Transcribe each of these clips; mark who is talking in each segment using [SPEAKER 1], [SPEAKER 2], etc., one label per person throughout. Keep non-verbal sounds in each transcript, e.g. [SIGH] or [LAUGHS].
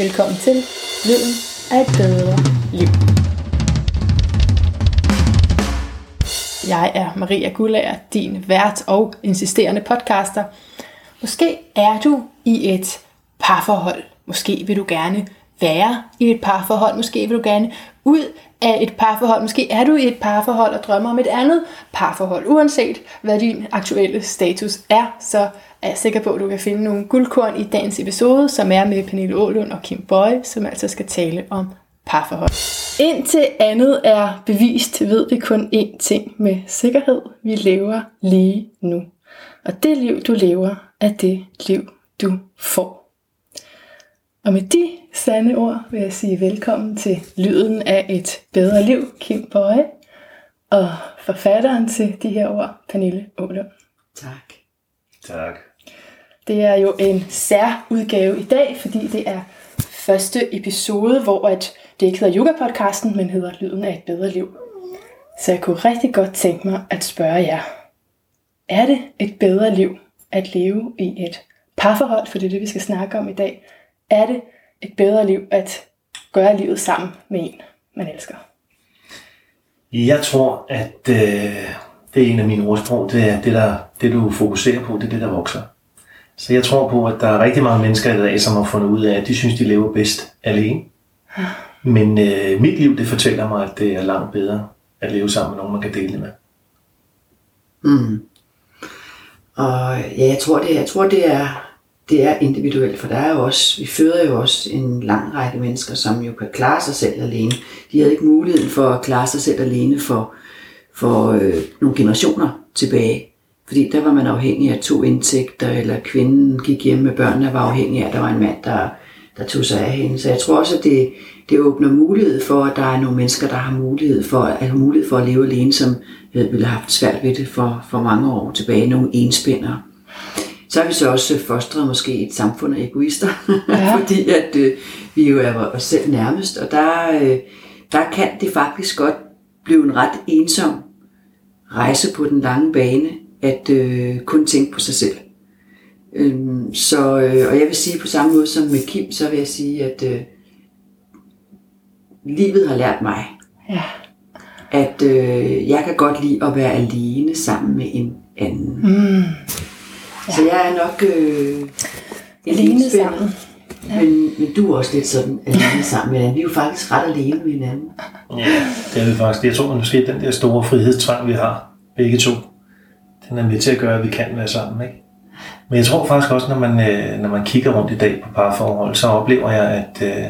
[SPEAKER 1] Velkommen til Lyden af et bedre liv. Jeg er Maria Gullager, din vært og insisterende podcaster. Måske er du i et parforhold. Måske vil du gerne være i et parforhold. Måske vil du gerne ud af et parforhold. Måske er du i et parforhold og drømmer om et andet parforhold. Uanset hvad din aktuelle status er, så er jeg sikker på, at du kan finde nogle guldkorn i dagens episode, som er med Pernille Ålund og Kim Bøje, som altså skal tale om parforhold. Indtil andet er bevist, ved vi kun én ting med sikkerhed. Vi lever lige nu. Og det liv, du lever, er det liv, du får. Og med de sande ord vil jeg sige velkommen til Lyden af et bedre liv, Kim Bøje, og forfatteren til de her ord, Pernille Ålund.
[SPEAKER 2] Tak.
[SPEAKER 3] Tak.
[SPEAKER 1] Det er jo en særudgave i dag, fordi det er første episode, hvor at det ikke hedder Yoga-podcasten, men hedder Lyden af et bedre liv. Så jeg kunne rigtig godt tænke mig at spørge jer, er det et bedre liv at leve i et parforhold, for det er det, vi skal snakke om i dag? Er det et bedre liv at gøre livet sammen med en, man elsker?
[SPEAKER 3] Jeg tror, at øh, det er en af mine ordsprog, det er det, der, det du fokuserer på, det er det, der vokser. Så jeg tror på, at der er rigtig mange mennesker i dag, som har fundet ud af, at de synes, de lever bedst alene. Men øh, mit liv, det fortæller mig, at det er langt bedre at leve sammen med nogen, man kan dele det med.
[SPEAKER 2] Mm. Og ja, jeg tror, det, jeg tror det, er, det er individuelt, for der er jo også, vi føder jo også en lang række mennesker, som jo kan klare sig selv alene. De havde ikke muligheden for at klare sig selv alene for, for øh, nogle generationer tilbage. Fordi der var man afhængig af to indtægter, eller kvinden gik hjem med børnene, var afhængig af, at der var en mand, der, der tog sig af hende. Så jeg tror også, at det, det åbner mulighed for, at der er nogle mennesker, der har mulighed for, at, have mulighed for at leve alene, som øh, ville have haft svært ved det for, for mange år tilbage. Nogle enspændere. Så har vi så også fostret måske et samfund af egoister, [LAUGHS] ja. fordi at øh, vi jo er os selv nærmest, og der, øh, der kan det faktisk godt blive en ret ensom rejse på den lange bane, at øh, kun tænke på sig selv. Øhm, så, øh, og jeg vil sige på samme måde som med Kim, så vil jeg sige, at øh, livet har lært mig,
[SPEAKER 1] Ja.
[SPEAKER 2] at øh, jeg kan godt lide at være alene sammen med en anden.
[SPEAKER 1] Mm.
[SPEAKER 2] Ja. Så jeg er nok øh, en
[SPEAKER 1] Alene sammen.
[SPEAKER 2] Ja. Men, men du er også lidt sådan alene sammen med hinanden. Vi er jo faktisk ret alene med hinanden.
[SPEAKER 3] Ja, det er vi faktisk. Jeg tror måske, at den der store frihedstrang, vi har, begge to, den er med til at gøre, at vi kan være sammen. Ikke? Men jeg tror faktisk også, når man, øh, når man kigger rundt i dag på parforhold, så oplever jeg, at, øh,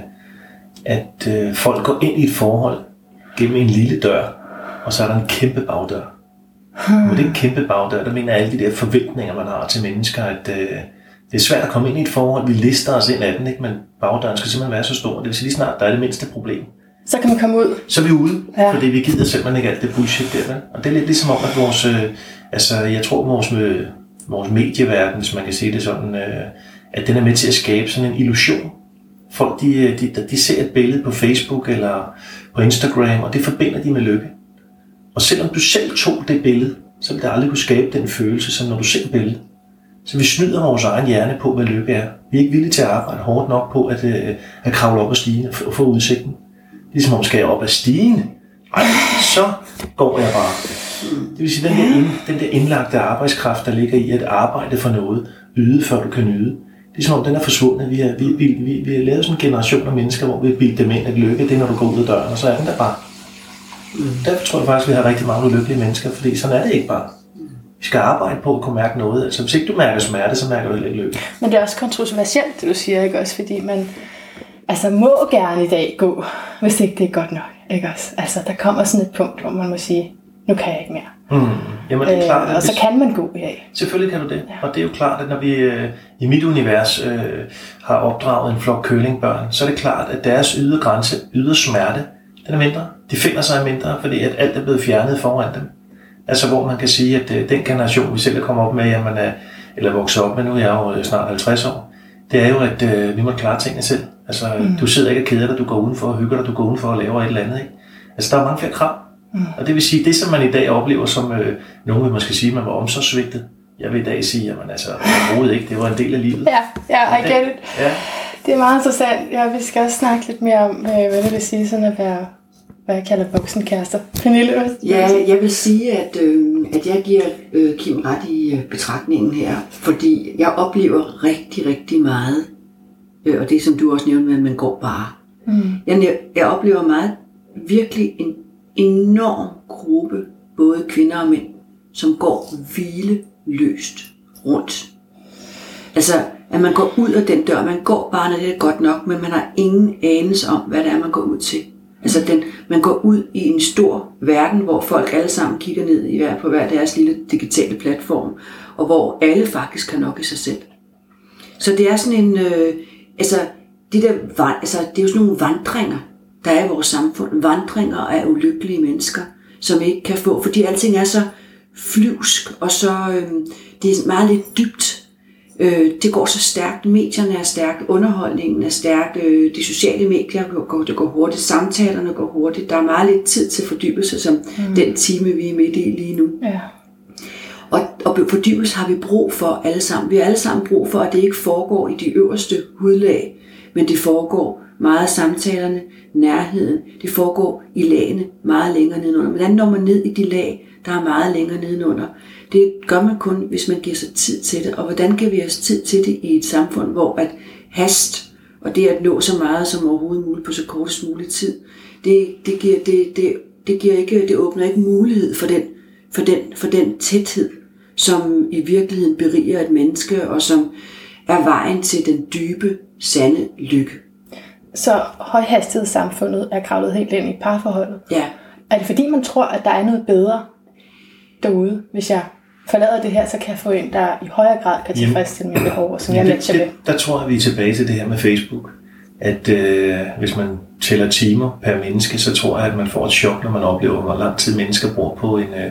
[SPEAKER 3] at øh, folk går ind i et forhold gennem en lille dør, og så er der en kæmpe bagdør. Med den kæmpe bagdør, der mener jeg alle de der forventninger, man har til mennesker, at øh, det er svært at komme ind i et forhold. Vi lister os ind af den, ikke? men bagdøren skal simpelthen være så stor. Det vil sige lige snart, der er det mindste problem.
[SPEAKER 1] Så kan man komme ud.
[SPEAKER 3] Så er vi ude,
[SPEAKER 1] Ja.
[SPEAKER 3] ja. fordi vi gider simpelthen ikke alt det bullshit der. Vel? Og det er lidt ligesom om, at vores, øh, altså jeg tror, vores, øh, vores medieverden, hvis man kan sige det sådan, øh, at den er med til at skabe sådan en illusion. Folk, de, øh, de, de ser et billede på Facebook eller på Instagram, og det forbinder de med lykke. Og selvom du selv tog det billede, så vil det aldrig kunne skabe den følelse, som når du ser billedet. Så vi snyder vores egen hjerne på, hvad lykke er. Vi er ikke villige til at arbejde hårdt nok på at, øh, at kravle op ad stigen og og få udsigten. Ligesom om skal jeg op ad stigen, Ej, så går jeg bare. Det vil sige, den der, ind, den der indlagte arbejdskraft, der ligger i at arbejde for noget, yde før du kan nyde, det er som om den er forsvundet. Vi har, vi, vi, vi, vi har lavet sådan en generation af mennesker, hvor vi har bildt dem ind, at lykke det er, når du går ud af døren, og så er den der bare. Derfor tror jeg faktisk, vi har rigtig mange ulykkelige mennesker, fordi sådan er det ikke bare. Vi skal arbejde på at kunne mærke noget. Altså, hvis ikke du mærker smerte, så mærker du heller ikke lykke.
[SPEAKER 1] Men det er også kontroversielt, det du siger, ikke også? Fordi man altså, må gerne i dag gå, hvis ikke det er godt nok. Ikke også? Altså, der kommer sådan et punkt, hvor man må sige, nu kan jeg ikke mere.
[SPEAKER 3] Mm. Jamen, det er klart,
[SPEAKER 1] Øh, og så
[SPEAKER 3] hvis-
[SPEAKER 1] kan man gå i dag.
[SPEAKER 3] Selvfølgelig kan du det. Og det er jo klart, at når vi øh, i mit univers øh, har opdraget en flok kølingbørn, så er det klart, at deres ydre grænse, ydre smerte, den er mindre. De finder sig mindre, fordi at alt er blevet fjernet foran dem. Altså hvor man kan sige, at øh, den generation, vi selv er kommet op med, jamen, øh, eller vokset op med, nu er jeg jo øh, snart 50 år, det er jo, at øh, vi må klare tingene selv. Altså, mm. du sidder ikke og keder dig, du går udenfor og hygger dig, du går udenfor og laver et eller andet. Ikke? Altså, der er mange flere krav. Mm. Og det vil sige, det som man i dag oplever som, øh, nogen vil måske sige, man var omsorgsvigtet. Jeg vil i dag sige, at man altså overhovedet ikke, det var en del af livet.
[SPEAKER 1] Ja, ja, I get it.
[SPEAKER 3] Ja.
[SPEAKER 1] Det er meget interessant. Ja, vi skal også snakke lidt mere om, hvad det vil sige sådan at være, hvad jeg kalder voksenkærester. Pernille, hvad
[SPEAKER 2] Ja, jeg vil sige, at, øh, at jeg giver øh, Kim ret i øh, betragtningen her, fordi jeg oplever rigtig, rigtig meget, øh, og det som du også nævnte med, at man går bare. Mm. Jeg, jeg oplever meget, virkelig en enorm gruppe, både kvinder og mænd, som går hvileløst rundt. Altså, at man går ud af den dør, man går bare, når det er godt nok, men man har ingen anelse om, hvad det er, man går ud til. Altså, den, man går ud i en stor verden, hvor folk alle sammen kigger ned i hver, på hver deres lille digitale platform, og hvor alle faktisk har nok i sig selv. Så det er sådan en, øh, altså, det, der, altså, det er jo sådan nogle vandringer, der er i vores samfund. Vandringer af ulykkelige mennesker, som ikke kan få, fordi alting er så flyvsk, og så, øh, det er meget lidt dybt. Øh, det går så stærkt, medierne er stærke, underholdningen er stærk, øh, de sociale medier går, det går hurtigt, samtalerne går hurtigt, der er meget lidt tid til fordybelse, som mm. den time, vi er midt i lige nu.
[SPEAKER 1] Ja.
[SPEAKER 2] Og, og fordybelse har vi brug for alle sammen. Vi har alle sammen brug for, at det ikke foregår i de øverste hudlag, men det foregår meget af samtalerne, nærheden, det foregår i lagene meget længere nedenunder. Hvordan når man ned i de lag, der er meget længere nedenunder? Det gør man kun, hvis man giver sig tid til det. Og hvordan giver vi os tid til det i et samfund, hvor at hast og det at nå så meget som overhovedet muligt på så kortest mulig tid, det, det, giver, det, det, det, giver ikke, det åbner ikke mulighed for den, for, den, for den tæthed, som i virkeligheden beriger et menneske, og som er vejen til den dybe, sande lykke.
[SPEAKER 1] Så højhastighedssamfundet er kravlet helt ind i parforholdet.
[SPEAKER 2] Ja,
[SPEAKER 1] Er det fordi, man tror, at der er noget bedre derude, hvis jeg forlader det her, så kan jeg få en, der i højere grad kan tilfredsstille mine behov, som jeg matcher med.
[SPEAKER 3] der tror jeg, vi er tilbage til det her med Facebook. At øh, hvis man tæller timer per menneske, så tror jeg, at man får et chok, når man oplever, hvor lang tid mennesker bruger på en, øh,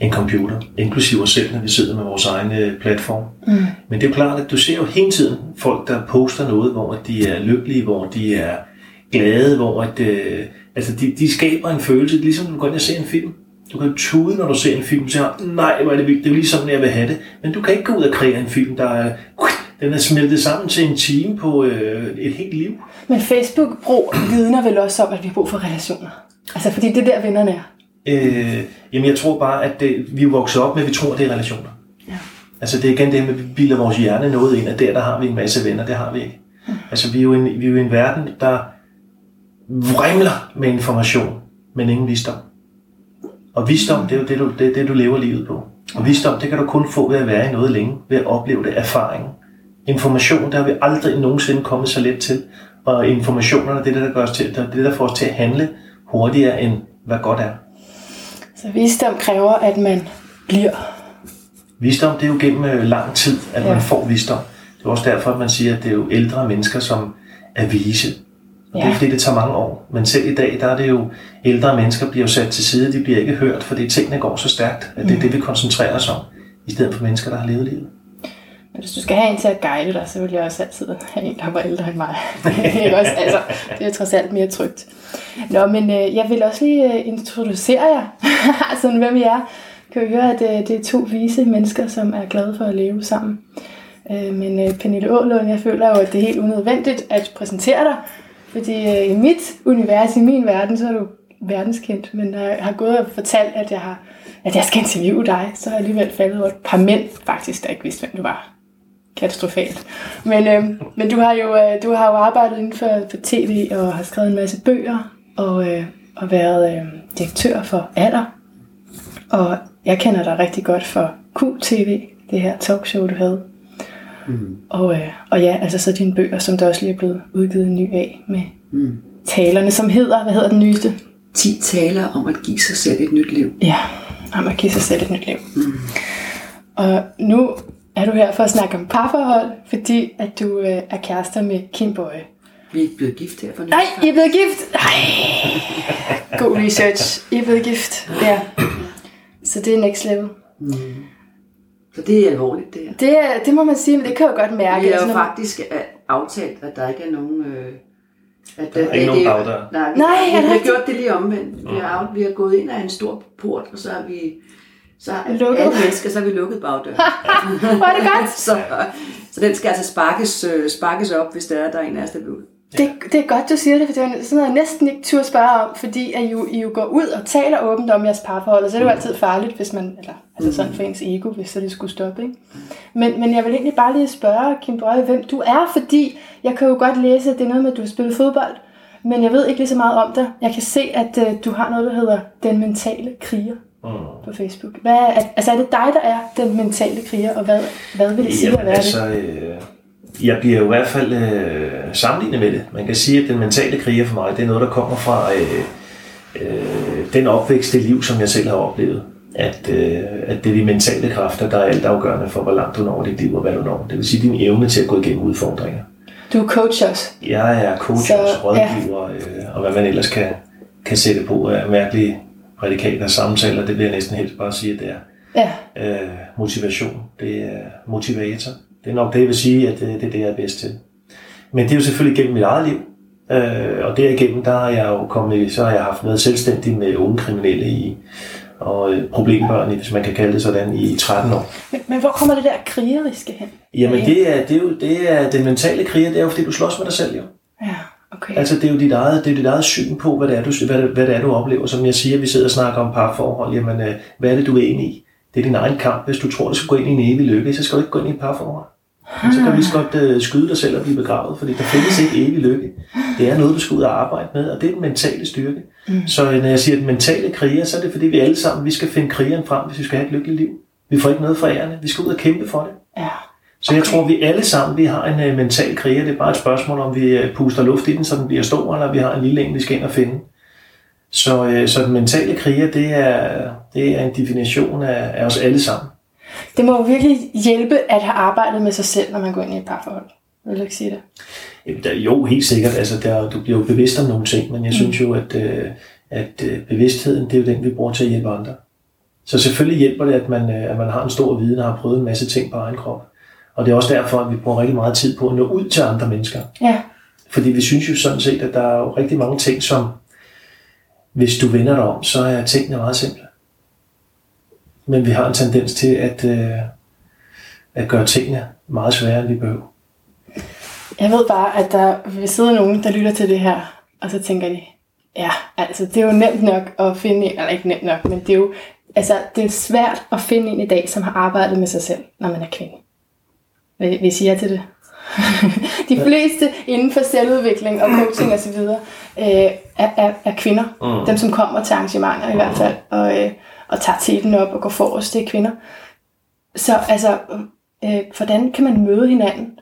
[SPEAKER 3] en computer. Inklusive os selv, når vi sidder med vores egen øh, platform. Mm. Men det er jo klart, at du ser jo hele tiden folk, der poster noget, hvor de er lykkelige, hvor de er glade, hvor at, øh, altså de, de skaber en følelse, ligesom når du går ind og ser en film. Du kan jo tude, når du ser en film, og siger, nej, hvor er det vildt, det er lige sådan, jeg vil have det. Men du kan ikke gå ud og kreere en film, der er, den er smeltet sammen til en time på øh, et helt liv.
[SPEAKER 1] Men Facebook-brug vidner vel også om, at vi har brug for relationer. Altså, fordi det er der, vennerne er.
[SPEAKER 3] Øh, jamen jeg tror bare, at det, vi er vokset op med, at vi tror, at det er relationer.
[SPEAKER 1] Ja.
[SPEAKER 3] Altså det er igen det med, at vi bilder vores hjerne noget ind, at der, der har vi en masse venner, det har vi ikke.
[SPEAKER 1] Mm.
[SPEAKER 3] Altså vi er jo en, vi er jo en verden, der vrimler med information, men ingen visdom. Og visdom, det er jo det, du, det, det, du lever livet på. Og visdom, det kan du kun få ved at være i noget længe, ved at opleve det, erfaring. Information, der har vi aldrig nogensinde kommet så let til. Og informationerne, det er det, der, gør os til, det er det, der får os til at handle hurtigere, end hvad godt er.
[SPEAKER 1] Så visdom kræver, at man bliver.
[SPEAKER 3] Visdom, det er jo gennem øh, lang tid, at
[SPEAKER 1] Ja.
[SPEAKER 3] man får visdom. Det er også derfor, at man siger, at det er jo ældre mennesker, som er vise. Og det
[SPEAKER 1] Ja.
[SPEAKER 3] er fordi, det tager mange år. Men selv i dag, der er det jo, ældre mennesker bliver jo sat til side, de bliver ikke hørt, fordi tingene går så stærkt, at det
[SPEAKER 1] Mm.
[SPEAKER 3] er det, vi koncentrerer os om, i stedet for mennesker, der har levet livet.
[SPEAKER 1] Men hvis du skal have en til at guide dig, så vil jeg også altid have en, der var ældre end mig. [LAUGHS] Ikke også? Altså, det er trods alt mere trygt. Nå, men øh, jeg vil også lige øh, introducere jer, [LAUGHS] sådan hvem I er. Kan vi høre, at øh, det er to vise mennesker, som er glade for at leve sammen. Øh, men øh, Pernille Ålund, jeg føler jo, at det er helt unødvendigt at præsentere dig. Fordi øh, i mit univers, i min verden, så er du verdenskendt. Men når jeg har gået og fortalt, at jeg, har, at jeg skal interviewe dig, så er jeg alligevel faldet over et par mænd, faktisk, der ikke vidste, hvem du var katastrofalt. Men, øh, men du har jo øh, du har jo arbejdet inden for, for tv og har skrevet en masse bøger og, øh, og været øh, direktør for Alder. Og jeg kender dig rigtig godt for QTV, det her talkshow, du havde. Mm. Og, øh, og ja, altså så dine bøger, som der også lige er blevet udgivet en ny af med mm. talerne, som hedder, hvad hedder den nyeste?
[SPEAKER 2] 10 taler om at give sig selv et nyt liv.
[SPEAKER 1] Ja, om at give sig selv et nyt liv. Mm. Og nu er du her for at snakke om parforhold, fordi at du øh, er kærester med Kim Bøje.
[SPEAKER 2] Vi er ikke blevet gift her for
[SPEAKER 1] Nej, I er blevet gift! Nej. God research. I er blevet gift. Ja. Så det er next level.
[SPEAKER 2] Så det er alvorligt, det her.
[SPEAKER 1] Det, er- det må man sige, men det kan jeg jo godt mærke.
[SPEAKER 2] Vi har
[SPEAKER 1] Altså,
[SPEAKER 2] jo
[SPEAKER 1] når-
[SPEAKER 2] faktisk øh, aftalt, at der ikke er nogen... Øh, at
[SPEAKER 3] Der er ikke nogen bagdør.
[SPEAKER 2] Nej, vi,
[SPEAKER 1] Nej,
[SPEAKER 2] vi, har gjort det lige omvendt. Vi har, vi har gået ind af en stor port, og så har vi Så er
[SPEAKER 1] Lukket.
[SPEAKER 2] alle mennesker, så er vi lukket bagdøren. [LAUGHS]
[SPEAKER 1] Hvor er det godt. [LAUGHS]
[SPEAKER 2] så, så den skal altså sparkes, øh, sparkes op, hvis der er, der er en af os, der bliver ud.
[SPEAKER 1] Det, det er godt, du siger det, for det er sådan noget, jeg næsten ikke turde spørge om, fordi at I, jo, I jo går ud og taler åbent om jeres parforhold, og så er det jo altid farligt, hvis man, eller altså sådan for ens ego, hvis så det skulle stoppe, ikke? Men, men jeg vil egentlig bare lige spørge, Kim Brøge, hvem du er, fordi jeg kan jo godt læse, at det er noget med, at du har spillet fodbold, men jeg ved ikke lige så meget om dig. Jeg kan se, at uh, du har noget, der hedder Den Mentale Kriger
[SPEAKER 3] Mm.
[SPEAKER 1] på Facebook. Hvad er, altså er det dig, der er den mentale kriger, og hvad, hvad vil det sige at
[SPEAKER 3] Jamen,
[SPEAKER 1] være
[SPEAKER 3] altså,
[SPEAKER 1] det?
[SPEAKER 3] øh, jeg bliver jo i hvert fald øh, sammenlignet med det. Man kan sige, at den mentale kriger for mig, det er noget, der kommer fra øh, øh, den opvækst i liv, som jeg selv har oplevet. At, øh, at det er de mentale kræfter, der er altafgørende for, hvor langt du når dit liv og hvad du når. Det vil sige din evne til at gå igennem udfordringer.
[SPEAKER 1] Du er coach også.
[SPEAKER 3] Jeg er coach
[SPEAKER 1] Så,
[SPEAKER 3] og rådgiver, øh, og hvad man ellers kan, kan sætte på af mærkelige prædikater samtaler. Det vil jeg næsten helst bare sige, at det er.
[SPEAKER 1] Ja,
[SPEAKER 3] Øh, motivation, det er motivator. Det er nok det, jeg vil sige, at det, det er det, jeg er bedst til. Men det er jo selvfølgelig gennem mit eget liv. Øh, og derigennem, der har jeg jo kommet, så har jeg haft noget selvstændigt med unge kriminelle i, og øh, problembørn, hvis man kan kalde det sådan, i 13 år.
[SPEAKER 1] men, men hvor kommer det der krigeriske hen?
[SPEAKER 3] Jamen det er, det er jo det er, den mentale kriger, det er jo fordi, du slås med dig selv jo.
[SPEAKER 1] Ja, okay.
[SPEAKER 3] Altså det er jo dit eget, det er dit eget syn på, hvad det, er, du, hvad, det, hvad det er, du oplever. Som jeg siger, vi sidder og snakker om parforhold. Jamen, øh, hvad er det, du er inde i? Det er din egen kamp. Hvis du tror, du skal gå ind i en evig lykke, så skal du ikke gå ind i et parforhold. Så kan du lige så godt øh, skyde dig selv og blive begravet, fordi der findes ikke evig lykke. Det er noget, du skal ud og arbejde med, og det er den mentale styrke. Mm. Så øh, når jeg siger den mentale kriger, så er det fordi, vi alle sammen vi skal finde krigeren frem, hvis vi skal have et lykkeligt liv. Vi får ikke noget fra ærende. Vi skal ud og kæmpe for det.
[SPEAKER 1] Ja.
[SPEAKER 3] Så jeg tror, vi alle sammen vi har en øh, mental kriger. Det er bare et spørgsmål, om vi øh, puster luft i den, så den bliver stor, eller vi har en lille en, vi skal ind og finde. Så, øh, så den mentale kriger, det er, det er en definition af, af os alle sammen.
[SPEAKER 1] Det må jo virkelig hjælpe at have arbejdet med sig selv, når man går ind i et parforhold. Vil du ikke sige det?
[SPEAKER 3] Jamen, der, jo, helt sikkert. Altså, der, du bliver jo bevidst om nogle ting, men jeg synes jo, at, øh, at øh, bevidstheden, det er jo den, vi bruger til at hjælpe andre. Så selvfølgelig hjælper det, at man, øh, at man har en stor viden og har prøvet en masse ting på egen krop. Og det er også derfor, at vi bruger rigtig meget tid på at nå ud til andre mennesker.
[SPEAKER 1] Ja.
[SPEAKER 3] Fordi vi synes jo sådan set, at der er jo rigtig mange ting, som hvis du vender dig om, så er tingene meget simple. Men vi har en tendens til at, øh, at gøre tingene meget sværere, end vi behøver.
[SPEAKER 1] Jeg ved bare, at der vil sidde nogen, der lytter til det her, og så tænker de, ja, altså det er jo nemt nok at finde en, eller ikke nemt nok, men det er jo, altså det er svært at finde en i dag, som har arbejdet med sig selv, når man er kvinde. Vil, vil I sige ja til det? [LAUGHS] De fleste inden for selvudvikling og coaching og så videre, øh, er, er, er kvinder.
[SPEAKER 3] Mm.
[SPEAKER 1] Dem, som kommer til arrangementer i hvert fald, og, øh, og tager teten op og går forrest, det er kvinder. Så altså, øh, hvordan kan man møde hinanden?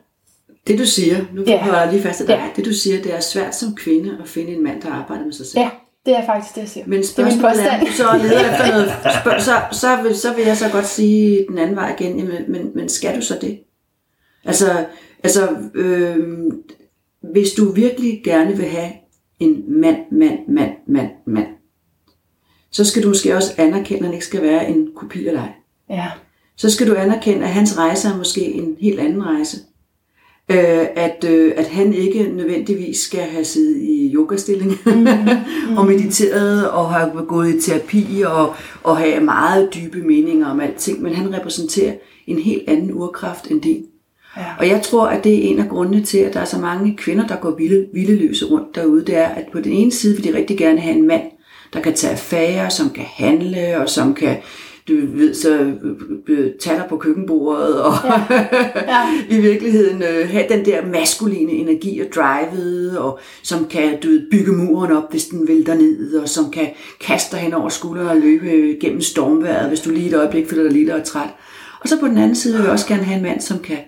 [SPEAKER 2] Det du siger, nu
[SPEAKER 1] Ja.
[SPEAKER 2] holder jeg lige fast af dig,
[SPEAKER 1] Ja.
[SPEAKER 2] det du siger, det er svært som kvinde at finde en mand, der arbejder med sig selv.
[SPEAKER 1] Ja, det er faktisk det, jeg siger.
[SPEAKER 2] Men
[SPEAKER 1] det er
[SPEAKER 2] spørgsmålet er, så leder [LAUGHS] efter noget, spørg, så, så, vil, så vil jeg så godt sige den anden vej igen, jamen, men, men skal du så det? Altså, altså øh, hvis du virkelig gerne vil have en mand, mand, mand, mand, mand, så skal du måske også anerkende, at han ikke skal være en kopi af dig.
[SPEAKER 1] Ja,
[SPEAKER 2] så skal du anerkende, at hans rejse er måske en helt anden rejse. Øh, at, øh, at han ikke nødvendigvis skal have siddet i yogastilling [LAUGHS] mm. og mediteret og have gået i terapi og, og have meget dybe meninger om alting, men han repræsenterer en helt anden urkraft end din.
[SPEAKER 1] ja.
[SPEAKER 2] Og jeg tror, at det er en af grundene til, at der er så mange kvinder, der går vilde, vildeløse rundt derude. Det er, at på den ene side vil de rigtig gerne have en mand, der kan tage affære, som kan handle, og som kan du ved, så øh, tage dig på køkkenbordet, og ja.
[SPEAKER 1] Ja. [LAUGHS]
[SPEAKER 2] i virkeligheden øh, have den der maskuline energi og drivet, og som kan du ved, bygge muren op, hvis den vælter ned, og som kan kaste dig hen over skulderen og løbe øh, gennem stormvejret, hvis du lige et øjeblik føler dig lidt og træt. Og så på den anden side vil jeg også gerne have en mand, som kan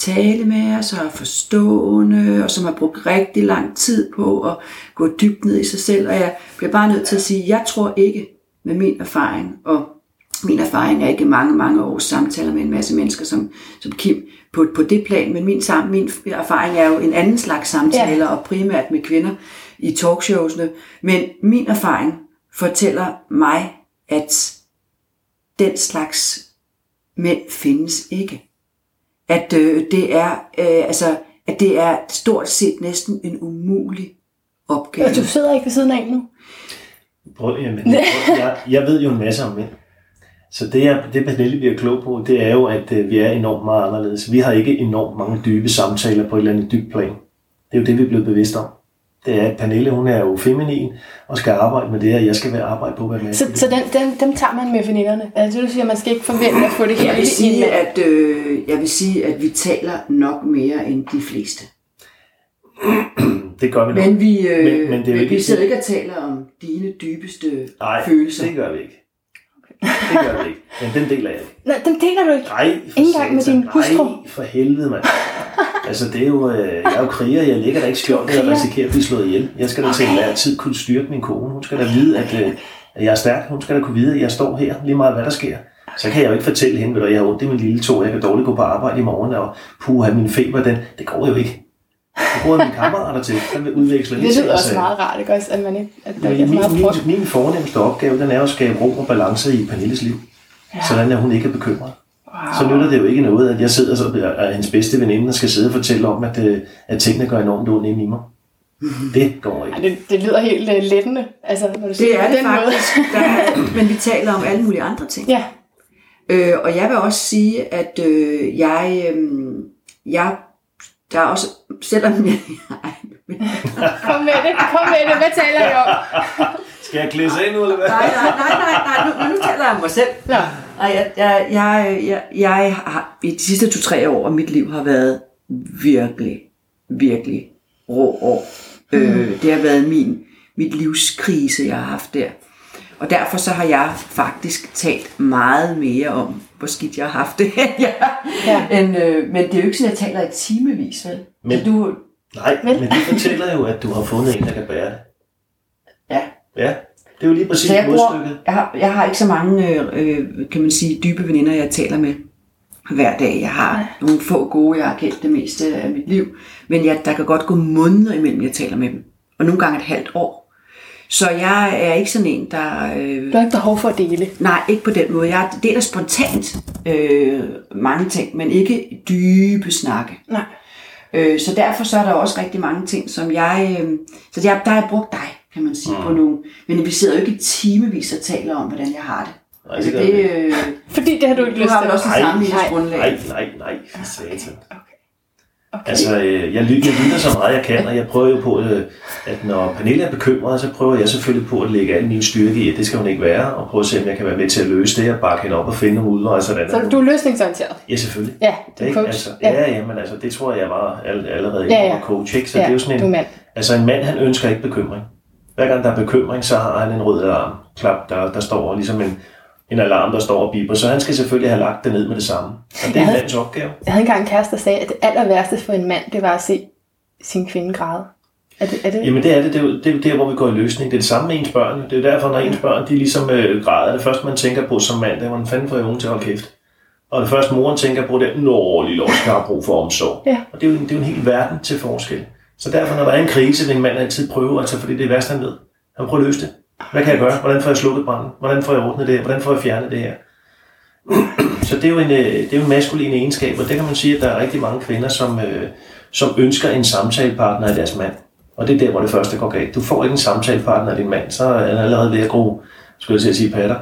[SPEAKER 2] tale med os og er forstående, og som har brugt rigtig lang tid på at gå dybt ned i sig selv. Og jeg bliver bare nødt til at sige, at jeg tror ikke med min erfaring, og min erfaring er ikke mange, mange års samtaler med en masse mennesker som, som Kim på, på det plan, men min, sam, min erfaring er jo en anden slags samtaler, ja. og primært med kvinder i talkshowsene. Men min erfaring fortæller mig, at den slags mænd findes ikke. At øh, det er øh, altså at det er stort set næsten en umulig opgave.
[SPEAKER 1] Og du sidder ikke ved siden af nu?
[SPEAKER 3] Prøv, jamen, prøv, jeg, jeg ved jo en masse om mænd. Så det, er, det Pernille bliver klog på, det er jo, at øh, vi er enormt meget anderledes. Vi har ikke enormt mange dybe samtaler på et eller andet dybt plan. Det er jo det, vi er blevet bevidst om. Det er, at Pernille, hun er jo feminin og skal arbejde med det, og jeg skal være arbejde på at være med.
[SPEAKER 1] Så, så den, den, dem tager man med veninderne? Altså du siger, at man skal ikke forvente at få det
[SPEAKER 2] Jeg
[SPEAKER 1] hele
[SPEAKER 2] vil
[SPEAKER 1] i
[SPEAKER 2] sige,
[SPEAKER 1] en
[SPEAKER 2] at, øh, jeg vil sige, at vi taler nok mere end de fleste. [CLEARS THROAT]
[SPEAKER 3] Det gør vi nok.
[SPEAKER 2] Men vi, øh,
[SPEAKER 3] Men- men det er
[SPEAKER 2] men
[SPEAKER 3] ikke-
[SPEAKER 2] vi sidder ikke og taler om dine dybeste
[SPEAKER 3] Nej,
[SPEAKER 2] følelser.
[SPEAKER 3] det gør vi ikke. Det gør vi ikke. Men den deler jeg ikke.
[SPEAKER 1] Nej, dem deler du ikke.
[SPEAKER 3] Nej, for
[SPEAKER 1] engang med din hustru?
[SPEAKER 3] Nej, for helvede, mand. Altså, det er jo, øh, jeg er jo kriger, jeg ligger da ikke skjoldt, jeg risikerer at blive slået ihjel. Jeg skal da til
[SPEAKER 1] Okay.
[SPEAKER 3] enhver tid kunne styrke min kone. Hun skal da vide, at, øh, at jeg er stærk. Hun skal da kunne vide, at jeg står her, lige meget hvad der sker. Så kan jeg jo ikke fortælle hende, at jeg har ondt i min lille tog, jeg kan dårligt gå på arbejde i morgen, og puha, min feber, den, det går jo ikke. Det bruger mine kammerater til. Den vil udveksle
[SPEAKER 1] Det
[SPEAKER 3] lidt
[SPEAKER 1] lyder
[SPEAKER 3] ting og
[SPEAKER 1] også meget rart, ikke også? At, man ikke, at der ikke er
[SPEAKER 3] Min,
[SPEAKER 1] meget
[SPEAKER 3] min, min, min fornemmeste opgave, den er at skabe ro og balance i Pernilles liv. Ja. Sådan at hun ikke er bekymret.
[SPEAKER 1] Wow.
[SPEAKER 3] Så nytter det jo ikke noget, at jeg sidder så er hendes bedste veninde og skal sidde og fortælle om, at, øh, at tingene gør enormt ondt inde i mig. Det går ikke.
[SPEAKER 1] Ej, det, det lyder helt uh, lettende, altså, når du
[SPEAKER 2] Det
[SPEAKER 1] siger
[SPEAKER 2] er det
[SPEAKER 1] den
[SPEAKER 2] faktisk. Der er, [LAUGHS] men vi taler om alle mulige andre ting.
[SPEAKER 1] Måde. Ja,
[SPEAKER 2] Øh, og jeg vil også sige, at øh, jeg, øh, jeg, der er også, selvom jeg,
[SPEAKER 1] kom med det, kom med det. Hvad taler I om? [LAUGHS]
[SPEAKER 3] Skal jeg klæde sig ind nu, eller hvad?
[SPEAKER 2] nej, nej, nej, nej, nej nu, nu taler jeg om mig selv.
[SPEAKER 1] Nå,
[SPEAKER 2] Nej, jeg, jeg, jeg, jeg, jeg har i de sidste to-tre år af mit liv har været virkelig, virkelig rå år. Mm. Øh, det har været min, mit livskrise, jeg har haft der. Og derfor så har jeg faktisk talt meget mere om, hvor skidt jeg har haft det, [LAUGHS] end jeg,
[SPEAKER 1] Ja.
[SPEAKER 2] end, øh, men det er jo ikke sådan, at jeg taler i timevis, vel?
[SPEAKER 3] Men-
[SPEAKER 2] du,
[SPEAKER 3] Nej,
[SPEAKER 1] Vel?
[SPEAKER 3] men det fortæller jo, at du har fundet en, der kan bære det.
[SPEAKER 2] ja,
[SPEAKER 3] Ja, det er jo lige præcis
[SPEAKER 2] Så jeg, bruger,
[SPEAKER 3] modstykket.
[SPEAKER 2] jeg, har, jeg har ikke så mange, øh, øh, kan man sige, dybe veninder, jeg taler med hver dag. Jeg har nogle få gode, jeg har kendt det meste af mit liv. Men jeg, der kan godt gå måneder imellem, jeg taler med dem. Og nogle gange et halvt år. Så jeg er ikke sådan en, der... Øh,
[SPEAKER 1] du har ikke behov for at dele.
[SPEAKER 2] nej, ikke på den måde. Jeg deler spontant øh, mange ting, men ikke dybe snakke.
[SPEAKER 1] Nej.
[SPEAKER 2] Øh, så derfor så er der også rigtig mange ting, som jeg... Øh, så jeg, der har jeg brugt dig, kan man sige, mm. på nogle... Men vi sidder jo ikke i timevis og taler om, hvordan jeg har det.
[SPEAKER 3] Nej,
[SPEAKER 2] altså
[SPEAKER 3] det
[SPEAKER 2] det, øh,
[SPEAKER 1] Fordi det har du ikke
[SPEAKER 2] du
[SPEAKER 1] lyst
[SPEAKER 2] har
[SPEAKER 1] til.
[SPEAKER 2] vel også et
[SPEAKER 3] Nej,
[SPEAKER 2] sammenligningsgrundlag.
[SPEAKER 3] Nej, nej, nej, for satan.
[SPEAKER 1] Okay.
[SPEAKER 3] Altså, øh, jeg, lytter, jeg lytter så meget jeg kan, og jeg prøver jo på, øh, at når Pernille er bekymret, så prøver jeg selvfølgelig på at lægge al min styrke i, at det skal hun ikke være, og prøve at se, om jeg kan være med til at løse det, og bakke hende op og finde nogle udveje, sådan
[SPEAKER 1] Så du er løsningsorienteret.
[SPEAKER 3] Ja, selvfølgelig.
[SPEAKER 1] Ja, du er coach.
[SPEAKER 3] Altså,
[SPEAKER 1] ja.
[SPEAKER 3] ja, men altså, det tror jeg, var all- allerede
[SPEAKER 1] Ja,
[SPEAKER 3] ja, coach, ikke? Så
[SPEAKER 1] ja,
[SPEAKER 3] det er jo sådan
[SPEAKER 1] du er
[SPEAKER 3] en,
[SPEAKER 1] mand.
[SPEAKER 3] altså en mand, han ønsker ikke bekymring. Hver gang der er bekymring, så har han en rød alarm, klap, der, der står ligesom en, en alarm, der står og biber, så han skal selvfølgelig have lagt det ned med det samme. Og det er en mands opgave.
[SPEAKER 1] Jeg havde engang en kæreste, der sagde, at det aller værste for en mand, det var at se sin kvinde græde. Er det, er det?
[SPEAKER 3] Jamen det er det, det er, jo, det er jo der, hvor vi går i løsning. Det er det samme med ens børn. Det er jo derfor, når ens børn de ligesom øh, græder, det første man tænker på som mand, det er, hvordan fanden får jeg unge til at holde kæft? Og det første moren tænker på, det er, nå, lille Oscar har brug for omsorg.
[SPEAKER 1] Ja.
[SPEAKER 3] Og det er, jo, en- det er jo en hel verden til forskel. Så derfor, når der er en krise, vil en mand altid prøve, altså fordi det er værst, han ved. Han prøver at løse det. Hvad kan jeg gøre? Hvordan får jeg slukket branden? Hvordan får jeg ordnet det her? Hvordan får jeg fjernet det her? [CLEARS THROAT] Så det er jo en, øh, det er jo en maskulin egenskab, og det kan man sige, at der er rigtig mange kvinder, som, øh, som ønsker en samtalepartner af deres mand. Og det er der, hvor det første går galt. Du får ikke en samtalepartner af din mand, så er han allerede ved at gro, skulle jeg til at sige, patter.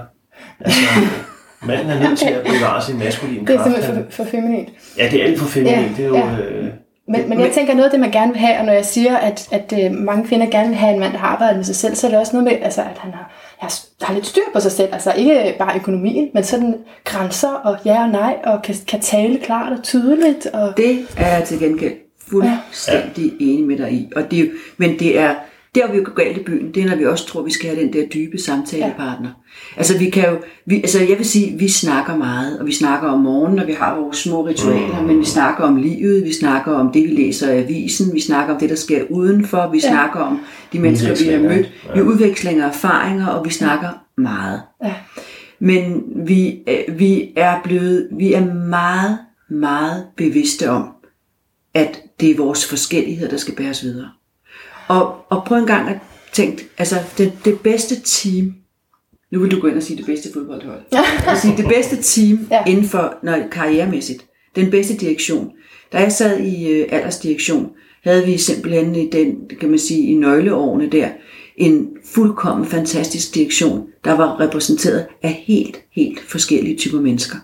[SPEAKER 3] Altså, [LAUGHS] manden er nødt til at bevare sin maskuline
[SPEAKER 1] Det er
[SPEAKER 3] kraft.
[SPEAKER 1] simpelthen for, for feminint.
[SPEAKER 3] Ja, det er alt for feminint.
[SPEAKER 1] Ja,
[SPEAKER 3] det er jo...
[SPEAKER 1] ja.
[SPEAKER 3] Øh,
[SPEAKER 1] Men, men jeg tænker, noget af det, man gerne vil have, og når jeg siger, at, at øh, mange kvinder gerne vil have en mand, der har arbejdet med sig selv, så er det også noget med, altså, at han har, har, har lidt styr på sig selv. Altså ikke bare økonomien, men sådan grænser og ja og nej, og kan, kan tale klart og tydeligt. Og,
[SPEAKER 2] Det er jeg til gengæld fuldstændig ja. enig med dig i. Og det, men det er, der hvor vi går galt i byen, det er, når vi også tror, vi skal have den der dybe samtalepartner. Ja. Altså vi kan jo, vi, altså jeg vil sige, vi snakker meget, og vi snakker om morgenen, når vi har vores små ritualer, mm. men vi snakker om livet, vi snakker om det, vi læser i avisen, vi snakker om det, der sker udenfor, vi ja. snakker om de mennesker, vi har mødt, ja. vi udvekslinger erfaringer, og vi snakker meget.
[SPEAKER 1] ja.
[SPEAKER 2] Men vi, øh, vi er blevet, vi er meget, meget bevidste om, at det er vores forskelligheder, der skal bæres videre. Og, og prøv en gang at tænke, altså det, det bedste team, nu vil du gå ind og sige det bedste fodboldhold, vil sige det bedste team
[SPEAKER 1] Ja.
[SPEAKER 2] ja. inden for når, karrieremæssigt, den bedste direktion. Da jeg sad i øh, aldersdirektion, havde vi simpelthen i den, kan man sige, i nøgleårene der, en fuldkommen fantastisk direktion, der var repræsenteret af helt, helt forskellige typer mennesker.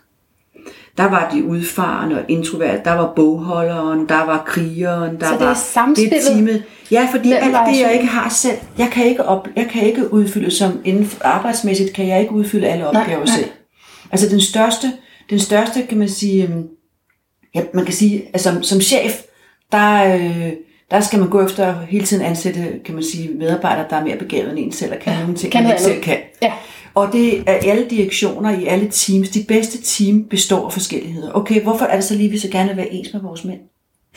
[SPEAKER 2] Der var de udfarende og introverte, der var bogholderen, der var krigeren, der
[SPEAKER 1] Så det er
[SPEAKER 2] var
[SPEAKER 1] samspillet
[SPEAKER 2] teamet. Ja, fordi
[SPEAKER 1] mellem
[SPEAKER 2] alt det, jeg ikke har selv, jeg kan ikke, op, jeg kan ikke udfylde som inden for arbejdsmæssigt, kan jeg ikke udfylde alle opgaver
[SPEAKER 1] nej.
[SPEAKER 2] selv. Altså den største, den største kan man sige, øhm, ja, man kan sige, at som, som chef, der, øh, der skal man gå efter at hele tiden ansætte, kan man sige, medarbejdere, der er mere begavet end en selv, og kan ja, nogle ting,
[SPEAKER 1] kan
[SPEAKER 2] man ikke selv kan.
[SPEAKER 1] Ja.
[SPEAKER 2] Og det er alle direktioner i alle teams. De bedste team består af forskelligheder. Okay, hvorfor er det så lige, vi så gerne vil være ens med vores mænd?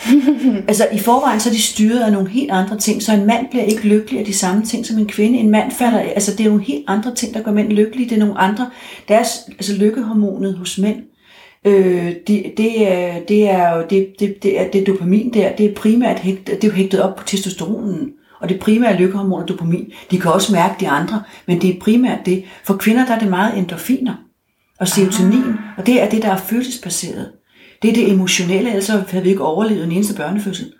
[SPEAKER 2] [LAUGHS] altså i forvejen så er de styret af nogle helt andre ting, så en mand bliver ikke lykkelig af de samme ting som en kvinde. En mand falder, altså det er nogle helt andre ting, der gør mænd lykkelige. Det er nogle andre, deres, altså lykkehormonet hos mænd, øh, det, det, er, det er jo, det, det, det, er, det er dopamin der, det er primært hægt, det er jo hægtet op på testosteronen. Og det primære lykkehormon er dopamin. De kan også mærke de andre, men det er primært det. For kvinder der er det meget endorfiner og serotonin, og det er det, der er følelsesbaseret. Det er det emotionelle, ellers havde vi ikke overlevet en eneste børnefødsel.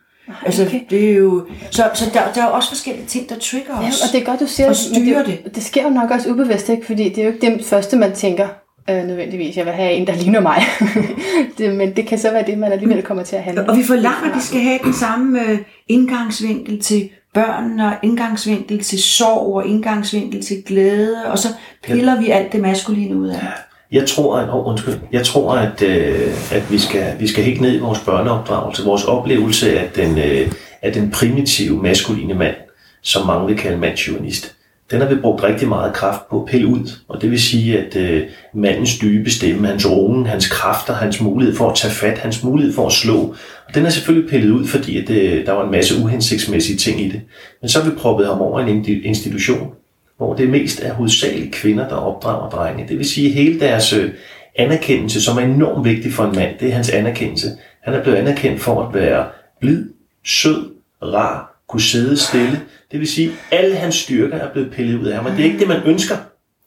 [SPEAKER 2] Altså,
[SPEAKER 1] okay.
[SPEAKER 2] det er jo... Så, så der, der er jo også forskellige ting, der trigger os.
[SPEAKER 1] Ja, og det er godt, du siger
[SPEAKER 2] Og
[SPEAKER 1] men
[SPEAKER 2] styre
[SPEAKER 1] det. Det sker jo nok også ubevidst, ikke? fordi det er jo ikke det første, man tænker øh, nødvendigvis. Jeg vil have en, der ligner mig. [LAUGHS] det, men det kan så være det, man alligevel kommer til at handle.
[SPEAKER 2] Og vi forlanger, at de skal have den samme øh, indgangsvinkel til børn, og indgangsvinkel til sorg, og indgangsvinkel til glæde, og så piller vi alt det maskuline ud af.
[SPEAKER 3] Jeg tror, at, oh, undskyld, jeg tror, at, øh, at vi, skal, vi skal helt ned i vores børneopdragelse, vores oplevelse af den, øh, af den primitive maskuline mand, som mange vil kalde mandsjuvenist. Den har vi brugt rigtig meget kraft på at pille ud, og det vil sige, at øh, mandens dybe stemme, hans roen, hans kræfter, hans mulighed for at tage fat, hans mulighed for at slå, og den er selvfølgelig pillet ud, fordi at, øh, der var en masse uhensigtsmæssige ting i det. Men så har vi proppet ham over i en institution, hvor det mest er hovedsageligt kvinder, der opdrager drenge. Det vil sige, at hele deres øh, anerkendelse, som er enormt vigtig for en mand, det er hans anerkendelse. Han er blevet anerkendt for at være blid, sød, rar, kunne sidde stille. Det vil sige, at alle hans styrker er blevet pillet ud af ham. Og det er ikke det, man ønsker,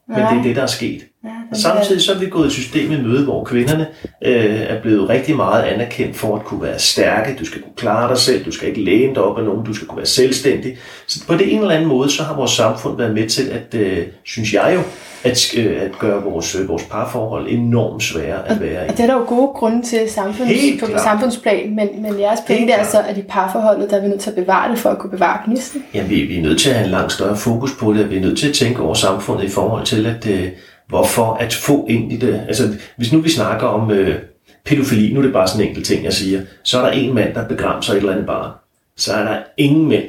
[SPEAKER 3] men det er det, der er sket. Og samtidig så er vi gået et system i møde, hvor kvinderne øh, er blevet rigtig meget anerkendt for at kunne være stærke. Du skal kunne klare dig selv, du skal ikke læne dig op af nogen, du skal kunne være selvstændig. Så på det en eller anden måde, så har vores samfund været med til at, øh, synes jeg jo, at, øh, at gøre vores, øh, vores parforhold enormt svære at være i.
[SPEAKER 1] Og det er der jo gode grunde til samfunds,
[SPEAKER 3] Helt
[SPEAKER 1] på
[SPEAKER 3] klart.
[SPEAKER 1] samfundsplan, men, men jeres pointe er så, at i parforholdet, der er vi nødt til at bevare det for at kunne bevare gnisten.
[SPEAKER 3] Ja, vi, vi er nødt til at have en langt større fokus på det, og vi er nødt til at tænke over samfundet i forhold til, at øh, hvorfor at få det. Altså, hvis nu vi snakker om øh, pædofili, nu er det bare sådan en enkelt ting, jeg siger, så er der en mand, der begrænser et eller andet barn. Så er der ingen mænd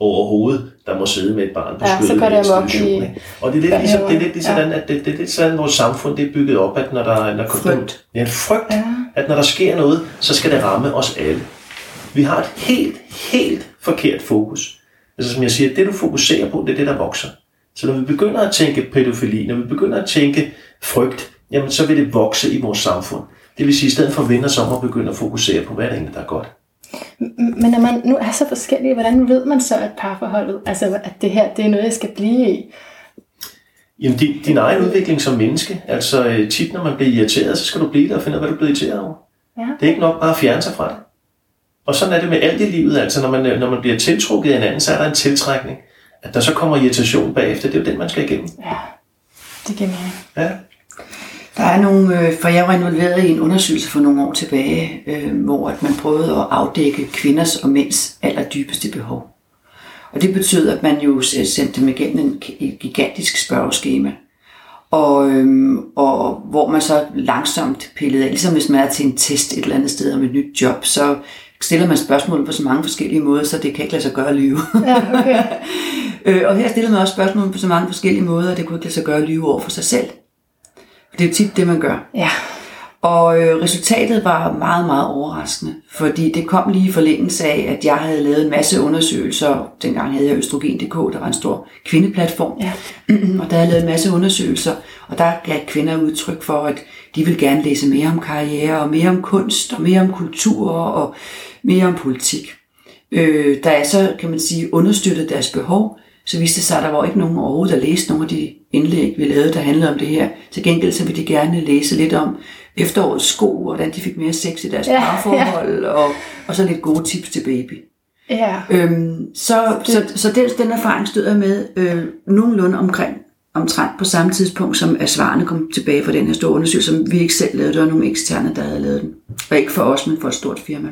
[SPEAKER 3] overhovedet, der må sidde med et barn på
[SPEAKER 1] Ja, så
[SPEAKER 3] skødet i en
[SPEAKER 1] det amok
[SPEAKER 3] institution.
[SPEAKER 1] i?
[SPEAKER 3] Og det er lidt ligesom, det er lidt ligesom
[SPEAKER 1] Ja.
[SPEAKER 3] sådan, at det, det, det er sådan, vores samfund det er bygget op, at når der, der
[SPEAKER 2] Frygt.
[SPEAKER 3] Ja, en frygt,
[SPEAKER 1] Ja.
[SPEAKER 3] at når der sker noget, så skal det ramme os alle. Vi har et helt, helt forkert fokus. Altså som jeg siger, det du fokuserer på, det er det, der vokser. Så når vi begynder at tænke pædofili, når vi begynder at tænke frygt, jamen så vil det vokse i vores samfund. Det vil sige, i stedet for at vende os om og begynde at fokusere på, hvad er det egentlig, der er godt.
[SPEAKER 1] Men når man nu er så forskellige, hvordan ved man så, at parforholdet, altså at det her, det er noget, jeg skal blive i?
[SPEAKER 3] Jamen din, din egen udvikling som menneske, altså øh, tit når man bliver irriteret, så skal du blive der og finde ud af, hvad du bliver irriteret over.
[SPEAKER 1] Ja.
[SPEAKER 3] Det er ikke nok bare at fjerne sig fra det. Og sådan er det med alt i livet, altså når man, øh, når man bliver tiltrukket af en anden, så er der en tiltrækning. At der så kommer irritation bagefter, det er jo den, man skal igennem.
[SPEAKER 1] Ja, det giver mening.
[SPEAKER 3] Ja.
[SPEAKER 2] Der er nogle, øh, for jeg var involveret i en undersøgelse for nogle år tilbage, øh, hvor at man prøvede at afdække kvinders og mænds allerdybeste behov. Og det betød, at man jo sendte dem igennem en, et gigantisk spørgeskema. Og, øhm, og hvor man så langsomt pillede af, ligesom hvis man er til en test et eller andet sted om et nyt job, så stiller man spørgsmål på så mange forskellige måder, så det kan ikke lade sig gøre at lyve.
[SPEAKER 1] Ja, okay. [LAUGHS]
[SPEAKER 2] Øh, og her stiller man også spørgsmål på så mange forskellige måder, at det kunne ikke lade sig gøre at lyve over for sig selv. For det er jo tit det, man gør.
[SPEAKER 1] Ja,
[SPEAKER 2] Og øh, resultatet var meget, meget overraskende, fordi det kom lige i forlængelse af, at jeg havde lavet en masse undersøgelser. Dengang havde jeg Østrogen.dk, der var en stor kvindeplatform.
[SPEAKER 1] Ja. [CLEARS THROAT]
[SPEAKER 2] og der havde jeg lavet en masse undersøgelser, og der gav kvinder udtryk for, at de vil gerne læse mere om karriere, og mere om kunst, og mere om kultur, og mere om politik. Øh, da jeg så, kan man sige, understøttede deres behov, så viste det sig, at der var ikke nogen overhovedet, der læste nogle af de indlæg, vi lavede, der handlede om det her. Til gengæld så ville de gerne læse lidt om efterårets sko, og hvordan de fik mere sex i deres
[SPEAKER 1] Ja,
[SPEAKER 2] parforhold, ja. Og, og så lidt gode tips til baby.
[SPEAKER 1] Ja.
[SPEAKER 2] Øhm, så, så, så den, den erfaring stod jeg med øh, nogenlunde omkring omtrent på samme tidspunkt, som at svarene kom tilbage fra den her store undersøgelse, som vi ikke selv lavede. Det var nogle eksterne, der havde lavet den. Og ikke for os, men for et stort firma.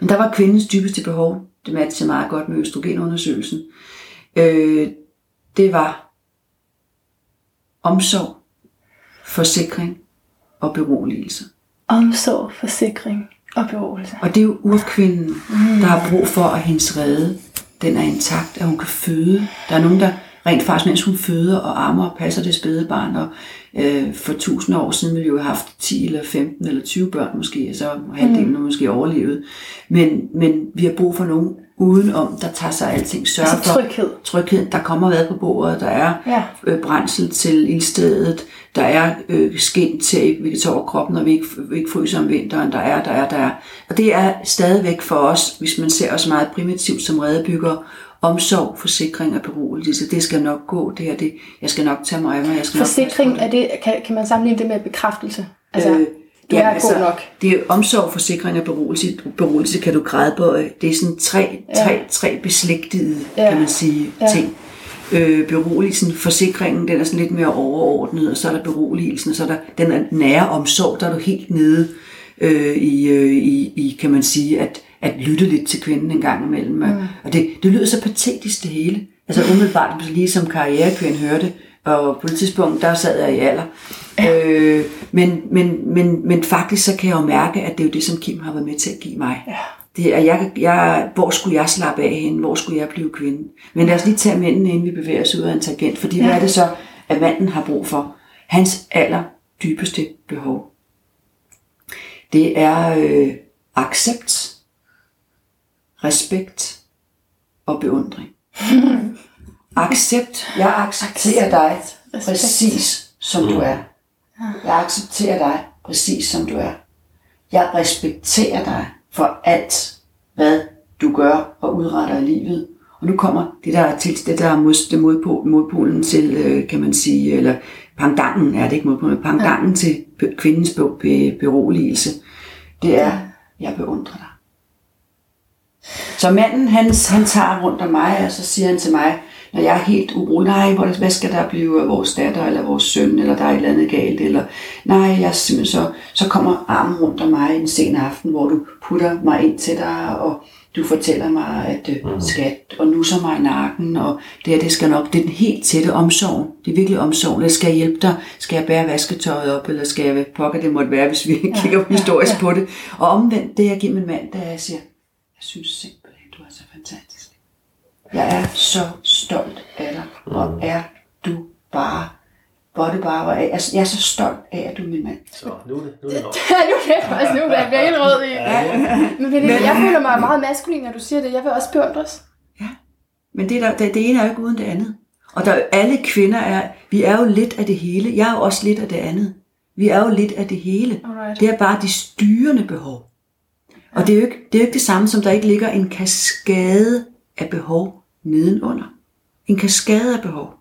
[SPEAKER 2] Men der var kvindens dybeste behov. Det matchede meget godt med østrogenundersøgelsen. Øh, det var omsorg, forsikring og beroligelse.
[SPEAKER 1] Omsorg, forsikring og beroligelse.
[SPEAKER 2] Og det er jo urkvinden, mm. der har brug for, at hendes rede, den er intakt, at hun kan føde. Der er nogen, der rent faktisk, mens hun føder og ammer og passer det spædebarn, og øh, for tusind år siden ville vi jo have haft 10 eller 15 eller 20 børn måske, og så halvdelen mm. måske overlevet. Men, men vi har brug for nogen udenom, der tager sig alting. Sørger
[SPEAKER 1] Altså tryghed.
[SPEAKER 2] For tryghed. Der kommer mad på bordet, der er
[SPEAKER 1] Ja.
[SPEAKER 2] øh, brændsel til ildstedet, der er øh, skin til, vi kan tage over kroppen, når vi ikke, vi ikke fryser om vinteren, der er, der er, der er. Og det er stadigvæk for os, hvis man ser os meget primitivt som redebygger, omsorg, forsikring og beroligelse. Det skal nok gå, det her, det, jeg skal nok tage mig af mig, jeg skal nok
[SPEAKER 1] Forsikring,
[SPEAKER 2] det.
[SPEAKER 1] er det, kan, kan man sammenligne det med bekræftelse? Altså,
[SPEAKER 2] Øh,
[SPEAKER 1] du
[SPEAKER 2] ja,
[SPEAKER 1] er
[SPEAKER 2] altså,
[SPEAKER 1] god nok.
[SPEAKER 2] Det er omsorg, forsikring og beroligelse. Beroligelse kan du græde på. Det er sådan tre,
[SPEAKER 1] Ja.
[SPEAKER 2] tre, tre beslægtede,
[SPEAKER 1] Ja.
[SPEAKER 2] kan man sige,
[SPEAKER 1] Ja.
[SPEAKER 2] ting. Øh, beroligelsen, forsikringen, den er sådan lidt mere overordnet, og så er der beroligelsen, og så er der den er nære omsorg, der er du helt nede øh, i, øh, i, i, kan man sige, at, at lytte lidt til kvinden en gang imellem. Mm. Og det, det lyder så patetisk det hele. Altså umiddelbart, lige som karrierekvinde hørte, og på et tidspunkt, der sad jeg i alder. Ja. Øh, men, men, men, men faktisk så kan jeg jo mærke, at det er jo det, som Kim har været med til at give mig.
[SPEAKER 1] Ja.
[SPEAKER 2] Det er, jeg, jeg, hvor skulle jeg slappe af hende? Hvor skulle jeg blive kvinde? Men lad os lige tage mændene, inden vi bevæger os ud af en tangent. Fordi ja. hvad er det så, at manden har brug for? Hans aller dybeste behov. Det er øh, accept, respekt og beundring. [LAUGHS] Accept. Jeg accepterer dig præcis som du er. Jeg accepterer dig præcis som du er. Jeg respekterer dig for alt, hvad du gør og udretter i livet. Og nu kommer det der til det der er mod, det modpol, modpolen til, øh, kan man sige, eller pandangen er det ikke modpolen, men pandangen ja. til kvindens be, be, beroligelse. Det er, jeg beundrer dig. Så manden, han, han tager rundt om mig, og så siger han til mig, når jeg er helt urolig, nej, hvor- hvad skal der blive af vores datter, eller vores søn, eller der er et eller andet galt, eller nej, jeg simpelthen så, så kommer armen rundt om mig en sen aften, hvor du putter mig ind til dig, og du fortæller mig, at øh, skat, og nusser mig i nakken, og det her, det skal nok, det er den helt tætte omsorg. Det er virkelig omsorg. Eller skal jeg hjælpe dig? Skal jeg bære vasketøjet op, eller skal jeg, pokker det måtte være, hvis vi kigger historisk på det. Og omvendt, det jeg giver min mand, da jeg siger, jeg synes simpelthen, du er så fantastisk. Jeg er så stolt af dig, og er du bare, hvor det bare, hvor er, jeg, er så stolt af, at du er min mand.
[SPEAKER 3] Så nu er det, nu er det nok. [LAUGHS]
[SPEAKER 1] Ja, nu er det faktisk nu, jeg bliver helt rød i. Men, men, jeg føler mig meget maskulin, når du siger det. Jeg vil også beundres.
[SPEAKER 2] Men det, der, det, det ene er jo ikke uden det andet. Og der, alle kvinder er, vi er jo lidt af det hele. Jeg er jo også lidt af det andet. Vi er jo lidt af det hele.
[SPEAKER 1] Alright.
[SPEAKER 2] Det er bare de styrende behov. Og det er, jo ikke, det er jo ikke det samme, som der ikke ligger en kaskade af behov nedenunder. En kaskade af behov.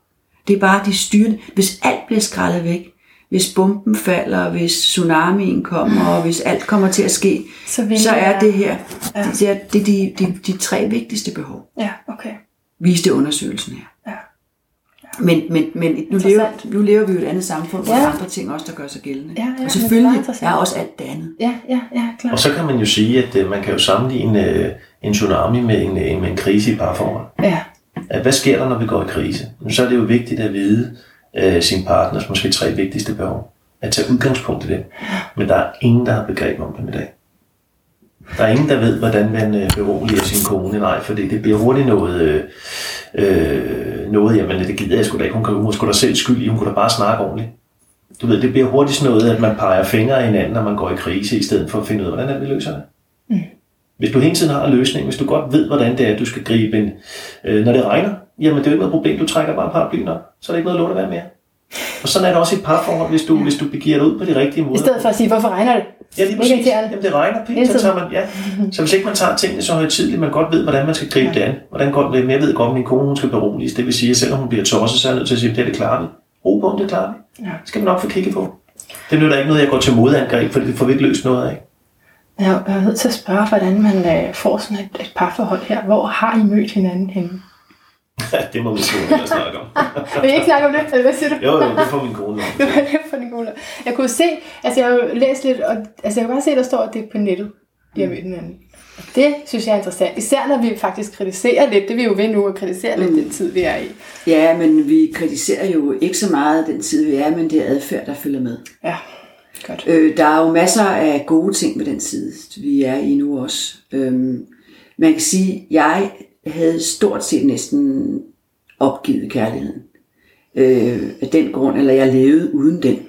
[SPEAKER 2] Det er bare de styrende. Hvis alt bliver skrællet væk, hvis bomben falder, hvis tsunamien kommer, og hvis alt kommer til at ske,
[SPEAKER 1] Så
[SPEAKER 2] så er det her, ja. det, er, det er de, de, de tre vigtigste behov
[SPEAKER 1] Ja, okay.
[SPEAKER 2] viste undersøgelsen her. Men, men, men nu, lever, nu lever vi jo et andet samfund, hvor
[SPEAKER 1] Ja.
[SPEAKER 2] der er andre ting også, der gør sig gældende.
[SPEAKER 1] Ja, ja,
[SPEAKER 2] og
[SPEAKER 1] det er
[SPEAKER 2] selvfølgelig
[SPEAKER 1] interessant.
[SPEAKER 2] er også alt det andet.
[SPEAKER 1] Ja, ja, ja, klart.
[SPEAKER 3] Og så kan man jo sige, at øh, man kan jo sammenligne øh, en tsunami med en, øh, med en krise i parforhold.
[SPEAKER 1] Ja,
[SPEAKER 3] At hvad sker der, når vi går i krise? Så er det jo vigtigt at vide øh, sin partners måske tre vigtigste behov. At tage udgangspunkt i det. Men der er ingen, der har begreb om dem i dag. Der er ingen, der ved, hvordan man beroliger sin kone. Nej, for det bliver hurtigt noget, øh, øh, noget, jamen det gider jeg sgu da ikke. Hun, kan, hun er sgu da selv skyld i, hun kunne da bare snakke ordentligt. Du ved, det bliver hurtigt sådan noget, at man peger fingre af hinanden, når man går i krise, i stedet for at finde ud af, hvordan er det, vi løser det. Hvis du hele tiden har en løsning, hvis du godt ved, hvordan det er, at du skal gribe ind. Øh, når det regner, jamen det er jo ikke noget problem, du trækker bare paraplyen op, så er det ikke noget lort at være mere. Og sådan er det også i et parforhold, hvis du, hvis du begiver dig ud på de rigtige måder.
[SPEAKER 1] i stedet for at sige, hvorfor regner det?
[SPEAKER 3] Ja, lige præcis. Jamen, det regner pænt, så tager man, ja. Så hvis ikke man tager tingene så højtidligt, man godt ved, hvordan man skal gribe det an. Hvordan går det? Men jeg ved godt, at min kone hun skal beroliges. Det vil sige, at selvom hun bliver tosset, så er jeg nødt til at sige, at det, er det klarer vi. Ro på, det klarer vi.
[SPEAKER 1] Ja.
[SPEAKER 3] Det skal vi nok få kigget på. Det nytter ikke noget, jeg går til modangreb, for det får vi ikke løst noget af.
[SPEAKER 1] Jeg er- jeg er nødt til at spørge, hvordan man øh, får sådan et, et parforhold her. Hvor har I mødt hinanden henne? [LAUGHS]
[SPEAKER 3] det må min kone snakke om. [LAUGHS]
[SPEAKER 1] Vil I ikke snakke om det? Eller hvad siger du?
[SPEAKER 3] Jo, jo, det får min kone [LAUGHS]
[SPEAKER 1] Det for den gode. Jeg kunne se, altså jeg har jo læst lidt, og altså jeg kan bare se, der står, at det er på nettet, de har mødt hinanden. Og det synes jeg er interessant. Især når vi faktisk kritiserer lidt, det er vi jo ved nu at kritisere lidt den tid, vi er i.
[SPEAKER 2] Ja, men vi kritiserer jo ikke så meget den tid, vi er, men det er adfærd, der følger med.
[SPEAKER 1] Ja, godt.
[SPEAKER 2] Øh, der er jo masser af gode ting ved den tid, vi er i nu også. Øhm, man kan sige, jeg havde stort set næsten opgivet kærligheden. Øh, af den grund, eller jeg levede uden den.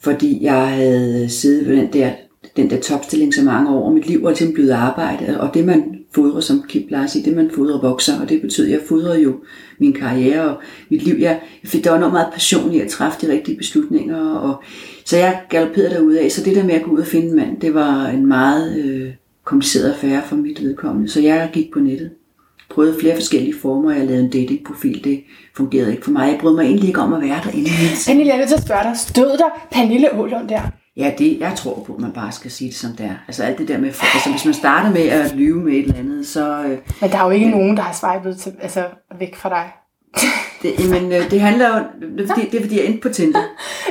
[SPEAKER 2] Fordi jeg havde siddet ved den der, den der topstilling så mange år, og mit liv var ligesom blevet arbejde, og det man fodrer, som Kim plejer at sige, det man fodrer vokser, og det betød, at jeg fodrede jo min karriere og mit liv. Jeg, jeg fik, der var enormt meget passion i at træffe de rigtige beslutninger, og, så jeg galopperede derudad. Så det der med at gå ud og finde en mand, det var en meget øh, kompliceret affære for mit vedkommende. Så jeg gik på nettet. Prøvede flere forskellige former. Jeg lavede en datingprofil. Det fungerede ikke for mig. Jeg brød mig egentlig ikke om at være derinde.
[SPEAKER 1] Anneli, jeg er nødt til at spørge dig, stod der Pernille Ålund der?
[SPEAKER 2] Ja, det, jeg tror på, at man bare skal sige det som det er. Altså alt det der med, altså hvis man starter med at lyve med et eller andet, så... Øh,
[SPEAKER 1] Men der er jo ikke nogen, der har swipet til, altså, væk fra dig. [LAUGHS]
[SPEAKER 2] det, jamen, øh, det handler jo... Det er, fordi, det er fordi, jeg endte på Tinder.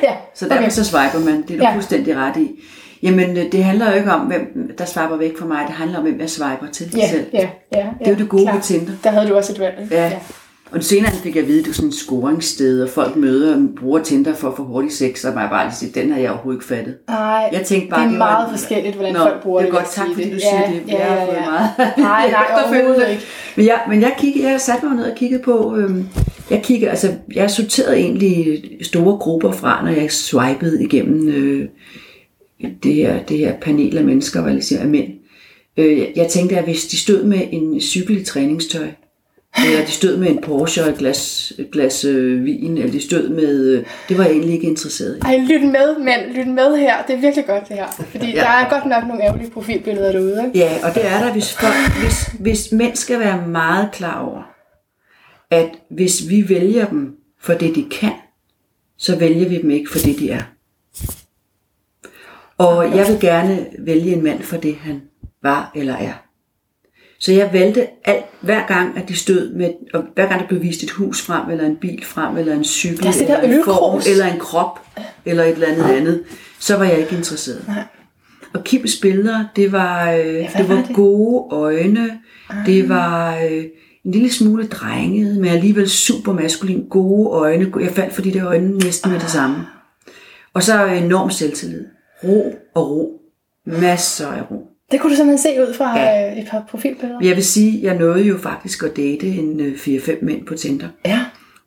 [SPEAKER 1] ja,
[SPEAKER 2] Så derfor
[SPEAKER 1] okay.
[SPEAKER 2] så swiper man. Det er du
[SPEAKER 1] ja.
[SPEAKER 2] fuldstændig ret i. Jamen, øh, det handler jo ikke om, hvem der swiper væk fra mig. Det handler om, hvem jeg swiper til
[SPEAKER 1] Ja,
[SPEAKER 2] selv.
[SPEAKER 1] ja, ja,
[SPEAKER 2] Det er jo det gode ved Tinder.
[SPEAKER 1] Der havde du også et valg. ikke?
[SPEAKER 2] Ja. Og senere fik jeg at vide, at det er sådan et scoringssted, og folk møder og bruger Tinder for at få hurtig sex, og mig bare lige sige, den har jeg overhovedet ikke fattet.
[SPEAKER 1] Nej,
[SPEAKER 2] Jeg tænkte bare,
[SPEAKER 1] det er
[SPEAKER 2] det var
[SPEAKER 1] meget
[SPEAKER 2] en-
[SPEAKER 1] forskelligt, hvordan
[SPEAKER 2] Nå,
[SPEAKER 1] folk bruger
[SPEAKER 2] det.
[SPEAKER 1] det.
[SPEAKER 2] er godt, tak fordi
[SPEAKER 1] jeg
[SPEAKER 2] du
[SPEAKER 1] sige.
[SPEAKER 2] siger det. [LAUGHS] Jeg har fået meget.
[SPEAKER 1] Nej, nej, overhovedet ikke.
[SPEAKER 2] Men jeg, men jeg, kiggede, jeg satte mig ned og kiggede på, øhm, jeg kiggede, altså, jeg sorterede egentlig store grupper fra, når jeg swipede igennem øh, det, her, det her panel af mennesker, jeg siger, af mænd. Øh, jeg, tænkte, at hvis de stod med en cykel i træningstøj, eller de stod med en Porsche og et glas, et glas øh, vin, eller de stod med, øh, det var jeg egentlig ikke interesseret i.
[SPEAKER 1] Ej, lyt med, mænd. Lyt med her. Det er virkelig godt, det her. Fordi. Ja. der er godt nok nogle ærgerlige profilbilleder derude. Ikke?
[SPEAKER 2] Ja, og det er der, hvis, folk, hvis, hvis mænd skal være meget klar over, at hvis vi vælger dem for det, de kan, så vælger vi dem ikke for det, de er. Og jeg vil gerne vælge en mand for det, han var eller er. Så jeg valgte alt, hver gang, at de stod med, og hver gang der blev vist et hus frem, eller en bil frem, eller en cykel,
[SPEAKER 1] Der er
[SPEAKER 2] eller en form, eller en krop, eller et eller andet andet, så var jeg ikke interesseret. Og Kims billeder, det var, øh,
[SPEAKER 1] hvad
[SPEAKER 2] det
[SPEAKER 1] var
[SPEAKER 2] var
[SPEAKER 1] det?
[SPEAKER 2] gode øjne, det var øh, en lille smule drenget, men alligevel super maskulin, gode øjne. Jeg faldt for de der øjne næsten med det samme. Og så enorm selvtillid. Ro og ro. Masser af ro.
[SPEAKER 1] Det kunne du simpelthen se ud fra
[SPEAKER 2] Ja.
[SPEAKER 1] ja. et par profilbilleder.
[SPEAKER 2] Jeg vil sige, jeg nåede jo faktisk at date en øh, 4-5 mænd på Tinder.
[SPEAKER 1] Ja.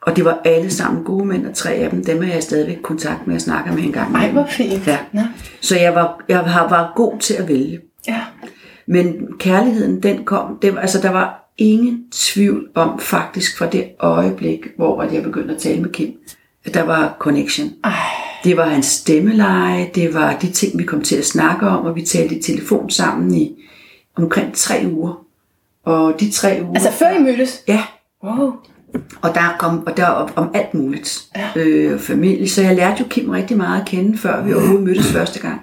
[SPEAKER 2] Og det var alle sammen gode mænd, og tre af dem, dem er jeg stadigvæk kontakt med og snakker med en gang.
[SPEAKER 1] Ej, hvor fint.
[SPEAKER 2] Ja.
[SPEAKER 1] Nå.
[SPEAKER 2] Så jeg var, jeg har- var god til at vælge.
[SPEAKER 1] Ja.
[SPEAKER 2] Men kærligheden, den kom, det altså der var ingen tvivl om faktisk fra det øjeblik, hvor jeg begyndte at tale med Kim, der var connection.
[SPEAKER 1] Ej.
[SPEAKER 2] Det var hans stemmeleje, det var de ting, vi kom til at snakke om, og vi talte i telefon sammen i omkring tre uger. Og de tre uger...
[SPEAKER 1] Altså før I mødtes?
[SPEAKER 2] Ja,
[SPEAKER 1] Wow.
[SPEAKER 2] og der kom og der om, om alt muligt. Ja. Øh, familie. Så jeg lærte jo Kim rigtig meget at kende, før vi overhovedet mødtes første gang.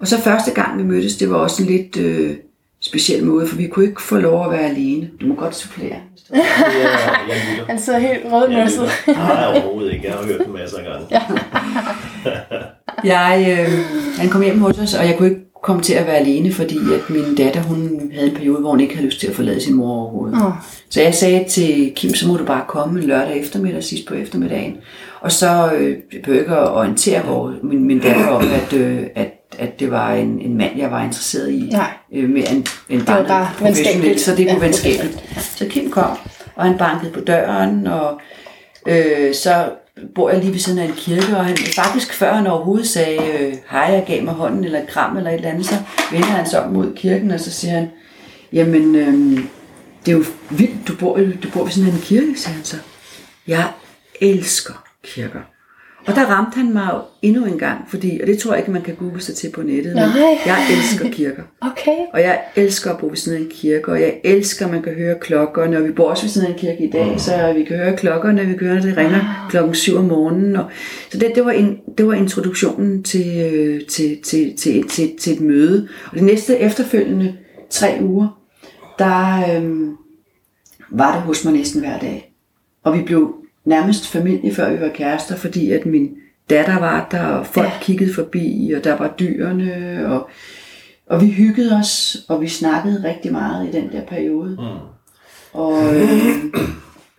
[SPEAKER 2] Og så første gang vi mødtes, det var også en lidt øh, speciel måde, for vi kunne ikke få lov at være alene. Du må godt supplere. [LAUGHS]
[SPEAKER 3] Ja, jeg lytter.
[SPEAKER 1] Han sidder helt rødmøsset.
[SPEAKER 3] Nej, overhovedet ikke. Jeg har hørt den masser af gange. Ja. [LAUGHS]
[SPEAKER 2] Jeg, øh, han kom hjem hos os, og jeg kunne ikke komme til at være alene, fordi at min datter, hun havde en periode, hvor hun ikke havde lyst til at forlade sin mor overhovedet.
[SPEAKER 1] Åh.
[SPEAKER 2] Så jeg sagde til Kim, så må du bare komme en lørdag eftermiddag, sidst på eftermiddagen. Og så øh, jeg behøver ikke at orientere hvor, min, min datter om, at, øh, at, at det var en, en mand, jeg var interesseret i.
[SPEAKER 1] Nej.
[SPEAKER 2] Øh, mere end, end
[SPEAKER 1] var
[SPEAKER 2] bare,
[SPEAKER 1] bare venskabeligt.
[SPEAKER 2] Så det var
[SPEAKER 1] Ja,
[SPEAKER 2] venskabeligt. Så Kim kom, og han bankede på døren, og øh, så bor jeg lige ved siden af en kirke, og han, faktisk før han overhovedet sagde øh, hej, jeg gav mig hånden, eller et kram, eller et eller andet, så vender han sig om mod kirken, og så siger han, jamen, øh, det er jo vildt, du bor, du bor ved sådan en kirke, siger han så. Jeg elsker kirker. Og der ramte han mig jo endnu en gang, fordi, og det tror jeg ikke, man kan google sig til på nettet, men
[SPEAKER 1] Nej.
[SPEAKER 2] jeg elsker kirker.
[SPEAKER 1] Okay.
[SPEAKER 2] Og jeg elsker at bo ved siden af en kirke, og jeg elsker, at man kan høre klokkerne, og vi bor også ved siden af en kirke i dag, så vi kan høre klokkerne, vi kan høre, når det ringer klokken 7 om morgenen. Og, så det, det, var en, det var introduktionen til, øh, til, til, til, til, til et møde. Og de næste efterfølgende tre uger, der øhm, var det hos mig næsten hver dag. Og vi blev nærmest familie, før vi var kærester, fordi at min datter var der, og folk ja. kiggede forbi, og der var dyrene, og, og vi hyggede os, og vi snakkede rigtig meget i den der periode. Mm. Og, øh,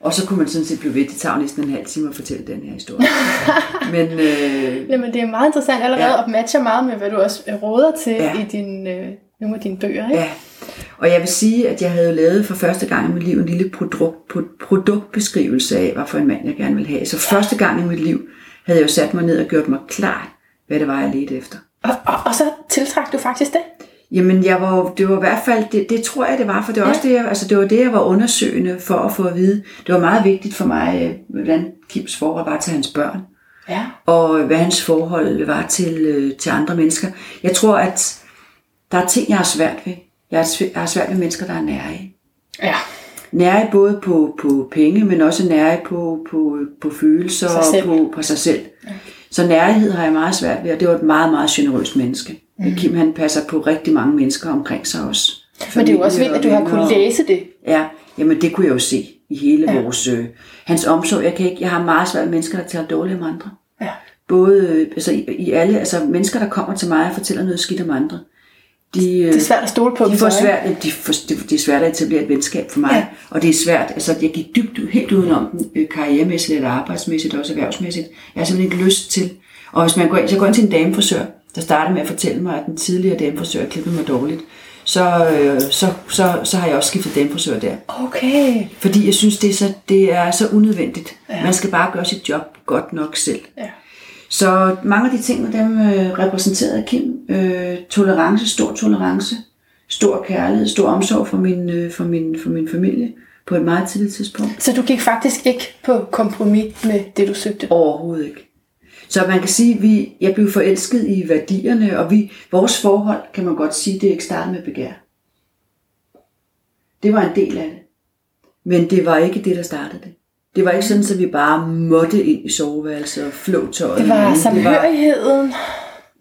[SPEAKER 2] og så kunne man sådan set blive ved, det tager næsten en halv time at fortælle den her historie. [LAUGHS] Men øh,
[SPEAKER 1] Jamen, det er meget interessant allerede,
[SPEAKER 2] Ja.
[SPEAKER 1] og matcher meget med, hvad du også råder til
[SPEAKER 2] Ja.
[SPEAKER 1] i din, øh, nogle af dine bøger. Ikke?
[SPEAKER 2] Ja, og jeg vil sige, at jeg havde lavet for første gang i mit liv en lille produkt, pro- produktbeskrivelse af, hvad for en mand jeg gerne ville have. Så første gang i mit liv havde jeg jo sat mig ned og gjort mig klart, hvad det var, jeg ledte efter.
[SPEAKER 1] Og, og, og så tiltrak du faktisk det?
[SPEAKER 2] Jamen, jeg var, det var i hvert fald, det, det tror jeg, det var, for det var,
[SPEAKER 1] Ja.
[SPEAKER 2] også det, jeg, altså, det var det, jeg var undersøgende for at få at vide. Det var meget vigtigt for mig, øh, hvordan Kims forhold var til hans børn,
[SPEAKER 1] Ja.
[SPEAKER 2] og hvad hans forhold var til, øh, til andre mennesker. Jeg tror, at der er ting, jeg har svært ved. Jeg har, svært ved mennesker, der er nære.
[SPEAKER 1] Ja.
[SPEAKER 2] Nære både på, på penge, men også nære på, på, på følelser og på, på sig selv. Så nærhed har jeg meget svært ved, og det var et meget, meget generøst menneske. Mm. Kim han passer på rigtig mange mennesker omkring sig også.
[SPEAKER 1] Men det er jo også
[SPEAKER 2] Familie
[SPEAKER 1] vildt, at du har kunnet
[SPEAKER 2] og-
[SPEAKER 1] læse det.
[SPEAKER 2] Ja, jamen det kunne jeg jo se i hele ja. vores... Øh, hans omsorg, jeg, kan ikke, jeg har meget svært ved mennesker, der taler dårligt om andre.
[SPEAKER 1] Ja.
[SPEAKER 2] Både øh, altså, i, i alle, altså mennesker, der kommer til mig og fortæller noget skidt om andre. De, øh,
[SPEAKER 1] Det er svært at stole på
[SPEAKER 2] de
[SPEAKER 1] dem.
[SPEAKER 2] får svært, de, får, det, det er svært at etablere et venskab for mig.
[SPEAKER 1] Ja.
[SPEAKER 2] Ja. Og det er svært, altså jeg gik dybt, helt udenom den, øh, karrieremæssigt eller arbejdsmæssigt, også erhvervsmæssigt. Jeg har simpelthen ikke lyst til. Og hvis man går ind, så går jeg ind til en damefrisør, der starter med at fortælle mig, at den tidligere damefrisør klippede mig dårligt. Så, øh, så, så, så har jeg også skiftet damefrisør der.
[SPEAKER 1] Okay.
[SPEAKER 2] Fordi jeg synes, det er så, det er så unødvendigt.
[SPEAKER 1] Ja.
[SPEAKER 2] Ja. Man skal bare gøre sit job godt nok selv.
[SPEAKER 1] Ja.
[SPEAKER 2] Så mange af de ting, dem øh, repræsenterede Kim. Øh, tolerance, stor tolerance, stor kærlighed, stor omsorg for min, øh, for, min, for min familie på et meget tidligt tidspunkt.
[SPEAKER 1] Så du gik faktisk ikke på kompromis med det, du søgte?
[SPEAKER 2] Overhovedet ikke. Så man kan sige, at vi, jeg blev forelsket i værdierne, og vi, vores forhold, kan man godt sige, det er ikke startet med begær. Det var en del af det. Men det var ikke det, der startede det. Det var ikke sådan, at vi bare måtte ind i soveværelset og flå tøjet.
[SPEAKER 1] Det var samhørigheden.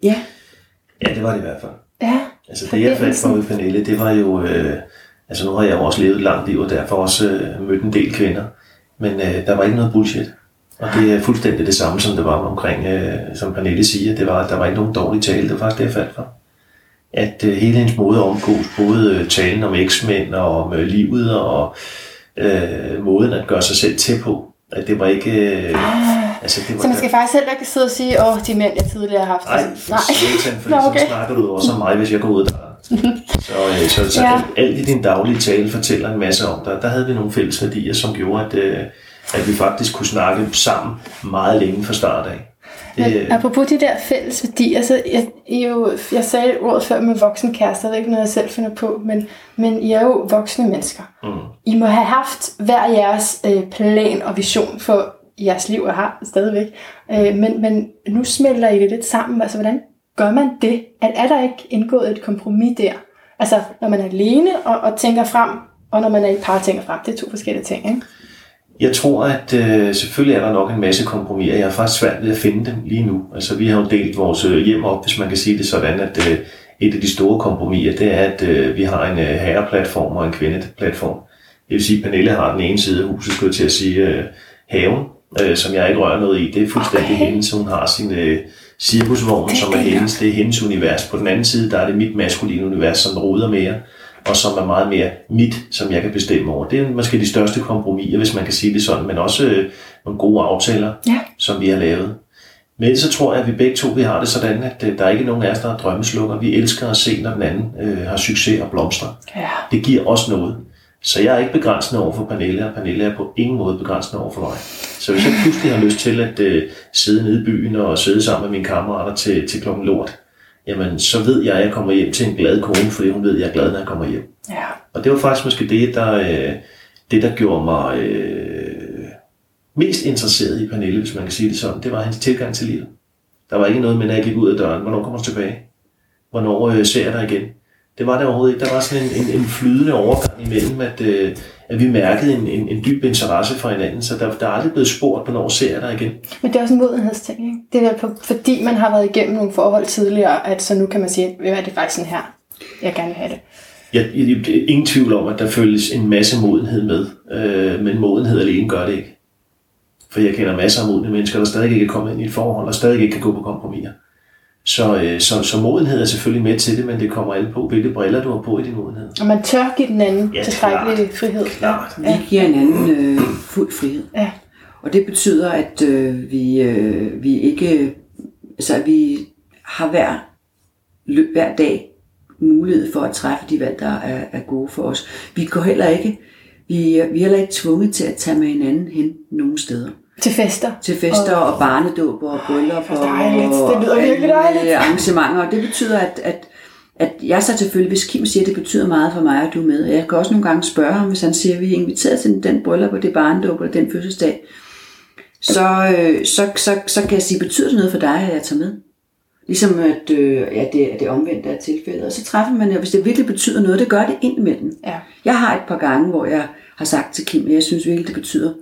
[SPEAKER 2] Ja,
[SPEAKER 3] Ja, det var det i hvert fald.
[SPEAKER 1] Ja.
[SPEAKER 3] Altså det jeg fandt for med Pernille, det var jo, øh, altså nu har jeg jo også levet et langt liv, og derfor også øh, mødt en del kvinder, men øh, der var ikke noget bullshit. Og det er fuldstændig det samme, som det var omkring, øh, som Pernille siger, det var, at der var ikke nogen dårlig tale, det var faktisk det, jeg faldt for. At øh, hele hendes måde at omgås, både øh, talen om eksmænd og om øh, livet og øh, måden at gøre sig selv til på, at det var ikke... Øh, altså, det var,
[SPEAKER 1] Så man skal faktisk heller ikke sidde og sige, åh, de mænd, jeg tidligere har haft.
[SPEAKER 3] Nej,
[SPEAKER 1] Nej.
[SPEAKER 3] satan, for [LAUGHS]
[SPEAKER 1] Nå,
[SPEAKER 3] okay. så snakker du også om mig, hvis jeg går ud der. så øh, så, så
[SPEAKER 1] ja.
[SPEAKER 3] alt i din daglige tale fortæller en masse om dig. Der havde vi nogle fælles værdier, som gjorde, at, øh, at vi faktisk kunne snakke sammen meget længe fra start af.
[SPEAKER 1] Men
[SPEAKER 3] Det,
[SPEAKER 1] apropos de der fælles værdier, så jeg, I jo, jeg sagde ordet før med voksenkærester, det er ikke noget, jeg selv finder på, men, men I er jo voksne mennesker.
[SPEAKER 3] Mm.
[SPEAKER 1] I må have haft hver jeres øh, plan og vision for jeres liv, og har stadigvæk. Øh, men, men nu smelter I det lidt sammen. Altså, hvordan gør man det? Er, er der ikke indgået et kompromis der? Altså, når man er alene og, og tænker frem, og når man er i par og tænker frem. Det er to forskellige ting, ikke?
[SPEAKER 3] Jeg tror, at øh, selvfølgelig er der nok en masse kompromiser. Jeg har faktisk svært ved at finde dem lige nu. Altså, vi har jo delt vores øh, hjem op, hvis man kan sige det sådan, at øh, et af de store kompromiser, det er, at øh, vi har en øh, herreplatform og en kvindeplatform. Det vil sige, at Pernille har den ene side af huset, skulle til at sige, øh, haven, øh, som jeg ikke rører noget i. Det er fuldstændig
[SPEAKER 1] Okay.
[SPEAKER 3] hendes. Hun har sin øh, cirkusvogn, som er hendes. Det er hendes univers. På den anden side, der er det mit maskuline univers, som roder mere og som er meget mere mit, som jeg kan bestemme over. Det er måske de største kompromiser, hvis man kan sige det sådan, men også øh, nogle gode aftaler,
[SPEAKER 1] Ja.
[SPEAKER 3] som vi har lavet. Men så tror jeg, at vi begge to vi har det sådan, at øh, der er ikke nogen af os, der er drømmeslukker. Vi elsker at se, når den anden øh, har succes og blomstrer.
[SPEAKER 1] Ja.
[SPEAKER 3] Det giver os noget. Så jeg er ikke begrænsende over for Pernille, og Pernille er på ingen måde begrænsende over for mig. Så hvis jeg pludselig har lyst til at øh, sidde nede i byen og sidde sammen med mine kammerater til, til klokken lort, jamen så ved jeg, at jeg kommer hjem til en glad kone, fordi hun ved, at jeg er glad, når jeg kommer hjem.
[SPEAKER 1] Ja.
[SPEAKER 3] Og det var faktisk måske det, der, øh, det, der gjorde mig øh, mest interesseret i Pernille, hvis man kan sige det sådan, det var hans tilgang til livet. Der var ikke noget med, når jeg gik ud af døren, hvornår kommer du tilbage? Hvornår øh, ser jeg dig igen? Det var der overhovedet ikke. Der var sådan en, en, en flydende overgang imellem, at, øh, at vi mærkede en, en, en dyb interesse for hinanden, så der, der er aldrig blevet spurgt, hvornår ser jeg dig igen.
[SPEAKER 1] Men det er også en modenhedsting, ikke? Det er vel på, fordi man har været igennem nogle forhold tidligere, at så nu kan man sige, hvad er det faktisk sådan her, jeg gerne vil have det.
[SPEAKER 3] Jeg, jeg, jeg, ingen tvivl om, at der følges en masse modenhed med, øh, men modenhed alene gør det ikke. For jeg kender masser af modne mennesker, der stadig ikke er kommet ind i et forhold, og stadig ikke kan gå på kompromiser. Så, øh, så, så modenhed er selvfølgelig med til det, men det kommer an på, hvilke briller du har på i din modenhed.
[SPEAKER 1] Og man tør give den anden
[SPEAKER 3] Ja,
[SPEAKER 1] tilstrækkelig
[SPEAKER 3] klart.
[SPEAKER 1] frihed.
[SPEAKER 3] Klart.
[SPEAKER 2] Vi giver hinanden øh, fuld frihed.
[SPEAKER 1] Ja.
[SPEAKER 2] Og det betyder, at øh, vi, øh, vi ikke, altså at vi har hver, lø- hver dag mulighed for at træffe de valg, der er, er gode for os. Vi går heller ikke, vi, er- vi er heller ikke tvunget til at tage med hinanden hen nogen steder.
[SPEAKER 1] Til fester.
[SPEAKER 2] Til fester og, og barnedåb og bryllup
[SPEAKER 1] hvor
[SPEAKER 2] og,
[SPEAKER 1] dejligt. Det
[SPEAKER 2] og
[SPEAKER 1] lyder virkelig
[SPEAKER 2] mulige
[SPEAKER 1] dejligt.
[SPEAKER 2] arrangementer. Og det betyder, at, at, at jeg så selvfølgelig, hvis Kim siger, at det betyder meget for mig, at du er med. Jeg kan også nogle gange spørge ham, hvis han siger, at vi er inviteret til den bryllup og det barnedåb og den fødselsdag. Så, øh, så, så, så kan jeg sige, betyder det noget for dig, at jeg tager med? Ligesom at, øh, ja, det, at det omvendte er tilfældet. Og så træffer man, ja, hvis det virkelig betyder noget, det gør det indimellem.
[SPEAKER 1] Ja.
[SPEAKER 2] Jeg har et par gange, hvor jeg har sagt til Kim, at jeg synes virkelig, det betyder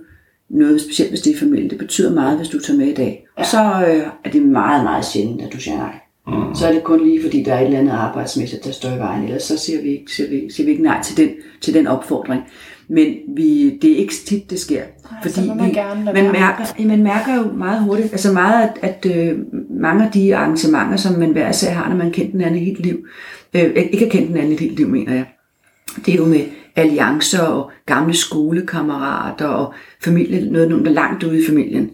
[SPEAKER 2] noget, specielt hvis det er familie. Det betyder meget, hvis du tager med i dag. Og så øh, er det meget, meget sjældent, at du siger nej. Mm. Så er det kun lige, fordi der er et eller andet arbejdsmæssigt, der står i vejen. Ellers så siger vi ikke, siger vi, siger vi ikke nej til den, til den opfordring. Men vi, det er ikke tit, det sker.
[SPEAKER 1] Nej, må man
[SPEAKER 2] vi,
[SPEAKER 1] gerne
[SPEAKER 2] man, mærker, man mærker jo meget hurtigt, altså meget, at, at øh, mange af de arrangementer, som man hver især har, når man kendt den anden helt liv, øh, ikke har kendt den anden i helt liv, mener jeg, det er jo med alliancer og gamle skolekammerater og familie, noget, noget der er langt ude i familien.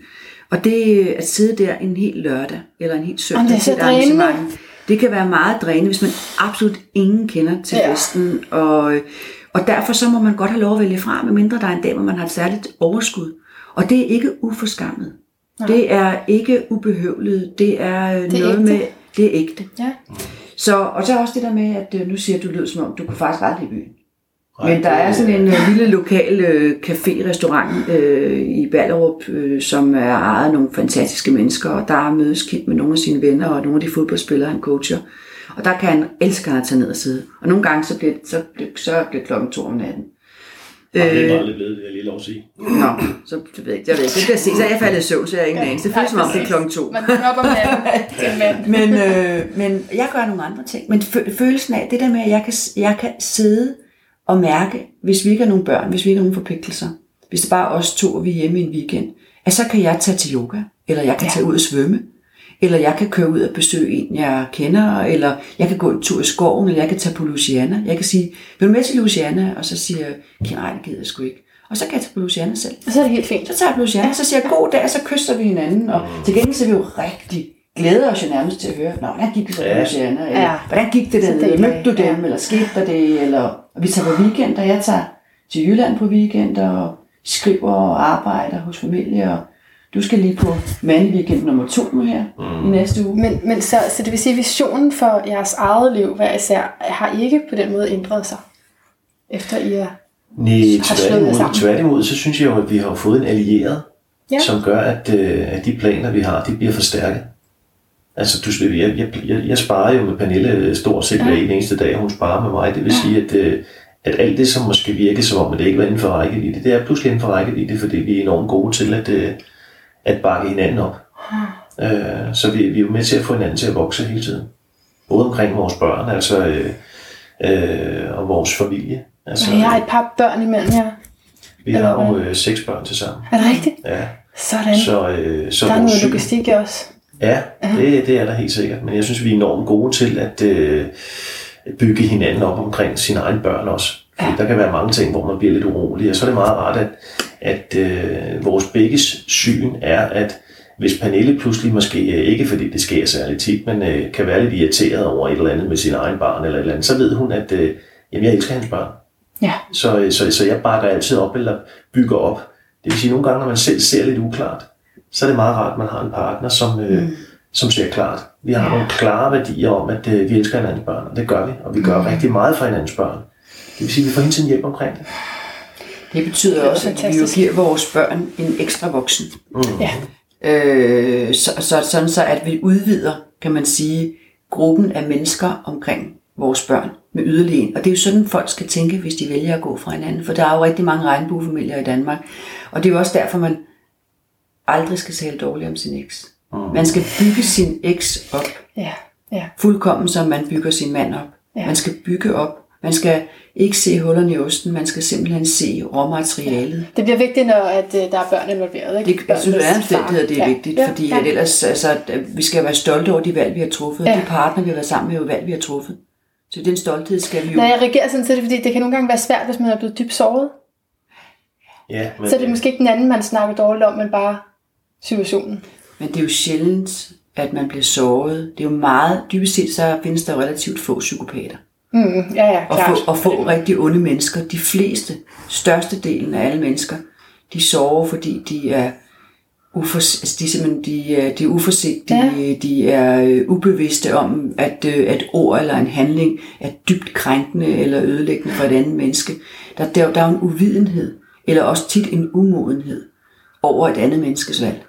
[SPEAKER 2] Og det at sidde der en hel lørdag eller en helt søndag
[SPEAKER 1] det er
[SPEAKER 2] til et arrangement, det kan være meget drænende, hvis man absolut ingen kender til
[SPEAKER 1] Ja.
[SPEAKER 2] festen. Og, og derfor så må man godt have lov at vælge fra, medmindre der er en dag, hvor man har et særligt overskud. Og det er ikke uforskammet. Det er ikke ubehøvlet. Det er, det er noget
[SPEAKER 1] ægte.
[SPEAKER 2] med, det er ægte.
[SPEAKER 1] Ja.
[SPEAKER 2] Så, og så også det der med, at øh, nu siger du, lyder som om, du kunne faktisk aldrig i byen. Men der er sådan en øh, lille lokal øh, café-restaurant øh, i Ballerup, øh, som er ejet af nogle fantastiske mennesker, og der mødes Kim med nogle af sine venner og nogle af de fodboldspillere, han coacher. Og der kan han elske at tage ned og sidde. Og nogle gange så bliver, så bliver, så bliver klokken to om natten.
[SPEAKER 3] Og det er
[SPEAKER 2] Øh,
[SPEAKER 3] aldrig blevet, det er lige lov at sige.
[SPEAKER 2] Nå, så det ved jeg ikke. Jeg ved ikke. Det bliver set. Så er jeg faldet i søvn, så jeg har ingen anelse. Det føles som om, det er klokken to.
[SPEAKER 1] Man er op om natten. [LAUGHS]
[SPEAKER 2] Men, øh, men jeg gør nogle andre ting. Men fø- følelsen af det der med, at jeg kan, jeg kan sidde og mærke, hvis vi ikke har nogen børn, hvis vi ikke har nogen forpligtelser, hvis det bare er os to, og vi er hjemme i en weekend, at så kan jeg tage til yoga, eller jeg kan tage ud og svømme, eller jeg kan køre ud og besøge en, jeg kender, eller jeg kan gå en tur i skoven, eller jeg kan tage på Louisiana. Jeg kan sige, vil du med til Louisiana? Og så siger jeg, "Kim, nej, det gider jeg sgu ikke. Og så kan jeg tage på Louisiana selv.
[SPEAKER 1] Og så er det helt fint.
[SPEAKER 2] Så tager jeg Louisiana, og så siger jeg god dag, og så kysser vi hinanden. Og til gengæld så er vi jo rigtig glæder os jo nærmest til at høre, Nå, hvordan gik det så på
[SPEAKER 3] Ja.
[SPEAKER 2] Louisiana? Eller,
[SPEAKER 1] Ja.
[SPEAKER 2] hvordan gik det
[SPEAKER 1] deler
[SPEAKER 2] Mødte du dem?
[SPEAKER 1] ja.
[SPEAKER 2] Eller skete der det? Eller, og vi tager på weekend, og jeg tager til Jylland på weekend, og skriver og arbejder hos familie. Og du skal lige på mandweekend nummer to nu her mm. i næste uge.
[SPEAKER 1] Men, men så, så det vil sige, at visionen for jeres eget liv hver især, har I ikke på den måde ændret sig? Efter I er...
[SPEAKER 3] Nej,
[SPEAKER 1] har
[SPEAKER 3] tværtimod, tværtimod, så synes jeg jo, at vi har fået en allieret,
[SPEAKER 1] Ja.
[SPEAKER 3] ja. som gør, at, øh, at de planer, vi har, de bliver forstærket. Altså, du, jeg, jeg, jeg, jeg sparer jo med Pernille stort set hver eneste dag, og hun sparer med mig. Det vil sige, at, øh, at alt det, som måske virker som om, at det ikke var inden for rækkevidde, det er pludselig inden for rækkevidde, fordi vi er enormt gode til at, øh, at bakke hinanden op. Øh, så vi, vi er jo med til at få hinanden til at vokse hele tiden. Både omkring vores børn, altså, øh, øh, og vores familie. Altså,
[SPEAKER 1] Men jeg har et par børn imellem jer.
[SPEAKER 3] vi har jo øh, seks børn til sammen.
[SPEAKER 1] Er det rigtigt?
[SPEAKER 3] Ja.
[SPEAKER 1] Sådan.
[SPEAKER 3] Så, øh, så
[SPEAKER 1] der er
[SPEAKER 3] vores
[SPEAKER 1] noget logistik også.
[SPEAKER 3] Ja, det, det er der helt sikkert. Men jeg synes, vi er enormt gode til at øh, bygge hinanden op omkring sine egne børn også. Fordi der kan være mange ting, hvor man bliver lidt urolig. Og så er det meget rart, at, at øh, vores begges syn er, at hvis Pernille pludselig måske, øh, ikke fordi det sker særligt tit, men øh, kan være lidt irriteret over et eller andet med sin egen barn eller et eller andet, så ved hun, at øh, jamen, jeg elsker hendes børn.
[SPEAKER 1] Ja.
[SPEAKER 3] Så, øh, så, så jeg bakker altid op eller bygger op. Det vil sige, at nogle gange, når man selv ser lidt uklart, så er det meget rart, at man har en partner, som, øh, mm. som ser klart. Vi har ja. nogle klare værdier om, at øh, vi elsker hinandens børn, og det gør vi. Og vi gør mm. rigtig meget for hinandens børn. Det vil sige, at vi får hele tiden hjælp omkring det.
[SPEAKER 2] Det betyder
[SPEAKER 1] Det
[SPEAKER 2] også, at vi jo giver vores børn en ekstra voksen.
[SPEAKER 1] Ja.
[SPEAKER 2] Øh, så, så, sådan så, at vi udvider, kan man sige, gruppen af mennesker omkring vores børn med yderligere. Og det er jo sådan, folk skal tænke, hvis de vælger at gå fra hinanden. For der er jo rigtig mange regnbuefamilier i Danmark. Og det er jo også derfor, man aldrig skal tale dårligt om sin eks. Man skal bygge sin eks op
[SPEAKER 1] Ja, ja.
[SPEAKER 2] fuldkommen, som man bygger sin mand op.
[SPEAKER 1] Ja.
[SPEAKER 2] Ja. Man skal bygge op. Man skal ikke se hullerne i osten, man skal simpelthen se råmaterialet.
[SPEAKER 1] Det bliver vigtigt, når at, øh, der er børn involveret. Ikke?
[SPEAKER 2] Det, jeg synes, er omstændighed, det er
[SPEAKER 1] ja.
[SPEAKER 2] vigtigt,
[SPEAKER 1] ja.
[SPEAKER 2] fordi
[SPEAKER 1] ja.
[SPEAKER 2] at ellers, altså, at vi skal være stolte over de valg, vi har truffet.
[SPEAKER 1] Ja.
[SPEAKER 2] Ja. De partner, vi har været sammen med, er jo valg, vi har truffet. Så den stolthed skal vi jo...
[SPEAKER 1] Når jeg reagerer sådan til det, fordi det kan nogle gange være svært, hvis man er blevet dybt såret.
[SPEAKER 4] Ja, men,
[SPEAKER 1] Så er det måske ikke den anden, man snakker dårligt om, men bare situationen.
[SPEAKER 2] Men det er jo sjældent, at man bliver såret. Det er jo meget... Dybest set, så findes der relativt få psykopater.
[SPEAKER 1] Mm, ja, ja,
[SPEAKER 2] Og
[SPEAKER 1] klart.
[SPEAKER 2] få, og få rigtig onde mennesker. De fleste, størstedelen af alle mennesker, de sover, fordi de er ufors, altså de, simpelthen, de, er, de er uforsigtige, ja. de er øh, ubevidste om, at øh, at ord eller en handling er dybt krænkende eller ødelæggende for et andet menneske. Der, der, der er jo en uvidenhed, eller også tit en umodenhed over et andet menneskes valg.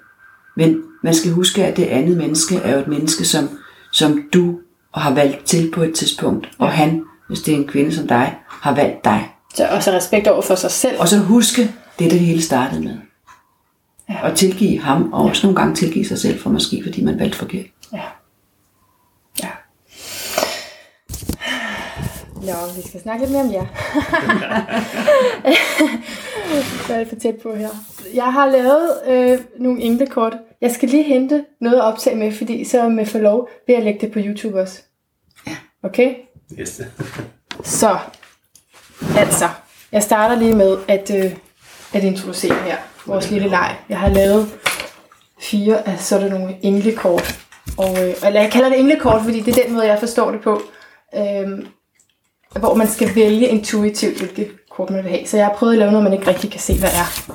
[SPEAKER 2] Men man skal huske, at det andet menneske er jo et menneske, som, som du har valgt til på et tidspunkt, og han, hvis det er en kvinde som dig, har valgt dig.
[SPEAKER 1] Så også respekt over for sig selv.
[SPEAKER 2] Og så huske det, det hele startede med.
[SPEAKER 1] Ja.
[SPEAKER 2] Og tilgive ham, og også nogle gange tilgive sig selv, for måske fordi man valgte forkert.
[SPEAKER 1] Ja. Ja. Nå, vi skal snakke lidt mere om jer. [LAUGHS] Så er det for tæt på her. Jeg har lavet øh, nogle englekort. Jeg skal lige hente noget at optage med, fordi så med forlov vil jeg lægge det på YouTube også.
[SPEAKER 2] Ja.
[SPEAKER 1] Okay?
[SPEAKER 4] Yes. [LAUGHS]
[SPEAKER 1] Så, altså, jeg starter lige med at, øh, at introducere her vores lille leg. Jeg har lavet fire af sådan nogle englekort. Og, øh, eller jeg kalder det englekort, fordi det er den måde, jeg forstår det på. Øh, hvor man skal vælge intuitivt, hvilke kort man vil have. Så jeg har prøvet at lave noget, man ikke rigtig kan se, hvad er.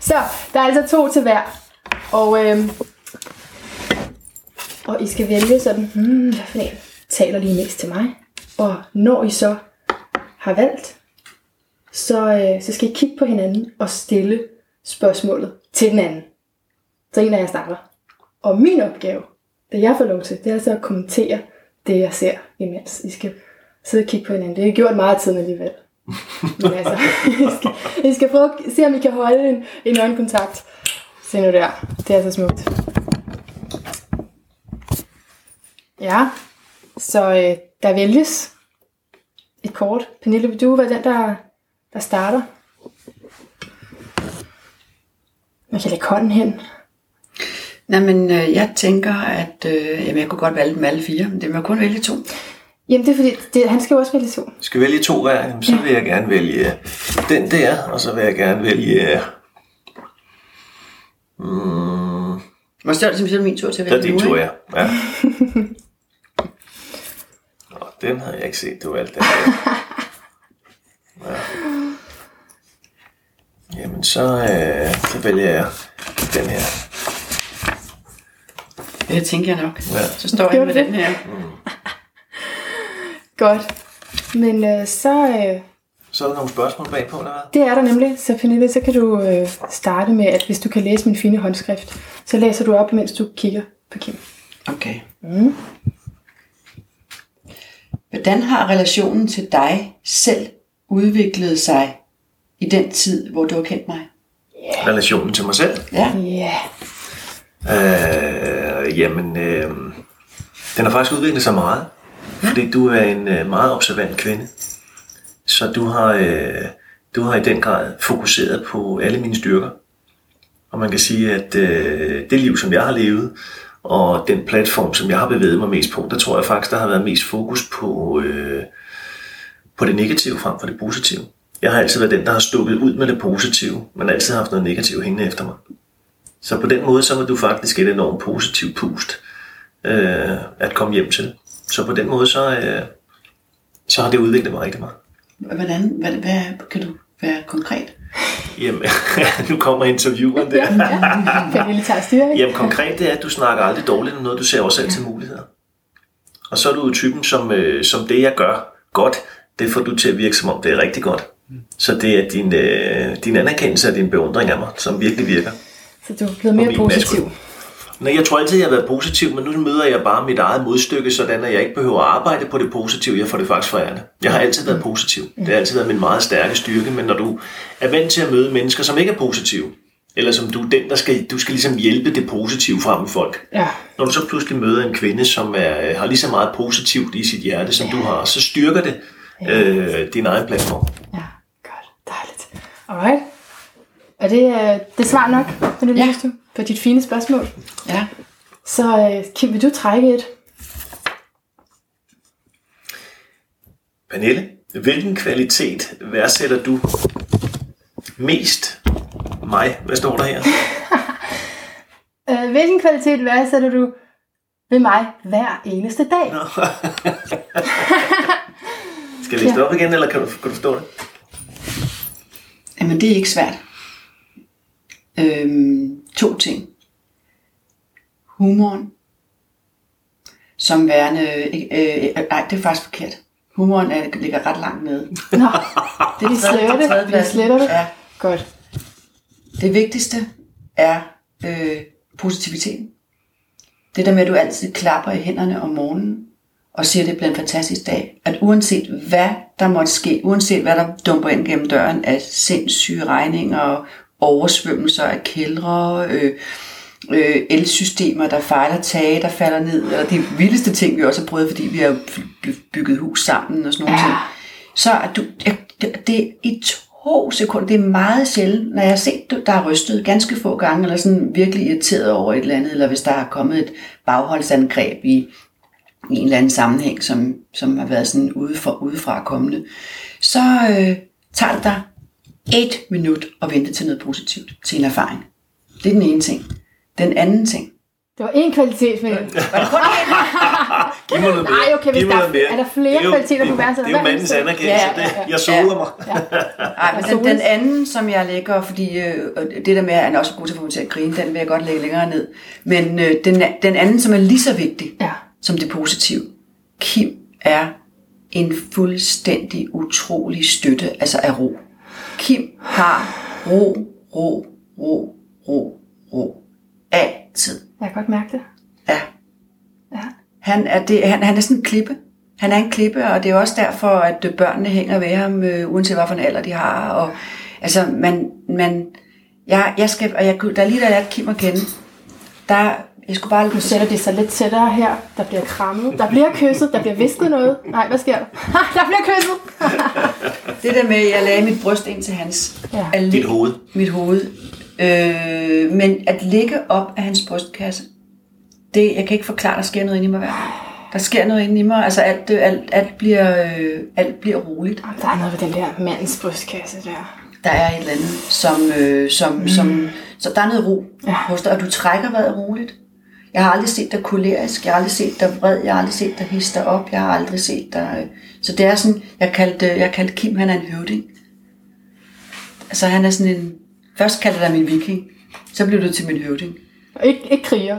[SPEAKER 1] [LAUGHS] Så, der er altså to til hver. Og, øh, og I skal vælge sådan, hmm, hvad for en taler lige mest til mig. Og når I så har valgt, så, øh, så skal I kigge på hinanden og stille spørgsmålet til den anden. Så en af jer starter. Og min opgave, det jeg får lov til, det er altså at kommentere det, jeg ser imens. I skal sidde og kigge på hinanden. Det har jeg gjort meget tiden alligevel. [LAUGHS] Men altså, I skal, I skal prøve at se, om I kan holde en, en øjenkontakt. Se nu der. Det er så smukt. Ja, så øh, der vælges et kort. Pernille, vil du være den, der, der starter? Man kan lægge hånden hen.
[SPEAKER 2] Nej, men øh, jeg tænker, at øh, jamen, jeg kunne godt vælge dem alle fire, men det må jeg kun vælge to.
[SPEAKER 1] Jamen, det er fordi, det, han skal jo også vælge to.
[SPEAKER 3] Skal vælge to hver, jamen, så vil jeg gerne vælge den der, og så vil jeg gerne vælge... Mm,
[SPEAKER 2] Hvor større det som min tur til at
[SPEAKER 3] der er
[SPEAKER 2] vælge
[SPEAKER 3] din tur, ja. ja. Og den havde jeg ikke set, det var alt det der. Ja. Jamen, så, øh, så vælger jeg den her.
[SPEAKER 2] Ja, det tænker jeg nok.
[SPEAKER 3] Ja.
[SPEAKER 2] Så står jeg med
[SPEAKER 1] du
[SPEAKER 2] den her.
[SPEAKER 1] Godt. Men øh, så, øh,
[SPEAKER 3] Så er der nogle spørgsmål bagpå, eller hvad?
[SPEAKER 1] det er der nemlig. Så Pernille, så kan du øh, starte med, at hvis du kan læse min fine håndskrift, så læser du op, mens du kigger på Kim.
[SPEAKER 2] Okay. Mm. Hvordan har relationen til dig selv udviklet sig i den tid, hvor du har kendt mig?
[SPEAKER 3] Relationen til mig selv?
[SPEAKER 2] Ja.
[SPEAKER 1] Ja.
[SPEAKER 3] Øh, jamen, øh, den har faktisk udviklet sig meget. Fordi du er en øh, meget observant kvinde. Så du har, øh, du har i den grad fokuseret på alle mine styrker. Og man kan sige, at øh, det liv, som jeg har levet, og den platform, som jeg har bevæget mig mest på, der tror jeg faktisk, der har været mest fokus på, øh, på det negative frem for det positive. Jeg har altid været den, der har stukket ud med det positive, men altid haft noget negativt hængende efter mig. Så på den måde, så var du faktisk et enormt positivt pust øh, at komme hjem til. Så på den måde, så, øh, så har det udviklet mig rigtig meget.
[SPEAKER 2] Hvordan, hvad, hvad, kan du være konkret?
[SPEAKER 3] Jamen, [LAUGHS] nu kommer intervieweren der.
[SPEAKER 1] Pernille tager styring.
[SPEAKER 3] Jamen konkret det er, at du snakker aldrig dårligt om noget, du ser også selv til muligheder. Og så er du typen, som, øh, som det jeg gør godt, det får du til at virke som om det er rigtig godt. Så det er din, øh, din anerkendelse og din beundring af mig, som virkelig virker.
[SPEAKER 1] Så du er blevet mere positiv.
[SPEAKER 3] Nej, jeg tror altid, jeg har været positiv, men nu møder jeg bare mit eget modstykke, sådan at jeg ikke behøver at arbejde på det positive. Jeg får det faktisk forærende. Jeg har altid været positiv. Det har altid været min meget stærke styrke, men når du er vant til at møde mennesker, som ikke er positive, eller som du er den, der skal, du skal ligesom hjælpe det positive frem i folk.
[SPEAKER 1] Ja.
[SPEAKER 3] Når du så pludselig møder en kvinde, som er, har lige så meget positivt i sit hjerte, som du har, så styrker det øh, din egen platform.
[SPEAKER 1] Ja, godt. Dejligt. Alright. Er det, øh, det svar nok, Pernille
[SPEAKER 2] Ja.
[SPEAKER 1] ja. på dit fine spørgsmål?
[SPEAKER 2] Ja.
[SPEAKER 1] Så øh, Kim, vil du trække et?
[SPEAKER 3] Pernille, hvilken kvalitet værdsætter du mest mig? Hvad står der her? [LAUGHS]
[SPEAKER 1] Øh, hvilken kvalitet værdsætter du ved mig hver eneste dag? [LAUGHS]
[SPEAKER 3] Skal jeg læse det op igen, eller kan du, kan du forstå det?
[SPEAKER 2] Jamen, det er ikke svært. Øhm, to ting. Humoren. Som værende... Øh, øh, nej, det er faktisk forkert. Humoren er, ligger ret langt nede.
[SPEAKER 1] Nå, [LAUGHS] det er de slette. Vi sletter det.
[SPEAKER 2] Ja.
[SPEAKER 1] Godt.
[SPEAKER 2] Det vigtigste er øh, positiviteten. Det der med, at du altid klapper i hænderne om morgenen, og siger, at det bliver en fantastisk dag. At uanset hvad der måtte ske, uanset hvad der dumper ind gennem døren af sindssyge regninger og oversvømmelser af kældre, øh, øh, elsystemer, der fejler tage, der falder ned, eller de vildeste ting, vi også har prøvet, fordi vi har bygget hus sammen og sådan nogle
[SPEAKER 1] Ja.
[SPEAKER 2] ting. Så at du, det, det er i to sekunder, det er meget sjældent, når jeg har set, der er rystet ganske få gange, eller sådan virkelig irriteret over et eller andet, eller hvis der er kommet et bagholdsangreb i, i en eller anden sammenhæng, som, som har været sådan udefra, udefra kommende, så øh, tager det dig et minut at vente til noget positivt, til en erfaring. Det er den ene ting. Den anden ting.
[SPEAKER 1] Det var en kvalitet, men...
[SPEAKER 2] Var det kun én? [LAUGHS]
[SPEAKER 3] Giv mig noget mere.
[SPEAKER 1] Nej, okay, hvis der er-
[SPEAKER 3] mere.
[SPEAKER 1] er der flere
[SPEAKER 3] Det er jo-
[SPEAKER 1] kvaliteter, du
[SPEAKER 3] det-
[SPEAKER 1] værdsætter?
[SPEAKER 3] Det er jo mandens
[SPEAKER 1] er det?
[SPEAKER 3] anerkendelse.
[SPEAKER 1] Ja, ja, ja.
[SPEAKER 3] Det- Jeg soler mig.
[SPEAKER 2] Nej, [LAUGHS] men den, den anden, som jeg lægger, fordi øh, det der med, at han også er god til at få mig til at grine, den vil jeg godt lægge længere ned. Men øh, den, den anden, som er lige så vigtig
[SPEAKER 1] Ja.
[SPEAKER 2] som det positive, Kim er en fuldstændig utrolig støtte, altså af ro. Kim har ro, ro, ro, ro, ro. Altid.
[SPEAKER 1] Jeg kan godt mærke det.
[SPEAKER 2] Ja.
[SPEAKER 1] Ja.
[SPEAKER 2] Han er, det, han, han er sådan en klippe. Han er en klippe, og det er også derfor, at børnene hænger ved ham, øh, uanset hvad for en alder de har. Og, altså, man, man, jeg, jeg skal, og jeg, der er lige da jeg lærte Kim at kende, der, jeg skulle bare...
[SPEAKER 1] Nu sætter de sig lidt tættere her. Der bliver krammet. Der bliver kysset. Der bliver visket noget. Nej, hvad sker der? Ha, [LAUGHS] der bliver kysset!
[SPEAKER 2] Det der med, at jeg lagde mit bryst ind til hans...
[SPEAKER 1] Ja.
[SPEAKER 2] at
[SPEAKER 3] Dit hoved.
[SPEAKER 2] Mit hoved. Øh, men at ligge op af hans brystkasse, det, jeg kan ikke forklare, der sker noget inde i mig hver dag. Der sker noget inde i mig, altså alt, øh, alt, alt, bliver, øh, alt bliver roligt.
[SPEAKER 1] Der er noget ved den der mandens brystkasse der.
[SPEAKER 2] Der er et eller andet, som, øh, som, mm. som så der er noget ro
[SPEAKER 1] ja.
[SPEAKER 2] hos dig, og du trækker vejret roligt. Jeg har aldrig set dig kolerisk, jeg har aldrig set dig vred, jeg har aldrig set dig hisse dig op, jeg har aldrig set dig... Øh, så det er sådan, jeg kaldte, jeg kaldte Kim, han er en høvding. Altså han er sådan en... Først kaldte jeg dig min viking, så blev du til min høvding.
[SPEAKER 1] Og ikke, ikke kriger.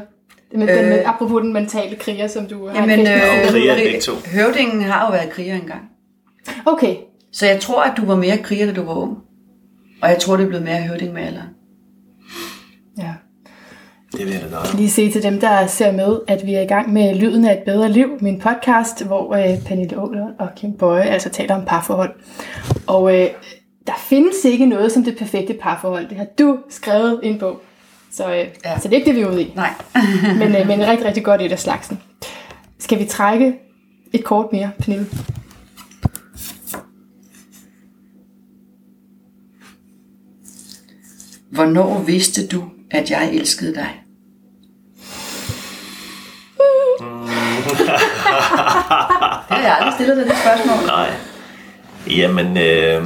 [SPEAKER 1] Men den,
[SPEAKER 2] Øh.
[SPEAKER 1] med, apropos den mentale kriger, som du har
[SPEAKER 2] Jamen, øh,
[SPEAKER 3] Kriger
[SPEAKER 2] høvdingen har jo været kriger engang.
[SPEAKER 1] Okay,
[SPEAKER 2] Så jeg tror, at du var mere kriger, da du var ung. Og jeg tror, det er blevet mere høvding med alderen.
[SPEAKER 3] Det vil jeg da
[SPEAKER 1] lige sige til dem, der ser med, at vi er i gang med Lyden af et bedre liv, min podcast, hvor øh, Pernille Aaler og Kim Bøje altså taler om parforhold. Og øh, der findes ikke noget som det perfekte parforhold. Det har du skrevet i en bog. Så, øh. Ja. så det er ikke det, vi er ude i.
[SPEAKER 2] Nej. [LAUGHS]
[SPEAKER 1] Men, øh, men rigtig, rigtig godt et af slagsen. Skal vi trække et kort mere, Pernille?
[SPEAKER 2] Hvornår vidste du, at jeg elskede dig? [LAUGHS] det har jeg aldrig stillet dig det spørgsmål.
[SPEAKER 3] Nej. Jamen, øh,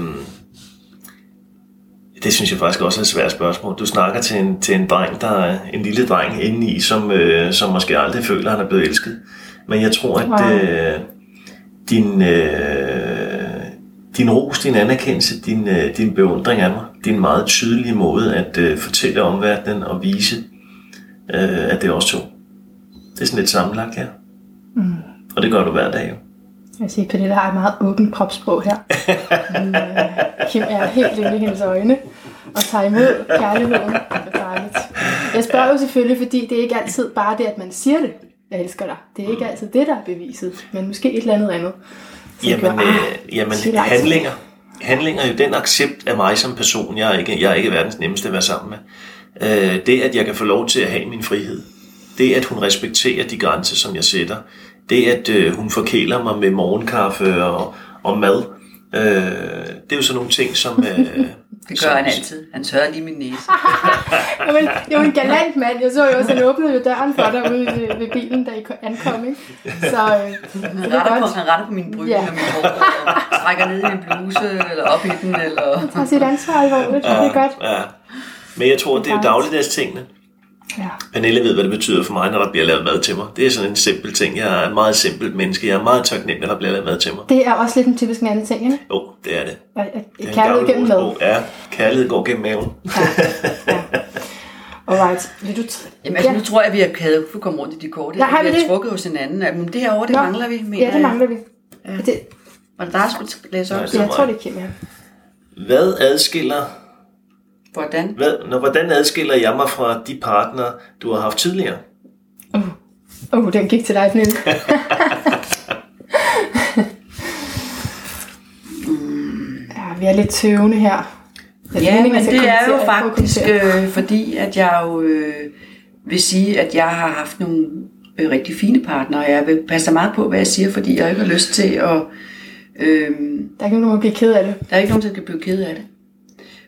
[SPEAKER 3] det synes jeg faktisk også er et svært spørgsmål. Du snakker til en, til en dreng, der er en lille dreng indeni, som, øh, som måske aldrig føler, at han er blevet elsket. Men jeg tror, at
[SPEAKER 1] Wow.
[SPEAKER 3] øh, din, øh, din ros, din anerkendelse, din, øh, din beundring af mig, din meget tydelige måde at øh, fortælle omverdenen og vise, øh, at det er os to. Det er sådan lidt sammenlagt her. Mm. Og det gør du hver dag jo.
[SPEAKER 1] Jeg siger, Pernille har et meget åbent kropssprog her. Men, øh, Kim er helt inde i hendes øjne og tager imod kærligheden. Det er dejligt. Jeg spørger jo selvfølgelig, fordi det er ikke altid bare det, at man siger det. Jeg elsker dig. Det er ikke altid det, der er beviset, men måske et eller andet andet.
[SPEAKER 3] Jamen,
[SPEAKER 1] gør,
[SPEAKER 3] øh,
[SPEAKER 1] "Ah,
[SPEAKER 3] jamen
[SPEAKER 1] det altid."
[SPEAKER 3] handlinger. Handlinger er jo den accept af mig som person. Jeg er ikke, jeg er ikke verdens nemmeste at være sammen med. Øh, det, at jeg kan få lov til at have min frihed. Det, at hun respekterer de grænser, som jeg sætter. Det, at øh, hun forkæler mig med morgenkaffe og, og mad. Øh, det er jo sådan nogle ting, som... Øh, [LAUGHS]
[SPEAKER 2] Det gør han altid. Han tørrer lige min næse.
[SPEAKER 1] Jamen, det er jo en galant mand. Jeg så jo også, han åbnede jo døren for dig ude ved, ved bilen, da I ankom. Ikke? Så, øh, så
[SPEAKER 2] Han
[SPEAKER 1] er
[SPEAKER 2] retter, på, han retter på min bryg
[SPEAKER 1] Ja.
[SPEAKER 2] ja. og mit hår, og trækker ned i min bluse, eller op i den, eller...
[SPEAKER 1] Tager sit ansvar alvorligt. Det er godt.
[SPEAKER 3] Ja. Men jeg tror, det er jo dagligdags tingene.
[SPEAKER 1] Ja.
[SPEAKER 3] Pernille ved, hvad det betyder for mig, når der bliver lavet mad til mig. Det er sådan en simpel ting. Jeg er et meget simpelt menneske. Jeg er meget taknemmelig, når der bliver lavet mad til mig.
[SPEAKER 1] Det er også lidt en typisk en anden ting, ikke?
[SPEAKER 3] Jo, det er det.
[SPEAKER 1] At- at-
[SPEAKER 3] Det er en
[SPEAKER 1] Kærlighed gennem mad.
[SPEAKER 3] Ja, kærlighed går gennem maven.
[SPEAKER 1] Alright. Vil du t-
[SPEAKER 2] Jamen, altså, nu tror jeg, vi har kædet for at komme rundt i de kort.
[SPEAKER 1] Ja, har vi
[SPEAKER 2] vi har
[SPEAKER 1] det?
[SPEAKER 2] trukket hos hinanden. Men det her over, det
[SPEAKER 1] Nå.
[SPEAKER 2] mangler vi, mener
[SPEAKER 1] Ja, det mangler vi. Ja. Det,
[SPEAKER 2] Var det dig, der skulle læse op?
[SPEAKER 3] Nej,
[SPEAKER 1] jeg tror, det er Kim, ja.
[SPEAKER 3] Hvad adskiller,
[SPEAKER 2] Hvordan?
[SPEAKER 3] hvad, når, hvordan adskiller jeg mig fra de partnere, du har haft tidligere?
[SPEAKER 1] Åh, oh, den gik til dig, Pernille. [LAUGHS] ja, vi er lidt tøvende her.
[SPEAKER 2] Ja, men det er jo faktisk, øh, fordi at jeg jo øh, vil sige, at jeg har haft nogle øh, rigtig fine partnere, og jeg vil passe meget på, hvad jeg siger, fordi jeg ikke har lyst til at... Øh,
[SPEAKER 1] Der er ikke nogen, der må blive ked af det.
[SPEAKER 2] der er ikke nogen, der kan blive ked af det.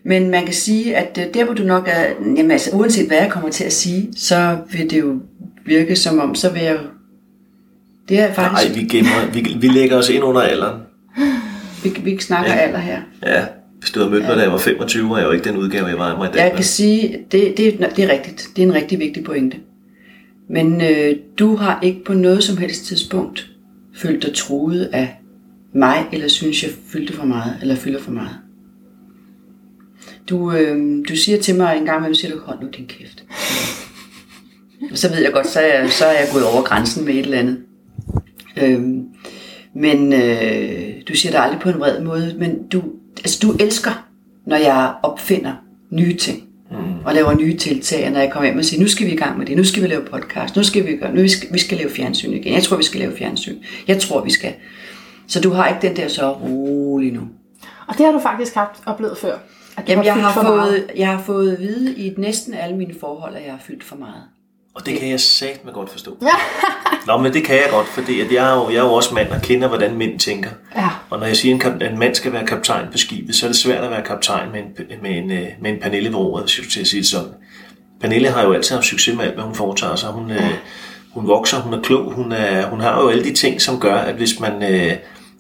[SPEAKER 2] Men man kan sige, at øh, der hvor du nok er, jamen altså uanset hvad jeg kommer til at sige, så vil det jo virke som om, så vil jeg det er faktisk,
[SPEAKER 3] Nej, vi, gemmer, vi, vi lægger os ind under alderen.
[SPEAKER 2] vi, vi snakker
[SPEAKER 3] Ja.
[SPEAKER 2] alder her.
[SPEAKER 3] Ja, hvis du havde mødt mig, da jeg var 25, var jeg jo ikke den udgave, jeg var mig i dag.
[SPEAKER 2] Jeg kan sige, det, det, det er rigtigt. Det er en rigtig vigtig pointe. Men øh, du har ikke på noget som helst tidspunkt følt dig truet af mig, eller synes jeg fyldte for meget, eller fylder for meget. Du, øh, du siger til mig en gang imellem, siger du, hold nu din kæft. Så ved jeg godt, så er, jeg, så er jeg gået over grænsen med et eller andet. Øhm, men øh, du siger det aldrig på en vred måde, men du, altså, du elsker, når jeg opfinder nye ting. Mm. Og laver nye tiltag, når jeg kommer hjem og siger, nu skal vi i gang med det, nu skal vi lave podcast, nu skal vi gøre, nu vi skal, vi skal lave fjernsyn igen. Jeg tror, vi skal lave fjernsyn. Jeg tror, vi skal. Så du har ikke den der så rolig nu.
[SPEAKER 1] Og det har du faktisk haft oplevet før. Du
[SPEAKER 2] Jamen, jeg har, fået, jeg har fået at vide i næsten alle mine forhold, at jeg har fyldt for meget.
[SPEAKER 3] Og det kan jeg satme godt forstå. Nå, men det kan jeg godt, fordi at jeg, er jo, jeg er jo også mand og kender, hvordan mænd tænker.
[SPEAKER 1] Ja.
[SPEAKER 3] Og når jeg siger, at en, mand skal være kaptajn på skibet, så er det svært at være kaptajn med en, med en, øh, med en Pernille ved roret, hvis jeg skulle til at sige det sådan. Pernille har jo altid haft succes med alt, hvad hun foretager sig. Hun, øh, hun vokser, hun er klog, hun, er, hun har jo alle de ting, som gør, at hvis man, øh,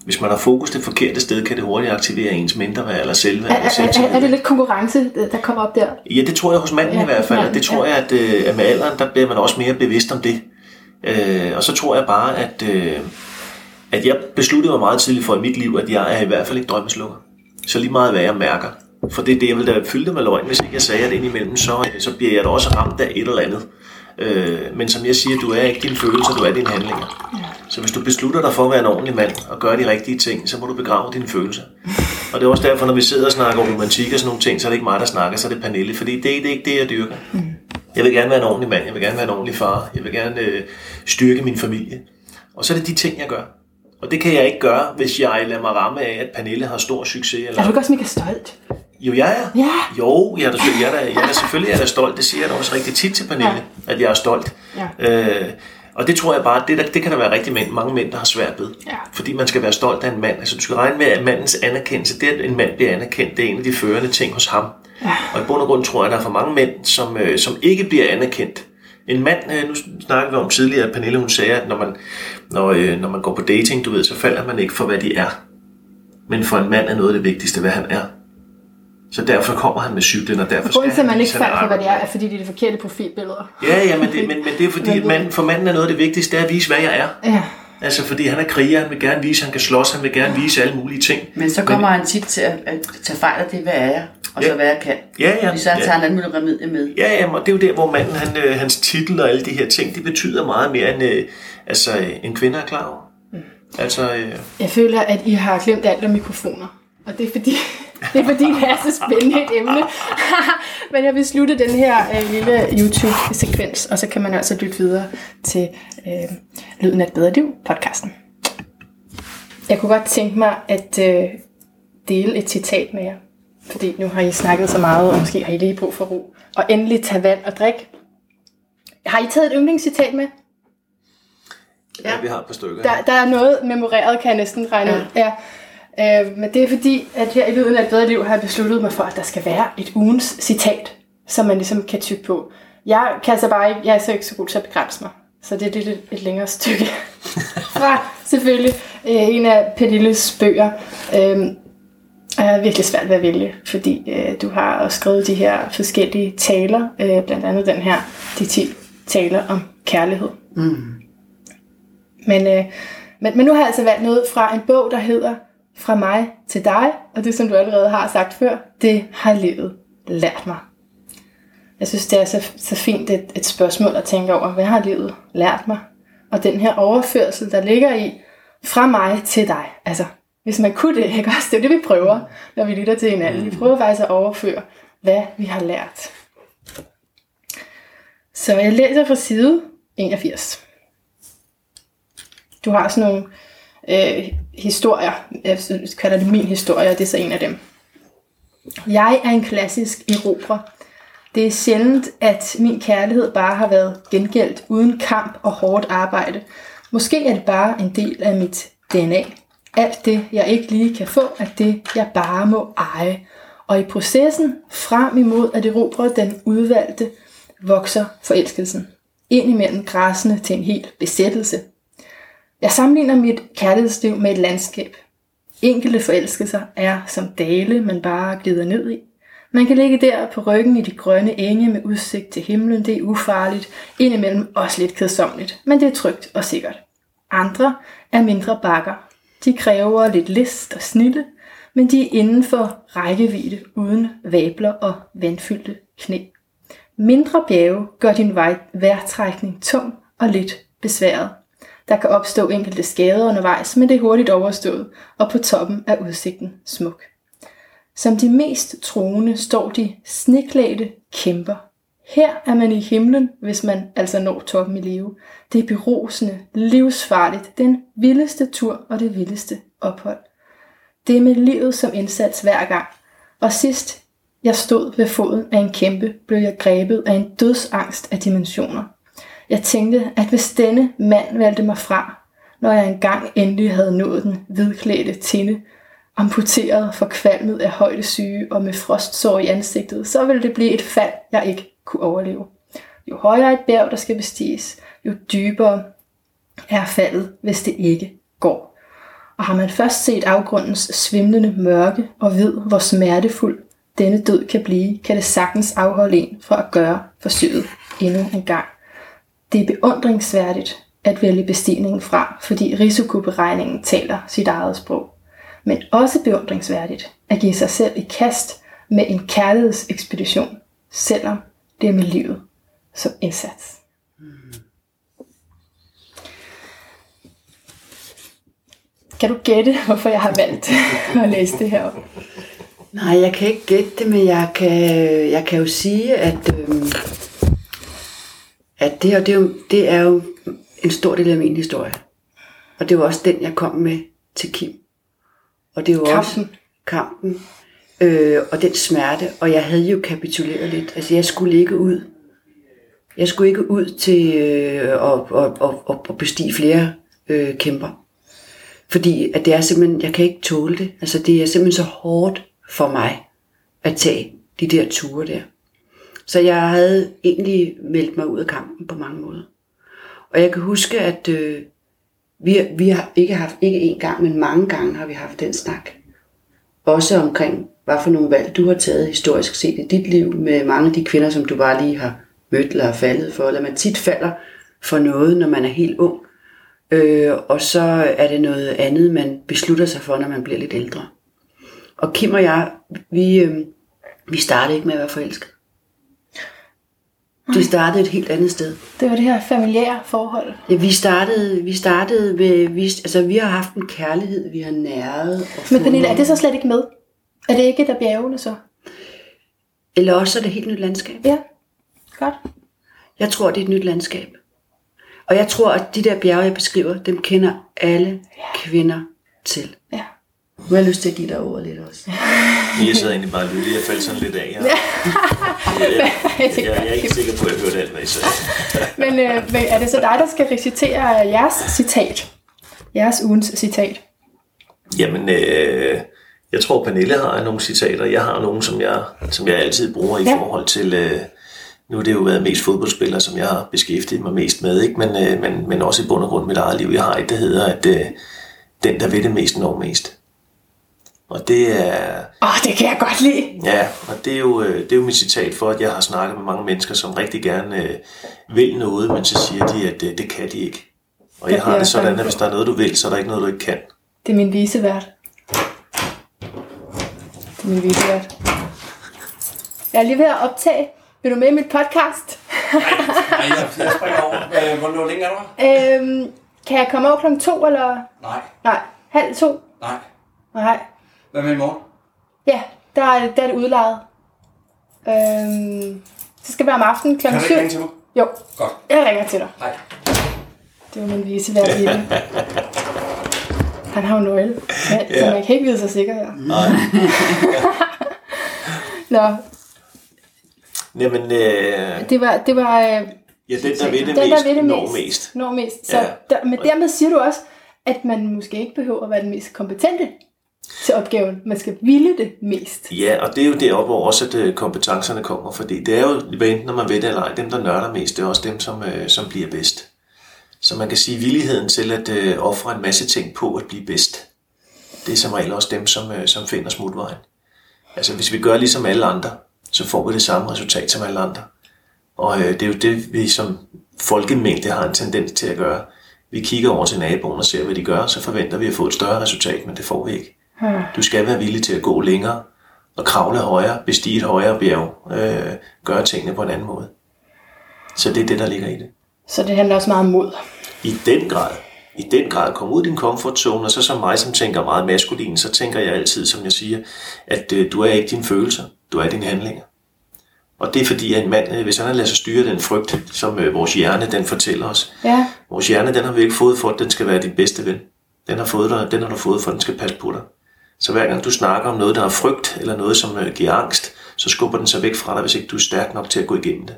[SPEAKER 3] hvis man har fokus det forkerte sted, kan det hurtigt aktivere ens mindre eller selvværd.
[SPEAKER 1] Er, er, er, er det lidt konkurrence, der kommer op der?
[SPEAKER 3] Ja, det tror jeg hos manden
[SPEAKER 1] Ja,
[SPEAKER 3] i hvert fald.
[SPEAKER 1] manden,
[SPEAKER 3] det tror
[SPEAKER 1] ja.
[SPEAKER 3] jeg, at, øh, at med alderen, der bliver man også mere bevidst om det. Øh, og så tror jeg bare, at, øh, at jeg besluttede mig meget tidligt for i mit liv, at jeg er i hvert fald ikke drømmeslukker. Så lige meget hvad jeg mærker. For det er det, jeg vil da fylde med løgn, hvis ikke jeg sagde det indimellem, så, øh, så bliver jeg da også ramt af et eller andet. Øh, men som jeg siger, du er ikke dine følelser, du er dine handlinger. Så hvis du beslutter dig for at være en ordentlig mand og gøre de rigtige ting, så må du begrave dine følelser. [LAUGHS] Og det er også derfor, når vi sidder og snakker romantik og sådan nogle ting, så er det ikke mig, der snakker, så er det Pernille. Fordi det, det er ikke det, jeg dyrker. Jeg vil gerne være en ordentlig mand, jeg vil gerne være en ordentlig far, jeg vil gerne øh, styrke min familie. Og så er det de ting, jeg gør. Og det kan jeg ikke gøre, hvis jeg lader mig ramme af, at Pernille har stor succes. Eller...
[SPEAKER 1] Er du ikke også mega stolt?
[SPEAKER 3] Jo, jeg er.
[SPEAKER 1] Ja.
[SPEAKER 3] Jo, jeg er, da, jeg, er da, jeg er da selvfølgelig jeg er da stolt. Det siger jeg da også rigtig tit til Pernille, ja. at jeg er stolt.
[SPEAKER 1] Ja.
[SPEAKER 3] Øh, og det tror jeg bare, det, der, det kan der være rigtig mænd, mange mænd, der har svært ved.
[SPEAKER 1] Ja.
[SPEAKER 3] Fordi man skal være stolt af en mand. Altså du skal regne med, at mandens anerkendelse, det at en mand bliver anerkendt, det er en af de førende ting hos ham.
[SPEAKER 1] Ja.
[SPEAKER 3] Og i bund og grund tror jeg, at der er for mange mænd, som, øh, som ikke bliver anerkendt. En mand, øh, nu snakkede vi om tidligere, at Pernille hun sagde, at når man, når, øh, når man går på dating, du ved, så falder man ikke for, hvad de er. Men for en mand er noget af det vigtigste, hvad han er. Så derfor kommer han med cyklen, og derfor
[SPEAKER 1] Grunden til, at man ikke
[SPEAKER 3] han
[SPEAKER 1] falder for, hvad det er, er fordi det er de forkerte profilbilleder.
[SPEAKER 3] Ja, ja, men det, men, men det er fordi, at manden, for manden er noget af det vigtigste, det er at vise, hvad jeg er.
[SPEAKER 1] Ja.
[SPEAKER 3] Altså, fordi han er kriger, han vil gerne vise, at han kan slås, han vil gerne vise alle mulige ting.
[SPEAKER 2] Men så kommer han tit til at, at tage fejl af det, hvad er jeg, og så
[SPEAKER 3] Ja.
[SPEAKER 2] hvad jeg kan.
[SPEAKER 3] Ja, ja,
[SPEAKER 2] Fordi så tager
[SPEAKER 3] ja.
[SPEAKER 2] han alt muligt remedie med.
[SPEAKER 3] Ja, ja, og det er jo der, hvor manden, han, øh, hans titel og alle de her ting, de betyder meget mere, end, øh, altså, øh, en kvinde er klar over.
[SPEAKER 5] Altså, øh,
[SPEAKER 1] Jeg føler, at I har glemt alt om mikrofoner. Og det er fordi, det er, fordi det er så spændende et emne. [LAUGHS] Men jeg vil slutte den her øh, lille YouTube-sekvens, og så kan man altså lytte videre til øh, Lyden af et bedre liv, podcasten. Jeg kunne godt tænke mig at øh, dele et citat med jer. Fordi nu har I snakket så meget, og måske har I lige brug for ro. Og endelig tage vand og drik. Har I taget et yndlingscitat med?
[SPEAKER 5] ja. ja, vi har et par stykker.
[SPEAKER 1] Der, der er noget memoreret, kan jeg næsten regne ud. Ja. Øh, men det er fordi, at her i Lyden af et bedre liv har jeg besluttet mig for, at der skal være et ugens citat, som man ligesom kan tykke på. Jeg kan altså bare ikke, jeg er så ikke så god til at begrænse mig. Så det er lidt et, et længere stykke [LAUGHS] fra selvfølgelig øh, en af Pernilles bøger. Øh, er virkelig svært ved at vælge, fordi øh, du har også skrevet de her forskellige taler, øh, blandt andet den her, de 10 taler om kærlighed.
[SPEAKER 2] Mm.
[SPEAKER 1] Men, øh, men, men nu har jeg altså valgt noget fra en bog, der hedder fra mig til dig, og det som du allerede har sagt før, det har livet lært mig. Jeg synes, det er så, så fint et, et spørgsmål at tænke over, hvad har livet lært mig? Og den her overførsel, der ligger i, fra mig til dig. Altså, hvis man kunne det, ikke også? Det er det, vi prøver, når vi lytter til hinanden. Vi prøver faktisk at overføre, hvad vi har lært. Så jeg læser fra side 81. Du har sådan nogle øh, historier. Jeg kalder det min historie, og det er så en af dem. Jeg er en klassisk erobrer. Det er sjældent, at min kærlighed bare har været gengældt uden kamp og hårdt arbejde. Måske er det bare en del af mit DNA. Alt det, jeg ikke lige kan få, er det, jeg bare må eje. Og i processen frem imod at erobre den udvalgte, vokser forelskelsen. Ind imellem græsene til en hel besættelse. Jeg sammenligner mit kærlighedsliv med et landskab. Enkelte forelskelser er som dale, man bare glider ned i. Man kan ligge der på ryggen i de grønne enge med udsigt til himlen. Det er ufarligt, indimellem også lidt kedsomligt, men det er trygt og sikkert. Andre er mindre bakker. De kræver lidt list og snille, men de er inden for rækkevidde uden vabler og vandfyldte knæ. Mindre bjerge gør din vej vejrtrækning tung og lidt besværet. Der kan opstå enkelte skader undervejs, men det er hurtigt overstået, og på toppen er udsigten smuk. Som de mest troende står de sneklædte kæmper. Her er man i himlen, hvis man altså når toppen i live. Det er berusende, livsfarligt, den vildeste tur og det vildeste ophold. Det er med livet som indsats hver gang. Og sidst jeg stod ved foden af en kæmpe, blev jeg grebet af en dødsangst af dimensioner. Jeg tænkte, at hvis denne mand valgte mig fra, når jeg engang endelig havde nået den hvidklædte tinde, amputeret, forkvalmet af højdesyge og med frostsår i ansigtet, så ville det blive et fald, jeg ikke kunne overleve. Jo højere et bjerg, der skal bestiges, jo dybere er faldet, hvis det ikke går. Og har man først set afgrundens svimlende mørke og ved, hvor smertefuld denne død kan blive, kan det sagtens afholde en fra at gøre forsøget endnu en gang. Det er beundringsværdigt at vælge bestigningen fra, fordi risikoberegningen taler sit eget sprog. Men også beundringsværdigt at give sig selv i kast med en kærlighedsekspedition, selvom det er med livet som indsats. Kan du gætte, hvorfor jeg har valgt at læse det her op?
[SPEAKER 2] Nej, jeg kan ikke gætte det, men jeg kan, jeg kan jo sige, at, øhm, at det, her, det, er jo, det er jo en stor del af min historie. Og det var også den, jeg kom med til Kim. Og det var
[SPEAKER 1] Kampen.
[SPEAKER 2] også kampen. Øh, og den smerte. Og jeg havde jo kapituleret lidt. Altså, jeg skulle ikke ud. Jeg skulle ikke ud til øh, at, at, at, at, at bestige flere øh, kæmper. Fordi at det er simpelthen, jeg kan ikke tåle det. Altså det er simpelthen så hårdt for mig at tage de der ture der. Så jeg havde egentlig meldt mig ud af kampen på mange måder. Og jeg kan huske, at øh, vi, vi har ikke haft, ikke én gang, men mange gange har vi haft den snak. Også omkring, hvad for nogle valg du har taget historisk set i dit liv, med mange af de kvinder, som du bare lige har mødt eller har faldet for, eller man tit falder for noget, når man er helt ung. Øh, og så er det noget andet, man beslutter sig for, når man bliver lidt ældre. Og Kim og jeg, vi, øh, vi startede ikke med at være forelskede. Det startede et helt andet sted.
[SPEAKER 1] Det var det her familiære forhold.
[SPEAKER 2] Ja, vi startede, vi startede med, vi, altså vi har haft en kærlighed, vi har næret. Og
[SPEAKER 1] Men Pernille, er det så slet ikke med? Er det ikke et af bjergene så?
[SPEAKER 2] Eller også er det et helt nyt landskab.
[SPEAKER 1] Ja, godt.
[SPEAKER 2] Jeg tror, det er et nyt landskab. Og jeg tror, at de der bjerge, jeg beskriver, dem kender alle kvinder til.
[SPEAKER 1] Ja.
[SPEAKER 2] Nu har jeg lyst til at give dig ordet lidt også. [LAUGHS]
[SPEAKER 3] Jeg sidder egentlig bare og lytter. Jeg faldt sådan lidt af. [LAUGHS] [LAUGHS] Jeg, jeg, jeg, jeg, jeg er ikke sikker på, at jeg hørte alt, hvad I sagde.
[SPEAKER 1] Men, øh, men er det så dig, der skal recitere jeres citat? Jeres ugens citat?
[SPEAKER 3] Jamen, øh, jeg tror, Pernille har nogle citater. Jeg har nogle, som jeg, som jeg altid bruger i
[SPEAKER 1] Ja.
[SPEAKER 3] forhold til... Øh, nu har det jo været mest fodboldspillere, som jeg har beskæftiget mig mest med, ikke? Men, øh, men, men også i bund og grund mit eget liv. Jeg har et, der hedder, at øh, den, der ved det mest, når mest. Og det er,
[SPEAKER 1] Åh, oh, det kan jeg godt lide.
[SPEAKER 3] Ja, og det er, jo, øh, det er jo mit citat for, at jeg har snakket med mange mennesker, som rigtig gerne øh, vil noget, men så siger de, at øh, det kan de ikke. Og jeg
[SPEAKER 1] Det
[SPEAKER 3] har
[SPEAKER 1] bliver
[SPEAKER 3] det sådan, at hvis der er noget, du vil, så er der ikke noget, du ikke kan.
[SPEAKER 1] Det er min visevært. Det er min visevært. Jeg er lige ved at optage. Vil du med i mit podcast?
[SPEAKER 6] Nej, jeg, jeg springer over. Øh, Hvor, længe er der?
[SPEAKER 1] Øhm, kan jeg komme over klokken to, eller?
[SPEAKER 6] Nej,
[SPEAKER 1] Nej, halv to?
[SPEAKER 6] nej.
[SPEAKER 1] Nej.
[SPEAKER 6] Hvad med i morgen?
[SPEAKER 1] Ja, der er, der er det udlejet. Øhm, så skal det være om aftenen
[SPEAKER 6] Kan
[SPEAKER 1] klokken
[SPEAKER 6] du
[SPEAKER 1] 7.
[SPEAKER 6] ikke ringe til mig?
[SPEAKER 1] Jo,
[SPEAKER 6] Godt.
[SPEAKER 1] jeg ringer til dig.
[SPEAKER 6] Hej.
[SPEAKER 1] Det var min visevært i det. Han har jo nøgle, ja, så
[SPEAKER 3] Ja.
[SPEAKER 1] man kan ikke vide sig sikker her.
[SPEAKER 3] Nej. [LAUGHS]
[SPEAKER 1] Nå,
[SPEAKER 3] Jamen, øh,
[SPEAKER 1] det var, det var øh,
[SPEAKER 3] ja, den, der ved det
[SPEAKER 1] den,
[SPEAKER 3] mest,
[SPEAKER 1] der ved det
[SPEAKER 3] når
[SPEAKER 1] mest,
[SPEAKER 3] mest.
[SPEAKER 1] Når mest. Så
[SPEAKER 3] Ja.
[SPEAKER 1] der, men dermed siger du også, at man måske ikke behøver at være den mest kompetente til opgaven. Man skal ville det mest.
[SPEAKER 3] Ja, og det er jo deroppe, hvor også at, øh, kompetencerne kommer, fordi det er jo, hvad enten når man ved det eller ej, dem, der nørder mest, det er også dem, som, øh, som bliver bedst. Så man kan sige, villigheden til at øh, ofre en masse ting på at blive bedst, det er som regel også dem, som, øh, som finder smutvejen. Altså hvis vi gør ligesom alle andre, så får vi det samme resultat som alle andre. Og øh, det er jo det, vi som folkemængde har en tendens til at gøre. Vi kigger over til naboen og ser, hvad de gør, så forventer vi at få et større resultat, men det får vi ikke. Du skal være villig til at gå længere og kravle højere, bestige et højere bjerg, øh, gøre tingene på en anden måde. Så det er det, der ligger i det.
[SPEAKER 1] Så det handler også meget om mod.
[SPEAKER 3] I den grad. I den grad. Kom ud af din comfort zone, og så som mig, som tænker meget maskulin, så tænker jeg altid, som jeg siger, at øh, du er ikke dine følelser, du er dine handlinger. Og det er fordi, at en mand, øh, hvis han lader sig styre den frygt, som øh, vores hjerne den fortæller os,
[SPEAKER 1] Ja,
[SPEAKER 3] vores hjerne, den har vi ikke fået for, at den skal være din bedste ven. Den har, fået dig, den har du fået for, at den skal passe på dig. Så hver gang du snakker om noget, der er frygt, eller noget, som øh, giver angst, så skubber den sig væk fra dig, hvis ikke du er stærk nok til at gå igennem det.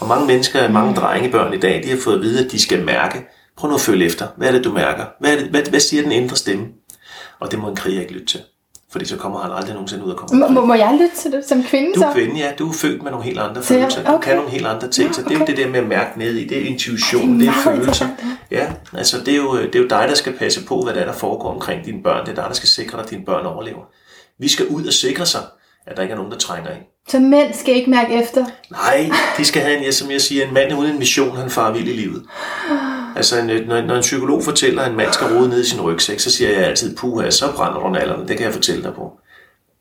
[SPEAKER 3] Og mange mennesker, mange drengebørn i dag, de har fået at vide, at de skal mærke. Prøv nu at følge efter. Hvad er det, du mærker? Hvad, er det, hvad, hvad siger den indre stemme? Og det må en kriger ikke lytte til. Fordi så kommer han aldrig nogensinde ud og kommer.
[SPEAKER 1] må, må- må jeg lytte til det som kvinde
[SPEAKER 3] Du
[SPEAKER 1] så?
[SPEAKER 3] er kvinde, ja. Du er født med nogle helt andre
[SPEAKER 1] Så
[SPEAKER 3] følelser. Du
[SPEAKER 1] okay.
[SPEAKER 3] kan nogle helt andre ting. Så det er jo
[SPEAKER 1] okay.
[SPEAKER 3] det der med at mærke ned i. Det er intuition,
[SPEAKER 1] Det er
[SPEAKER 3] er, følelser. Ja, altså det er, jo, det er jo dig, der skal passe på, hvad der, er, der foregår omkring dine børn. Det er dig, der skal sikre dig, at dine børn overlever. Vi skal ud og sikre sig, at der ikke er nogen, der trænger ind.
[SPEAKER 1] Så mænd skal ikke mærke efter.
[SPEAKER 3] Nej, de skal have en, ja, som jeg siger, en mand uden en mission, han farer vild i livet. Altså, en, når, når en psykolog fortæller, at en mand skal rode ned i sin rygsæk, så siger jeg altid, puha, så brænder du nallerne. Det kan jeg fortælle dig på.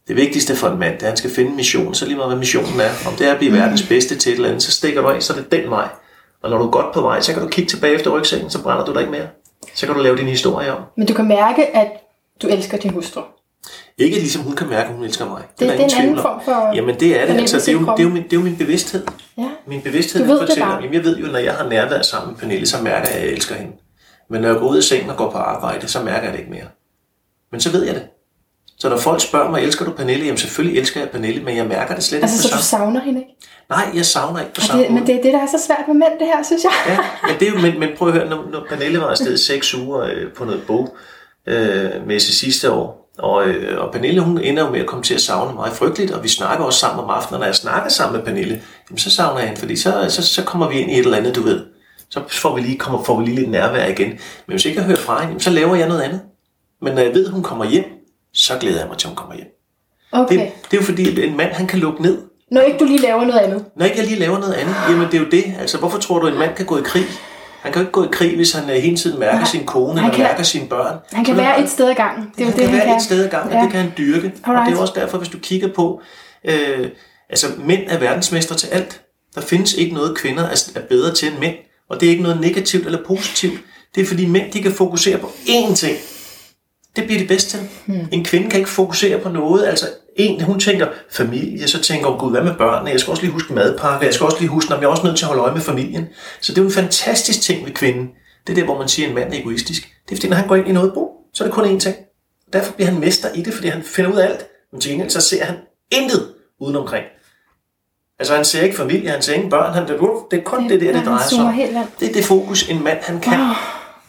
[SPEAKER 3] Det vigtigste for en mand, det er, at han skal finde en mission, så lige meget hvad missionen er. Om det er at blive verdens bedste til et eller andet, så stikker du af, så er det den vej. Og når du er godt på vej, så kan du kigge tilbage efter rygsækken, så brænder du dig ikke mere. Så kan du lave din historie om.
[SPEAKER 1] Men du kan mærke, at du elsker din hustru.
[SPEAKER 3] Ikke ligesom hun kan mærke, at hun elsker mig.
[SPEAKER 1] Det- det er
[SPEAKER 3] ingen
[SPEAKER 1] en anden form for
[SPEAKER 3] Jamen det er det. Altså, det, er jo, det, er jo min, det er jo min bevidsthed.
[SPEAKER 1] Ja.
[SPEAKER 3] Min bevidsthed
[SPEAKER 1] Du ved
[SPEAKER 3] den
[SPEAKER 1] det
[SPEAKER 3] fortæller,
[SPEAKER 1] bare.
[SPEAKER 3] jamen jeg ved jo, når jeg har nærvær sammen med Pernille, så mærker jeg, at jeg elsker hende. Men når jeg går ud af sengen og går på arbejde, så mærker jeg det ikke mere. Men så ved jeg det. Så når folk spørger mig, elsker du Pernille? Jamen selvfølgelig elsker jeg Pernille, men jeg mærker det slet
[SPEAKER 1] Altså,
[SPEAKER 3] ikke
[SPEAKER 1] så
[SPEAKER 3] på
[SPEAKER 1] du savner hende ikke?
[SPEAKER 3] Nej, jeg savner ikke på samme
[SPEAKER 1] det, men det er det, der er så svært med mænd, det her, synes jeg.
[SPEAKER 3] Ja, men, det er jo, men, men prøv at høre, når, når Pernille var afsted seks uger øh, på noget bog øh, med sig sidste år, og, øh, og Pernille hun ender jo med at komme til at savne mig frygteligt, og vi snakker også sammen om aftenen, og når jeg snakker sammen med Pernille, jamen, så savner jeg hende, fordi så, så, så kommer vi ind i et eller andet, du ved. Så får vi lige, kommer, får vi lige lidt nærvær igen. Men hvis ikke jeg hører fra hende, jamen, så laver jeg noget andet. Men når jeg ved, at hun kommer hjem, så glæder jeg mig til, at hun kommer hjem.
[SPEAKER 1] Okay.
[SPEAKER 3] Det, det er jo fordi, at en mand han kan lukke ned,
[SPEAKER 1] Når ikke du lige laver noget andet.
[SPEAKER 3] når ikke jeg lige laver noget andet, jamen det er jo det. Altså, hvorfor tror du, at en mand kan gå i krig? Han kan jo ikke gå i krig, hvis han øh, hele tiden mærker
[SPEAKER 1] Nej.
[SPEAKER 3] sin kone
[SPEAKER 1] Han
[SPEAKER 3] eller
[SPEAKER 1] kan-
[SPEAKER 3] mærker sine børn.
[SPEAKER 1] Han kan være et sted ad gangen. Det er jo
[SPEAKER 3] han
[SPEAKER 1] det,
[SPEAKER 3] kan
[SPEAKER 1] han
[SPEAKER 3] være
[SPEAKER 1] kan.
[SPEAKER 3] et sted ad gangen, og
[SPEAKER 1] Ja.
[SPEAKER 3] det kan han dyrke. Og
[SPEAKER 1] Alright.
[SPEAKER 3] det er også derfor, hvis du kigger på, øh, altså mænd er verdensmestre til alt. Der findes ikke noget, kvinder er er bedre til end mænd. Og det er ikke noget negativt eller positivt. Det er fordi mænd, de kan fokusere på én ting. Det bliver de bedst til. Hmm. En kvinde kan ikke fokusere på noget. Altså, en, hun tænker familie, så tænker hun, gud, hvad med børnene? Jeg skal også lige huske madpakke, jeg skal også lige huske, at jeg er også nødt til at holde øje med familien. Så det er jo en fantastisk ting ved kvinden. Det er der, hvor man siger, at en mand er egoistisk. Det er fordi, når han går ind i noget bo, så er det kun én ting. Derfor bliver han mester i det, fordi han finder ud af alt. Men til gengæld så ser han intet udenomkring. Altså han ser ikke familie, han ser ingen børn, han, det er kun det der, det drejer sig om. Det er det fokus, en mand han kan.
[SPEAKER 1] Wow.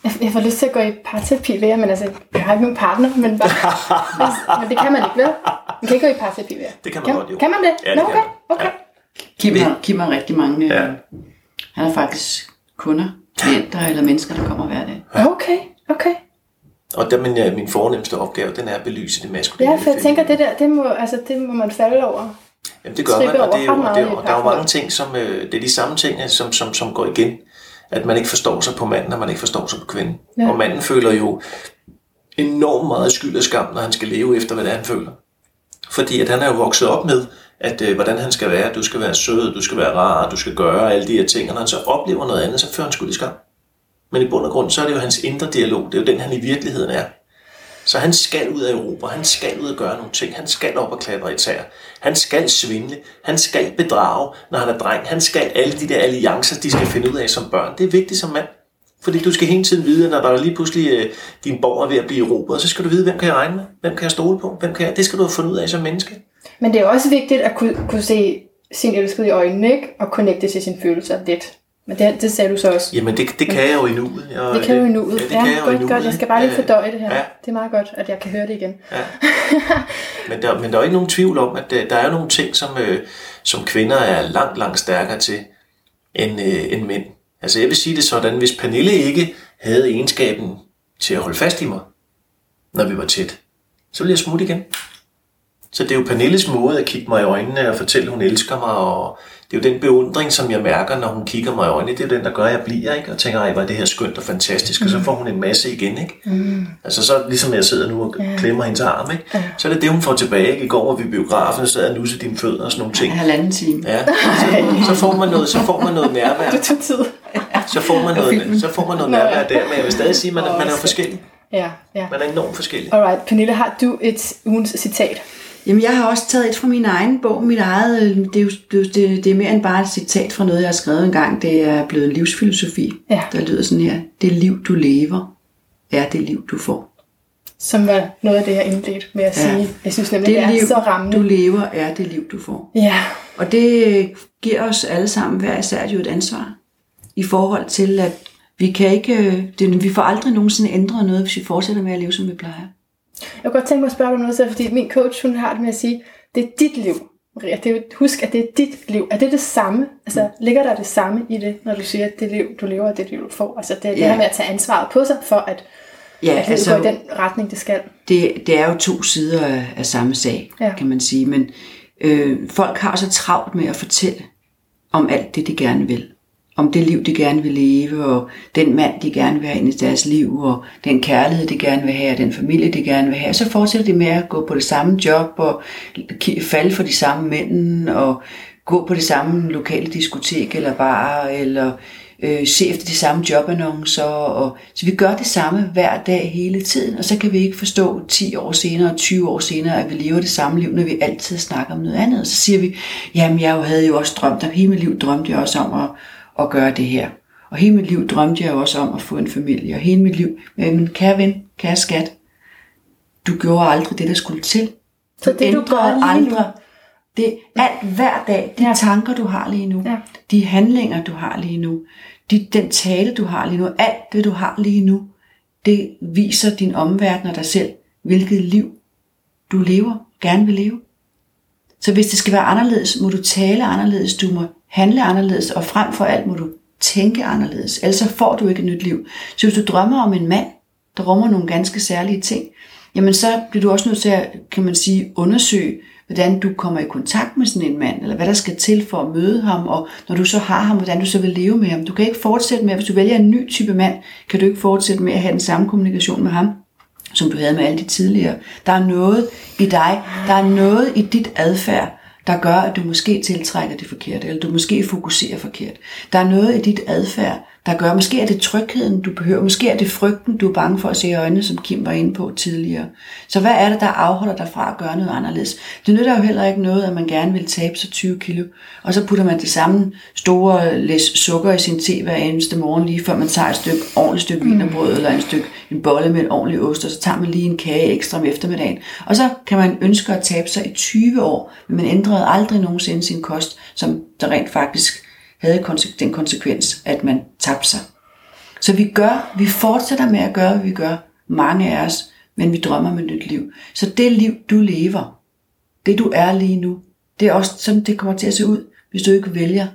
[SPEAKER 1] Jeg, jeg får lyst til at gå i parterapi ved jer, men altså, jeg har ikke nogen partner, men, bare, men, [LAUGHS] men det kan man ikke, vel? Man kan ikke gå i parterapi ved jer.
[SPEAKER 3] Det kan man
[SPEAKER 1] kan,
[SPEAKER 3] godt, jo.
[SPEAKER 1] Kan man det?
[SPEAKER 3] Ja, det
[SPEAKER 1] Nå, okay, okay.
[SPEAKER 2] Kim har, Kim har rigtig mange...
[SPEAKER 3] Ja.
[SPEAKER 2] Ja. Han har faktisk kunder, klienter eller mennesker, der kommer hver dag.
[SPEAKER 1] Okay, okay.
[SPEAKER 3] Og der, min, ja, min fornemmeste opgave, den er at belyse det maskuline.
[SPEAKER 1] Ja, for jeg tænker, det der, det må, altså, det må man falde over.
[SPEAKER 3] Jamen det gør man, og, det er jo, og, det er, og der er jo mange ting, som, øh, det er de samme ting, øh, som, som, som går igen. At man ikke forstår sig på manden, og man ikke forstår sig på kvinden.
[SPEAKER 1] Ja.
[SPEAKER 3] Og manden føler jo enormt meget skyld og skam, når han skal leve efter, hvad det er, han føler. Fordi at han er jo vokset op med, at øh, hvordan han skal være. Du skal være sød, du skal være rar, du skal gøre alle de her ting. Og når han så oplever noget andet, så fører han skyld i skam. Men i bund og grund, så er det jo hans indre dialog. Det er jo den, han i virkeligheden er. Så han skal ud af Europa, han skal ud og gøre nogle ting, han skal op og klatre i tæer, han skal svindle, han skal bedrage, når han er dreng, han skal alle de der alliancer, de skal finde ud af som børn. Det er vigtigt som mand. Fordi du skal hele tiden vide, når der er lige pludselig øh, din borg er ved at blive erobret, så skal du vide, hvem kan jeg regne med? Hvem kan jeg stole på? Hvem kan jeg? Det skal du have fundet ud af som menneske.
[SPEAKER 1] Men det er også vigtigt at kunne, kunne se sin elskede i øjnene, ikke? Og connecte til sine følelser lidt. Men det, det sagde du så også.
[SPEAKER 3] Jamen, det, det kan jeg jo i nuet. Og
[SPEAKER 1] Det kan du i nuet.
[SPEAKER 3] Ja, det
[SPEAKER 1] Ja,
[SPEAKER 3] kan jeg jo i nuet,
[SPEAKER 1] godt. Jeg skal bare lige fordøje det her.
[SPEAKER 3] Ja.
[SPEAKER 1] Det er meget godt, at jeg kan høre det igen.
[SPEAKER 3] Ja. [LAUGHS] Men der, men der er ikke nogen tvivl om, at der, der er nogle ting, som, øh, som kvinder er langt, langt stærkere til end, øh, end mænd. Altså jeg vil sige det sådan, hvis Pernille ikke havde egenskaben til at holde fast i mig, når vi var tæt, så ville jeg smutte igen. Så det er jo Pernilles måde at kigge mig i øjnene og fortælle, at hun elsker mig, og det er jo den beundring, som jeg mærker, når hun kigger mig i øjnene. Det er den, der gør, at jeg bliver, ikke? Og tænker, ej, hvor er det her skønt og fantastisk, og så får hun en masse igen, ikke? Mm. Altså så ligesom jeg sidder nu og klemmer hendes arm, ikke? Så er det det, hun får tilbage, ikke? I går var vi i biografen, og sad og nussede dine fødder og sådan nogle ting.
[SPEAKER 2] En halvanden time.
[SPEAKER 3] Ja, så, så, får man noget, så får man noget nærvær. [LAUGHS]
[SPEAKER 1] Det tog tid.
[SPEAKER 3] Så får man noget, så får man noget
[SPEAKER 1] ja.
[SPEAKER 3] nærvær der, men jeg vil stadig sige, at man, er- man er forskellig.
[SPEAKER 1] Ja, ja.
[SPEAKER 3] Man er enormt forskellig.
[SPEAKER 1] Alright, Pernille, har du et ugens citat?
[SPEAKER 2] Jamen, jeg har også taget et fra min egen bog, mit eget, øh, det er jo det, det, er mere end bare et citat fra noget, jeg har skrevet engang. Det er blevet livsfilosofi,
[SPEAKER 1] Ja.
[SPEAKER 2] der lyder sådan her. Det liv, du lever, er det liv, du får.
[SPEAKER 1] Som var noget af det, jeg indledte med at
[SPEAKER 2] Ja.
[SPEAKER 1] sige. Jeg synes nemlig,
[SPEAKER 2] Det
[SPEAKER 1] det er
[SPEAKER 2] liv,
[SPEAKER 1] så rammende.
[SPEAKER 2] du lever, er det liv, du får.
[SPEAKER 1] Ja,
[SPEAKER 2] Og det øh, giver os alle sammen hver især jo et ansvar i forhold til, at vi kan ikke, øh, det, vi får aldrig nogensinde ændret noget, hvis vi fortsætter med at leve, som vi plejer.
[SPEAKER 1] Jeg kunne godt tænke mig at spørge dig om noget, så, fordi min coach, hun har det med at sige, det er dit liv. Maria. Det er husk, at det er dit liv. Er det det samme? Altså, ligger der det samme i det, når du siger, at det liv, du lever, er det liv, du får? Altså, det, det
[SPEAKER 2] Ja.
[SPEAKER 1] her med at tage ansvaret på sig, for at,
[SPEAKER 2] Ja,
[SPEAKER 1] at livet går i den retning, det skal.
[SPEAKER 2] det, det er jo to sider af, af samme sag,
[SPEAKER 1] ja.
[SPEAKER 2] kan man sige. Men øh, folk har så travlt med at fortælle om alt det, de gerne vil. Om det liv, de gerne vil leve, og den mand, de gerne vil have ind i deres liv, og den kærlighed, de gerne vil have, og den familie, de gerne vil have. Så fortsætter de med at gå på det samme job, og falde for de samme mænd, og gå på det samme lokale diskotek eller bar, eller øh, se efter de samme jobannoncer. Og, så vi gør det samme hver dag hele tiden, og så kan vi ikke forstå 10 år senere, 20 år senere, at vi lever det samme liv, når vi altid snakker om noget andet. Og så siger vi, jamen jeg havde jo også drømt, om, hele mit liv drømte jeg også om at, at gøre det her. Og hele mit liv drømte jeg også om at få en familie, og hele mit liv, men kære ven, kære skat, du gjorde aldrig det, der skulle til.
[SPEAKER 1] Så det, du gør nu-
[SPEAKER 2] det alt hver dag, de
[SPEAKER 1] ja.
[SPEAKER 2] tanker, du har lige nu,
[SPEAKER 1] Ja.
[SPEAKER 2] de handlinger, du har lige nu, de, den tale, du har lige nu, alt det, du har lige nu, det viser din omverden og dig selv, hvilket liv du lever, gerne vil leve. Så hvis det skal være anderledes, må du tale anderledes, du må handle anderledes, og frem for alt må du tænke anderledes, ellers så får du ikke et nyt liv. Så hvis du drømmer om en mand, der rummer nogle ganske særlige ting, jamen så bliver du også nødt til at, kan man sige, undersøge, hvordan du kommer i kontakt med sådan en mand, eller hvad der skal til for at møde ham, og når du så har ham, hvordan du så vil leve med ham. Du kan ikke fortsætte med, hvis du vælger en ny type mand, kan du ikke fortsætte med at have den samme kommunikation med ham, som du havde med alle de tidligere. Der er noget i dig, der er noget i dit adfærd, der gør, at du måske tiltrækker det forkerte, eller du måske fokuserer forkert. Der er noget i dit adfærd, der gør, måske er det trygheden, du behøver, måske er det frygten, du er bange for at se i øjnene, som Kim var inde på tidligere. Så hvad er det, der afholder dig fra at gøre noget anderledes? Det nytter jo heller ikke noget, at man gerne vil tabe sig 20 kilo, og så putter man det samme store læs sukker i sin te hver eneste morgen, lige før man tager et stykke, ordentligt stykke vinerbrød, eller en stykke en bolle med en ordentlig ost, og så tager man lige en kage ekstra om eftermiddagen. Og så kan man ønske at tabe sig i 20 år, men man ændrede aldrig nogensinde sin kost, som der rent faktisk havde den konsekvens, at man tabte sig. Så vi gør, vi fortsætter med at gøre, hvad vi gør, mange af os, men vi drømmer med et nyt liv. Så det liv, du lever, det du er lige nu, det er også sådan, det kommer til at se ud, hvis du ikke vælger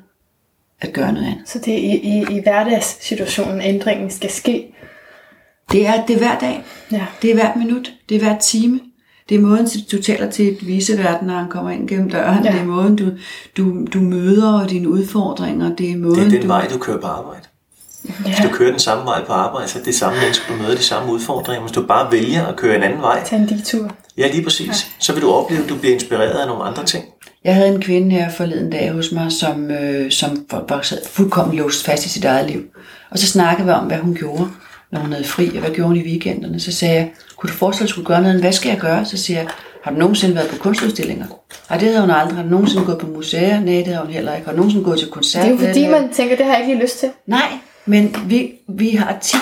[SPEAKER 2] at gøre noget andet.
[SPEAKER 1] Så det er i, i, i hverdagssituationen, ændringen skal ske.
[SPEAKER 2] Det er, det er hver dag.
[SPEAKER 1] Ja.
[SPEAKER 2] Det er hvert minut. Det er hver time. Det er måden, du taler til et viseverden, når han kommer ind gennem døren.
[SPEAKER 1] Ja.
[SPEAKER 2] Ja. Det er måden, du, du, du møder dine udfordringer. Det er måden,
[SPEAKER 3] Det er den
[SPEAKER 2] du...
[SPEAKER 3] vej, du kører på arbejde. Hvis du kører den samme vej på arbejde, så er det samme mennesker, du møder de samme udfordringer. Hvis du bare vælger at køre en anden vej,
[SPEAKER 1] Tag en detur.
[SPEAKER 3] ja lige præcis, så vil du opleve, at du bliver inspireret af nogle andre ting.
[SPEAKER 2] Jeg havde en kvinde her forleden dag hos mig, som, øh, som var, fuldkommen låst fast i sit eget liv. Og så snakkede vi om, hvad hun gjorde, når hun havde fri, og hvad gjorde hun i weekenderne. Så sagde jeg, kunne du forestille dig, at skulle gøre noget? Hvad skal jeg gøre? Så siger jeg, har du nogensinde været på kunstudstillinger? Nej, det havde hun aldrig. Har du nogensinde gået på museer? Nej, det havde hun heller ikke. Har du nogensinde gået til koncert?
[SPEAKER 1] Det er jo fordi, man tænker, det har jeg ikke lige lyst til.
[SPEAKER 2] Nej, men vi, vi har tit,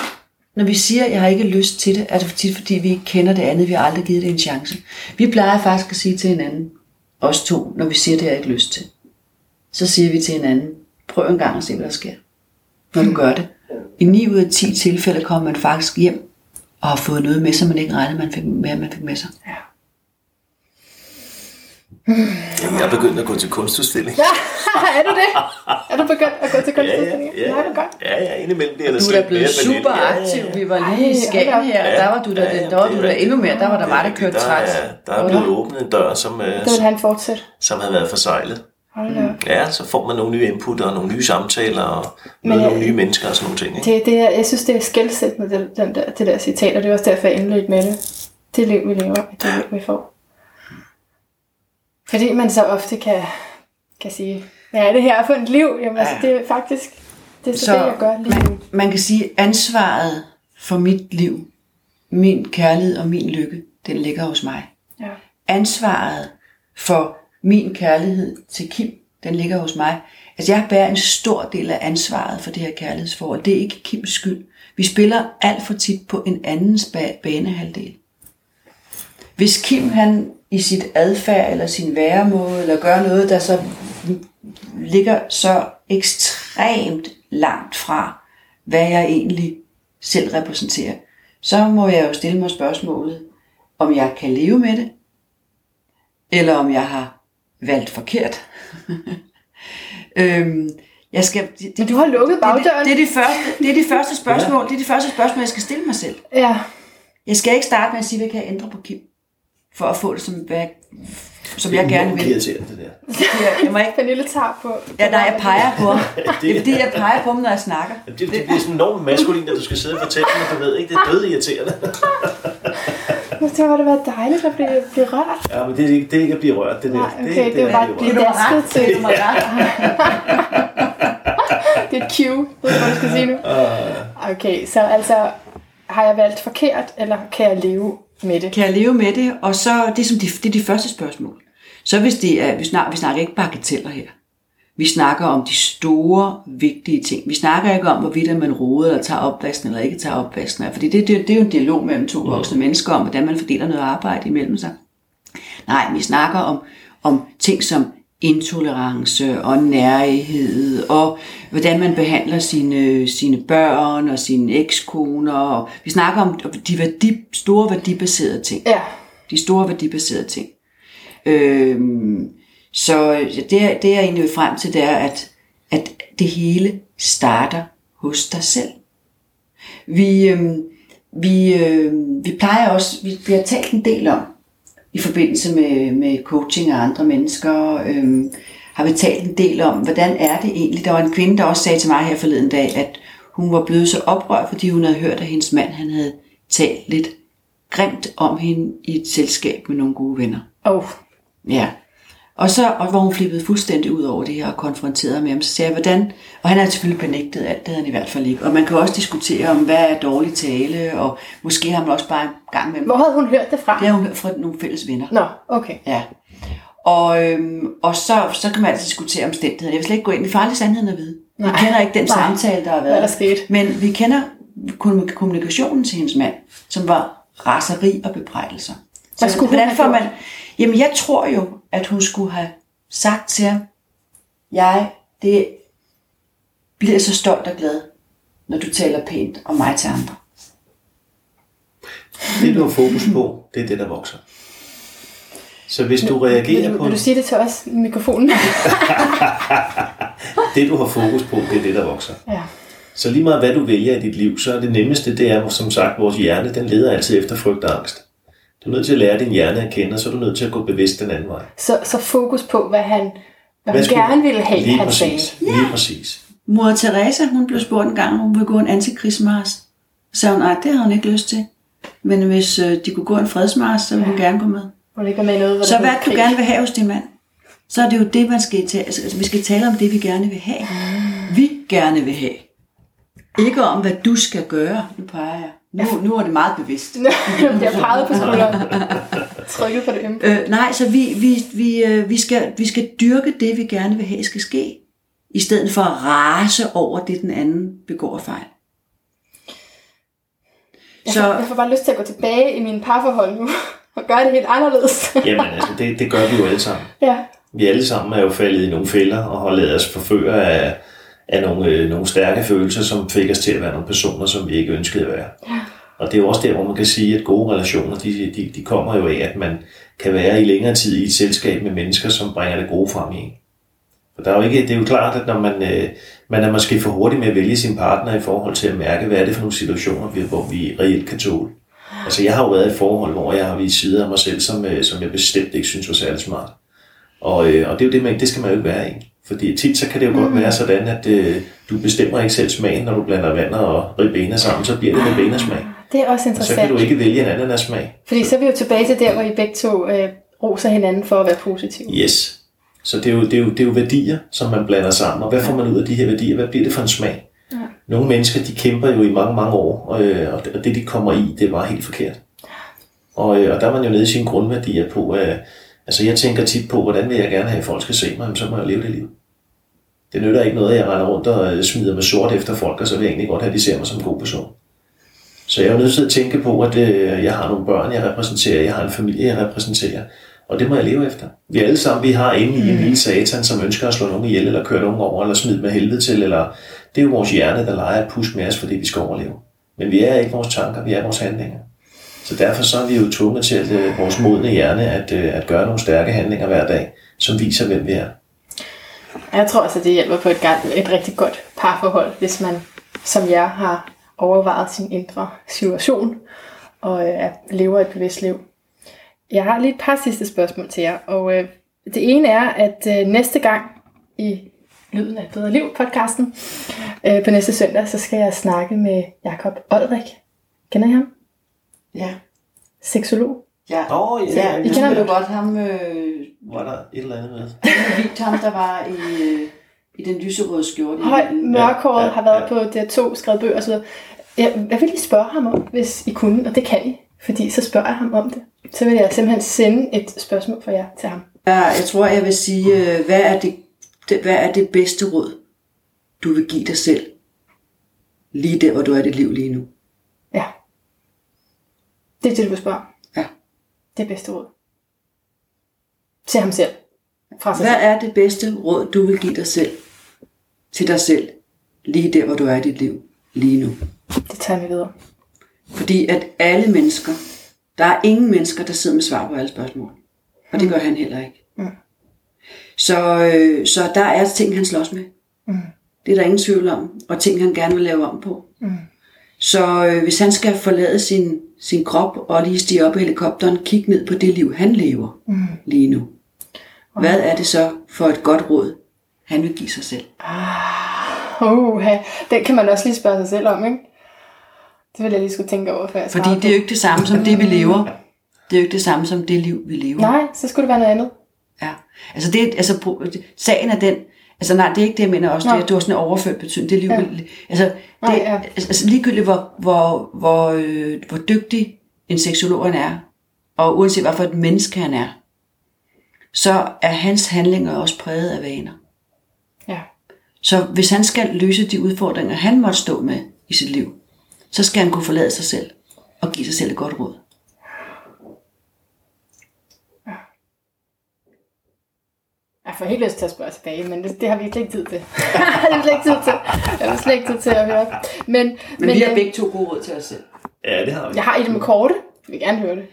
[SPEAKER 2] når vi siger, jeg har ikke lyst til det, er det tit, fordi vi ikke kender det andet, vi har aldrig givet det en chance. Vi plejer faktisk at sige til hinanden, os to, når vi siger, det har jeg ikke lyst til. Så siger vi til hinanden, prøv en gang at se, hvad der sker, når du gør det. I 9 ud af 10 tilfælde kommer man faktisk hjem og har fået noget med, som man ikke regnede man fik, med, man fik med sig.
[SPEAKER 3] Jamen, jeg er begyndt at gå til kunstudstilling.
[SPEAKER 1] Ja, [LAUGHS] er du det? Er du begyndt at gå til kunstudstillinger?
[SPEAKER 3] ja,
[SPEAKER 1] Nej, hvor godt.
[SPEAKER 3] ja, ja, indimellem bliver der
[SPEAKER 2] Du er da blevet super aktiv. Vi var lige i Skagen her, og der var du da, der var du da endnu mere. Der var der der kørte
[SPEAKER 3] der,
[SPEAKER 2] træt.
[SPEAKER 3] er, der er blevet åbnet en dør, som,
[SPEAKER 1] Det vil han fortsætte.
[SPEAKER 3] som havde været forsejlet.
[SPEAKER 1] Hold.
[SPEAKER 3] Ja, så får man nogle nye input og nogle nye samtaler og
[SPEAKER 1] Men
[SPEAKER 3] møder nogle nye mennesker og sådan nogle ting. Ikke?
[SPEAKER 1] Det, det er, jeg synes, det er skældsættende, det, den der, det der citat, og det er også derfor, jeg indledte med det. Det liv, vi lever, det liv, vi får. Fordi man så ofte kan, kan sige, hvad er det her for et liv? Jamen, altså, det er faktisk, det er så,
[SPEAKER 2] Så
[SPEAKER 1] det, jeg gør lige
[SPEAKER 2] man, man kan sige, at ansvaret for mit liv, min kærlighed og min lykke, den ligger hos mig.
[SPEAKER 1] Ja.
[SPEAKER 2] Ansvaret for min kærlighed til Kim, den ligger hos mig. Altså jeg bærer en stor del af ansvaret for det her kærlighedsforhold. Det er ikke Kims skyld. Vi spiller alt for tit på en andens banehalvdel. Hvis Kim han i sit adfærd eller sin væremåde eller gør noget, der så ligger så ekstremt langt fra, hvad jeg egentlig selv repræsenterer, så må jeg jo stille mig spørgsmålet, om jeg kan leve med det, eller om jeg har valgt forkert. [LAUGHS] øhm, jeg skal, det, det,
[SPEAKER 1] Men du har lukket bagdøren.
[SPEAKER 2] Det, det, er det, første, det er de første [LAUGHS] spørgsmål, det er de første spørgsmål, jeg skal stille mig selv.
[SPEAKER 1] Ja,
[SPEAKER 2] Jeg skal ikke starte med at sige, hvad kan jeg ændre på Kim, for at få det, som, hvad, som jeg gerne vil.
[SPEAKER 3] irriterende, det der.
[SPEAKER 2] Jeg, jeg må ikke,
[SPEAKER 1] Pernille tager på.
[SPEAKER 2] ja, nej, jeg peger på [LAUGHS] ham. Det er fordi, jeg peger på ham, når jeg snakker.
[SPEAKER 3] Det, det bliver sådan enormt maskulin, at du skal sidde og fortælle mig, du ved ikke, det er død irriterende.
[SPEAKER 1] Jeg tænker, hvor det var dejligt at blive, blive rørt.
[SPEAKER 3] Ja, men det er ikke, det er ikke at blive rørt, det der.
[SPEAKER 1] Nej, okay, det, det var bare at blive dasket til.
[SPEAKER 2] Det er ret. [LAUGHS] [LAUGHS]
[SPEAKER 1] Det er et cue, det er, hvad du skal sige nu. Okay, så altså, har jeg valgt forkert, eller kan jeg leve med det?
[SPEAKER 2] Kan jeg leve med det? Og så, det er, som de, det er de første spørgsmål. Så hvis det er, vi snakker, vi snakker ikke bagateller her. Vi snakker om de store, vigtige ting. Vi snakker ikke om, hvorvidt man roder eller tager opvasken eller ikke tager opvasken. Fordi det, det, det er jo en dialog mellem to voksne mennesker om, hvordan man fordeler noget arbejde imellem sig. Nej, vi snakker om, om ting som intolerance og nærhed, og hvordan man behandler sine, sine børn og sine ekskoner. Og vi snakker om de værdi, store værdibaserede ting.
[SPEAKER 1] Ja,
[SPEAKER 2] De store værdibaserede ting. Øhm, så det, er- det jeg egentlig vil frem til, det er, at, at det hele starter hos dig selv. Vi, øhm, vi, øhm, vi plejer også, vi, vi har talt en del om, i forbindelse med, med coaching af andre mennesker, øhm, har vi talt en del om, hvordan er det egentlig? Der var en kvinde, der også sagde til mig her forleden dag, at hun var blevet så oprørt, fordi hun havde hørt, at hendes mand han havde talt lidt grimt om hende i et selskab med nogle gode venner.
[SPEAKER 1] oh,
[SPEAKER 2] Ja. Og så og hvor hun flippede fuldstændig ud over det her og konfronterede med ham, så sagde jeg, hvordan... Og han har selvfølgelig benægtet alt, det havde han i hvert fald ikke. Og man kan også diskutere om, hvad er dårlig tale, og måske har man også bare en gang med
[SPEAKER 1] Hvor havde hun hørt det fra?
[SPEAKER 2] Det har hun hørt fra nogle fælles venner.
[SPEAKER 1] Nå, okay.
[SPEAKER 2] Ja. Og, øhm, og så, så kan man altid diskutere omstændigheder. Jeg vil slet ikke gå ind. Får aldrig sandheden at vide. Vi
[SPEAKER 1] Nej.
[SPEAKER 2] kender ikke den
[SPEAKER 1] Nej.
[SPEAKER 2] samtale, der har været.
[SPEAKER 1] Hvad der skete.
[SPEAKER 2] Men vi kender kommunik- kommunikationen til hendes mand, som var raseri og bebrejdelser. Så hvordan får man... Jamen, jeg tror jo, at hun skulle have sagt til ham, jeg det bliver så stolt og glad, når du taler pænt om mig til andre.
[SPEAKER 3] Det, du har fokus på, det er det, der vokser. Så hvis du
[SPEAKER 1] Vil
[SPEAKER 3] reagerer
[SPEAKER 1] du,
[SPEAKER 3] på
[SPEAKER 1] vil du sige det til os i mikrofonen? [LAUGHS]
[SPEAKER 3] det, du har fokus på, det er det, der vokser.
[SPEAKER 1] ja.
[SPEAKER 3] Så lige meget hvad du vælger i dit liv, så er det nemmeste, det er som sagt, vores hjerne, den leder altid efter frygt og angst. Du er nødt til at lære din hjerne at kende, og så er du nødt til at gå bevidst den anden vej.
[SPEAKER 1] Så, så fokus på, hvad han hvad hun
[SPEAKER 3] skulle-
[SPEAKER 1] gerne ville have,
[SPEAKER 3] Lige
[SPEAKER 1] han sagde.
[SPEAKER 3] præcis. Lige præcis.
[SPEAKER 2] Mor Teresa, hun blev spurgt en gang, om hun ville gå en antikrigsmars. Så sagde hun, nej, det havde hun ikke lyst til. Men hvis øh, de kunne gå en fredsmars, så ville hun gerne gå med.
[SPEAKER 1] Hun ikke med noget, hvor
[SPEAKER 2] Så hvad du
[SPEAKER 1] krig.
[SPEAKER 2] gerne vil have hos din mand? Så er det jo det, man skal tale. Altså, vi skal tale om det, vi gerne vil have. Vi gerne vil have. Ikke om, hvad du skal gøre. Nu peger jeg. Nu, nu er det meget bevidst. [LAUGHS]
[SPEAKER 1] Jeg peget på skulderen. Trykket på det ømme.
[SPEAKER 2] Øh, nej, så vi, vi, vi, øh, vi, skal, vi skal dyrke det, vi gerne vil have skal ske. I stedet for at rase over det, den anden begår fejl.
[SPEAKER 1] Jeg,
[SPEAKER 2] Så
[SPEAKER 1] får, jeg får bare lyst til at gå tilbage i mine parforhold nu. [LAUGHS] Og gøre det helt anderledes. [LAUGHS]
[SPEAKER 3] Jamen altså, det, det gør vi jo alle sammen.
[SPEAKER 1] ja.
[SPEAKER 3] Vi alle sammen er jo faldet i nogle fælder og har lavet os forføre af, af nogle, øh, nogle stærke følelser, som fik os til at være nogle personer, som vi ikke ønskede at være. Og det er jo også der, hvor man kan sige, at gode relationer, de, de, de kommer jo af, at man kan være i længere tid i et selskab med mennesker, som bringer det gode frem i en. For der er jo ikke, det er jo klart, at når man, øh, man er måske for hurtig med at vælge sin partner i forhold til at mærke, hvad er det for nogle situationer, hvor vi reelt kan tåle. Altså jeg har jo været i et forhold, hvor jeg har vist sider af mig selv, som, øh, som jeg bestemt ikke synes var særlig smart. Og, øh, og det er jo det, man, det skal man jo ikke være i. Fordi tit så kan det jo godt være sådan, at øh, du bestemmer ikke selv smagen, når du blander vand og ribena sammen, så bliver det ribena smag.
[SPEAKER 1] Det er også
[SPEAKER 3] Og så kan
[SPEAKER 1] interessant.
[SPEAKER 3] du ikke vælge en ananas smag.
[SPEAKER 1] Fordi så er vi jo tilbage til der, hvor I begge to øh, roser hinanden for at være positive.
[SPEAKER 3] Yes. Så det er, jo, det, er jo, det er jo værdier, som man blander sammen. Og hvad får man ud af de her værdier? Hvad bliver det for en smag? Ja. Nogle mennesker, de kæmper jo i mange, mange år, og, øh, og det- de kommer i, det var helt forkert. Og, øh, og der er man jo nede i sine grundværdier på, at altså jeg tænker tit på, hvordan vil jeg gerne have, at folk skal se mig, Jamen, så må jeg leve det liv. Det nytter ikke noget, at jeg render rundt og øh, smider mig sort efter folk, og så vil jeg egentlig godt have, at de ser mig som en god person. Så jeg er jo nødt til at tænke på, at øh, jeg har nogle børn, jeg repræsenterer, jeg har en familie, jeg repræsenterer, og det må jeg leve efter. Vi alle sammen, vi har inde i en lille satan, som ønsker at slå nogen ihjel, eller køre nogen over, eller smide med helvede til, eller det er jo vores hjerne, der leger at puske med os, fordi vi skal overleve. Men vi er ikke vores tanker, vi er vores handlinger. Så derfor så er vi jo tvunget til at øh, vores modne hjerne at, øh, at gøre nogle stærke handlinger hver dag, som viser, hvem vi er.
[SPEAKER 1] Jeg tror også, at det hjælper på et, et rigtig godt parforhold, hvis man som jeg, har overvejet sin indre situation og øh, lever et bevidst liv. Jeg har lige et par sidste spørgsmål til jer, og øh, det ene er, at øh, næste gang i Lyden af et bedre liv podcasten øh, på næste søndag, så skal jeg snakke med Jakob Olrik. Kender I ham?
[SPEAKER 2] Ja,
[SPEAKER 1] Seksolog.
[SPEAKER 2] ja.
[SPEAKER 3] Åh, oh,
[SPEAKER 2] Ja,
[SPEAKER 1] I
[SPEAKER 2] I
[SPEAKER 1] kender
[SPEAKER 2] jo godt ham, øh,
[SPEAKER 3] Var der et eller andet med? [LAUGHS]
[SPEAKER 2] Vigt ham, der var i, øh, i den lyserøde skjorte.
[SPEAKER 1] Høj, mørkhåret,
[SPEAKER 3] Ja,
[SPEAKER 1] ja, har været
[SPEAKER 3] ja.
[SPEAKER 1] på DR2, skrevet bøger osv. Jeg, jeg vil lige spørge ham om, hvis I kunne, og det kan I, fordi så spørger jeg ham om det. Så vil jeg simpelthen sende et spørgsmål fra jer til ham.
[SPEAKER 2] Ja, jeg tror, jeg vil sige, øh, hvad er det, det, hvad er det bedste råd, du vil give dig selv, lige der, hvor du er i dit liv lige nu?
[SPEAKER 1] Det er det, du vil spørge om.
[SPEAKER 2] Ja.
[SPEAKER 1] Det bedste råd. Til ham selv. Fra sig
[SPEAKER 2] Hvad
[SPEAKER 1] selv.
[SPEAKER 2] er det bedste råd, du vil give dig selv, til dig selv, lige der, hvor du er i dit liv lige nu?
[SPEAKER 1] Det tager vi videre.
[SPEAKER 2] Fordi at alle mennesker, der er ingen mennesker, der sidder med svar på alle spørgsmål. Og det gør han heller ikke.
[SPEAKER 1] Mm.
[SPEAKER 2] Så, øh, så der er ting, han slås med.
[SPEAKER 1] Mm.
[SPEAKER 2] Det er der ingen tvivl om. Og ting, han gerne vil lave om på.
[SPEAKER 1] Mm.
[SPEAKER 2] Så øh, hvis han skal forlade sin, sin krop og lige stige op i helikopteren, kigge ned på det liv, han lever
[SPEAKER 1] Mm.
[SPEAKER 2] lige nu. Hvad er det så for et godt råd, han vil give sig selv?
[SPEAKER 1] Uh, den kan man også lige spørge sig selv om, ikke? Det vil jeg lige skulle tænke over, før jeg
[SPEAKER 2] Fordi det er jo ikke det samme som det, vi lever. Det er jo ikke det samme som det liv, vi lever.
[SPEAKER 1] Nej, så skulle det være noget andet.
[SPEAKER 2] Ja. Altså, det, altså sagen er den, altså nej, det er ikke det, jeg mener også, det, er- du har sådan en overført betydning, det er ligegyldigt. Altså, det,
[SPEAKER 1] Nej, ja.
[SPEAKER 2] altså, ligegyldigt hvor, hvor, hvor, øh, hvor dygtig en seksolog han er, og uanset hvad for et menneske han er, så er hans handlinger også præget af vaner.
[SPEAKER 1] Ja.
[SPEAKER 2] Så hvis han skal løse de udfordringer, han måtte stå med i sit liv, så skal han kunne forlade sig selv og give sig selv et godt råd.
[SPEAKER 1] Jeg får helt lyst til at spørge tilbage, men det, det har vi slet ikke tid til. [LAUGHS] det har vi slet ikke tid til. Jeg har slet ikke tid til at høre. Men,
[SPEAKER 2] Men, men vi har
[SPEAKER 1] øh,
[SPEAKER 2] begge to gode råd til os selv.
[SPEAKER 3] Ja, det har vi.
[SPEAKER 1] Jeg har et med korte. Jeg vil gerne høre det.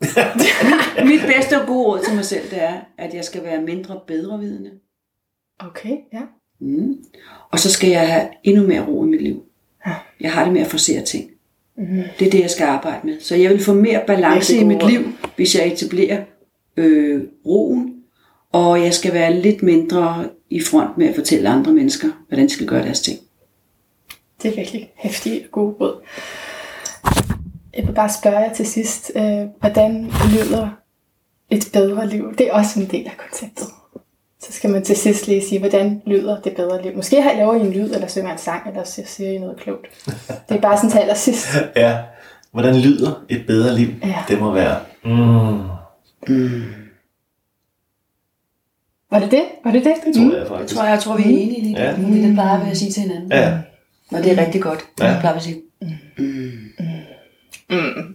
[SPEAKER 1] [LAUGHS]
[SPEAKER 2] Mit bedste og gode råd til mig selv, det er, at jeg skal være mindre bedrevidende.
[SPEAKER 1] Okay, ja.
[SPEAKER 2] Mm. Og så skal jeg have endnu mere ro i mit liv. Jeg har det med at forsere ting. Mm. Det er det, jeg skal arbejde med. Så jeg vil få mere balance i mit liv, hvis jeg etablerer øh, roen. Og jeg skal være lidt mindre i front med at fortælle andre mennesker, hvordan de skal gøre deres ting.
[SPEAKER 1] Det er virkelig hæftige og gode råd. Jeg vil bare spørge jer til sidst, øh, hvordan lyder et bedre liv? Det er også en del af konceptet. Så skal man til sidst lige sige, hvordan lyder det bedre liv? Måske har laver I en lyd, eller synger en sang, eller så siger I noget klogt. Det er bare sådan til allersidst. [LAUGHS]
[SPEAKER 3] Ja. Hvordan lyder et bedre liv?
[SPEAKER 1] Ja.
[SPEAKER 3] Det må være... Mm,
[SPEAKER 1] Var det det? Var det det?
[SPEAKER 3] det tror jeg
[SPEAKER 2] Jeg
[SPEAKER 3] faktisk.
[SPEAKER 2] tror, jeg tror vi er enige i det.
[SPEAKER 3] Ja.
[SPEAKER 2] Det er det, plejer vi at sige til hinanden.
[SPEAKER 3] Ja.
[SPEAKER 2] Og det er rigtig godt.
[SPEAKER 3] Ja.
[SPEAKER 2] Det plejer vi at sige.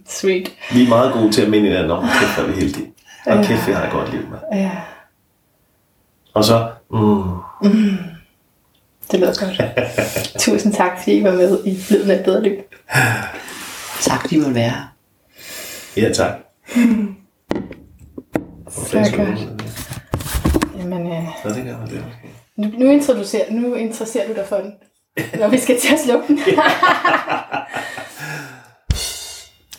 [SPEAKER 1] Sweet.
[SPEAKER 3] Vi er meget gode til at minde hinanden om, kæft, hvor er vi heldige. Og kæft, vi har et godt liv med.
[SPEAKER 1] Ja,
[SPEAKER 3] Og så... Mm,
[SPEAKER 1] det lyder godt. [LAUGHS] Tusind tak, fordi I var med i Lyden af et bedre liv.
[SPEAKER 2] Tak, fordi I måtte være her.
[SPEAKER 3] ja, tak. [LAUGHS]
[SPEAKER 1] Så godt. Jamen, øh,
[SPEAKER 3] Nå, det kan man det måske.
[SPEAKER 1] nu, nu, introducerer, nu interesserer du dig for den, når vi skal til at slukke den. [LAUGHS]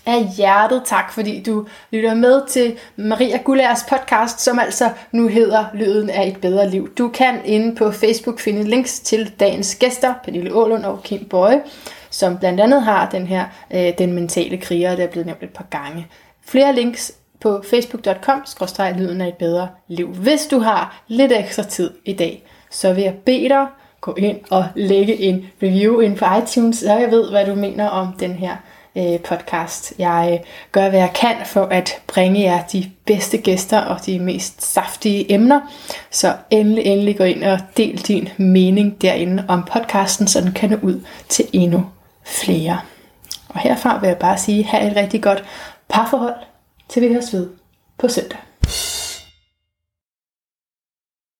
[SPEAKER 1] Af hjertet tak, fordi du lytter med til Maria Gullers podcast, som altså nu hedder Lyden af et bedre liv. Du kan inde på Facebook finde links til dagens gæster, Pernille Ålund og Kim Bøje, som blandt andet har den her øh, Den mentale kriger, der er blevet nævnt et par gange. Flere links på facebook.com lyden af et bedre liv. Hvis du har lidt ekstra tid i dag, så vil jeg bede dig gå ind og lægge en review ind på iTunes, så jeg ved, hvad du mener om den her øh, podcast. Jeg øh, gør, hvad jeg kan for at bringe jer de bedste gæster og de mest saftige emner. Så endelig, endelig gå ind og del din mening derinde om podcasten, så den kan nå ud til endnu flere. Og herfra vil jeg bare sige, have et rigtig godt parforhold, til vi høres ved på søndag.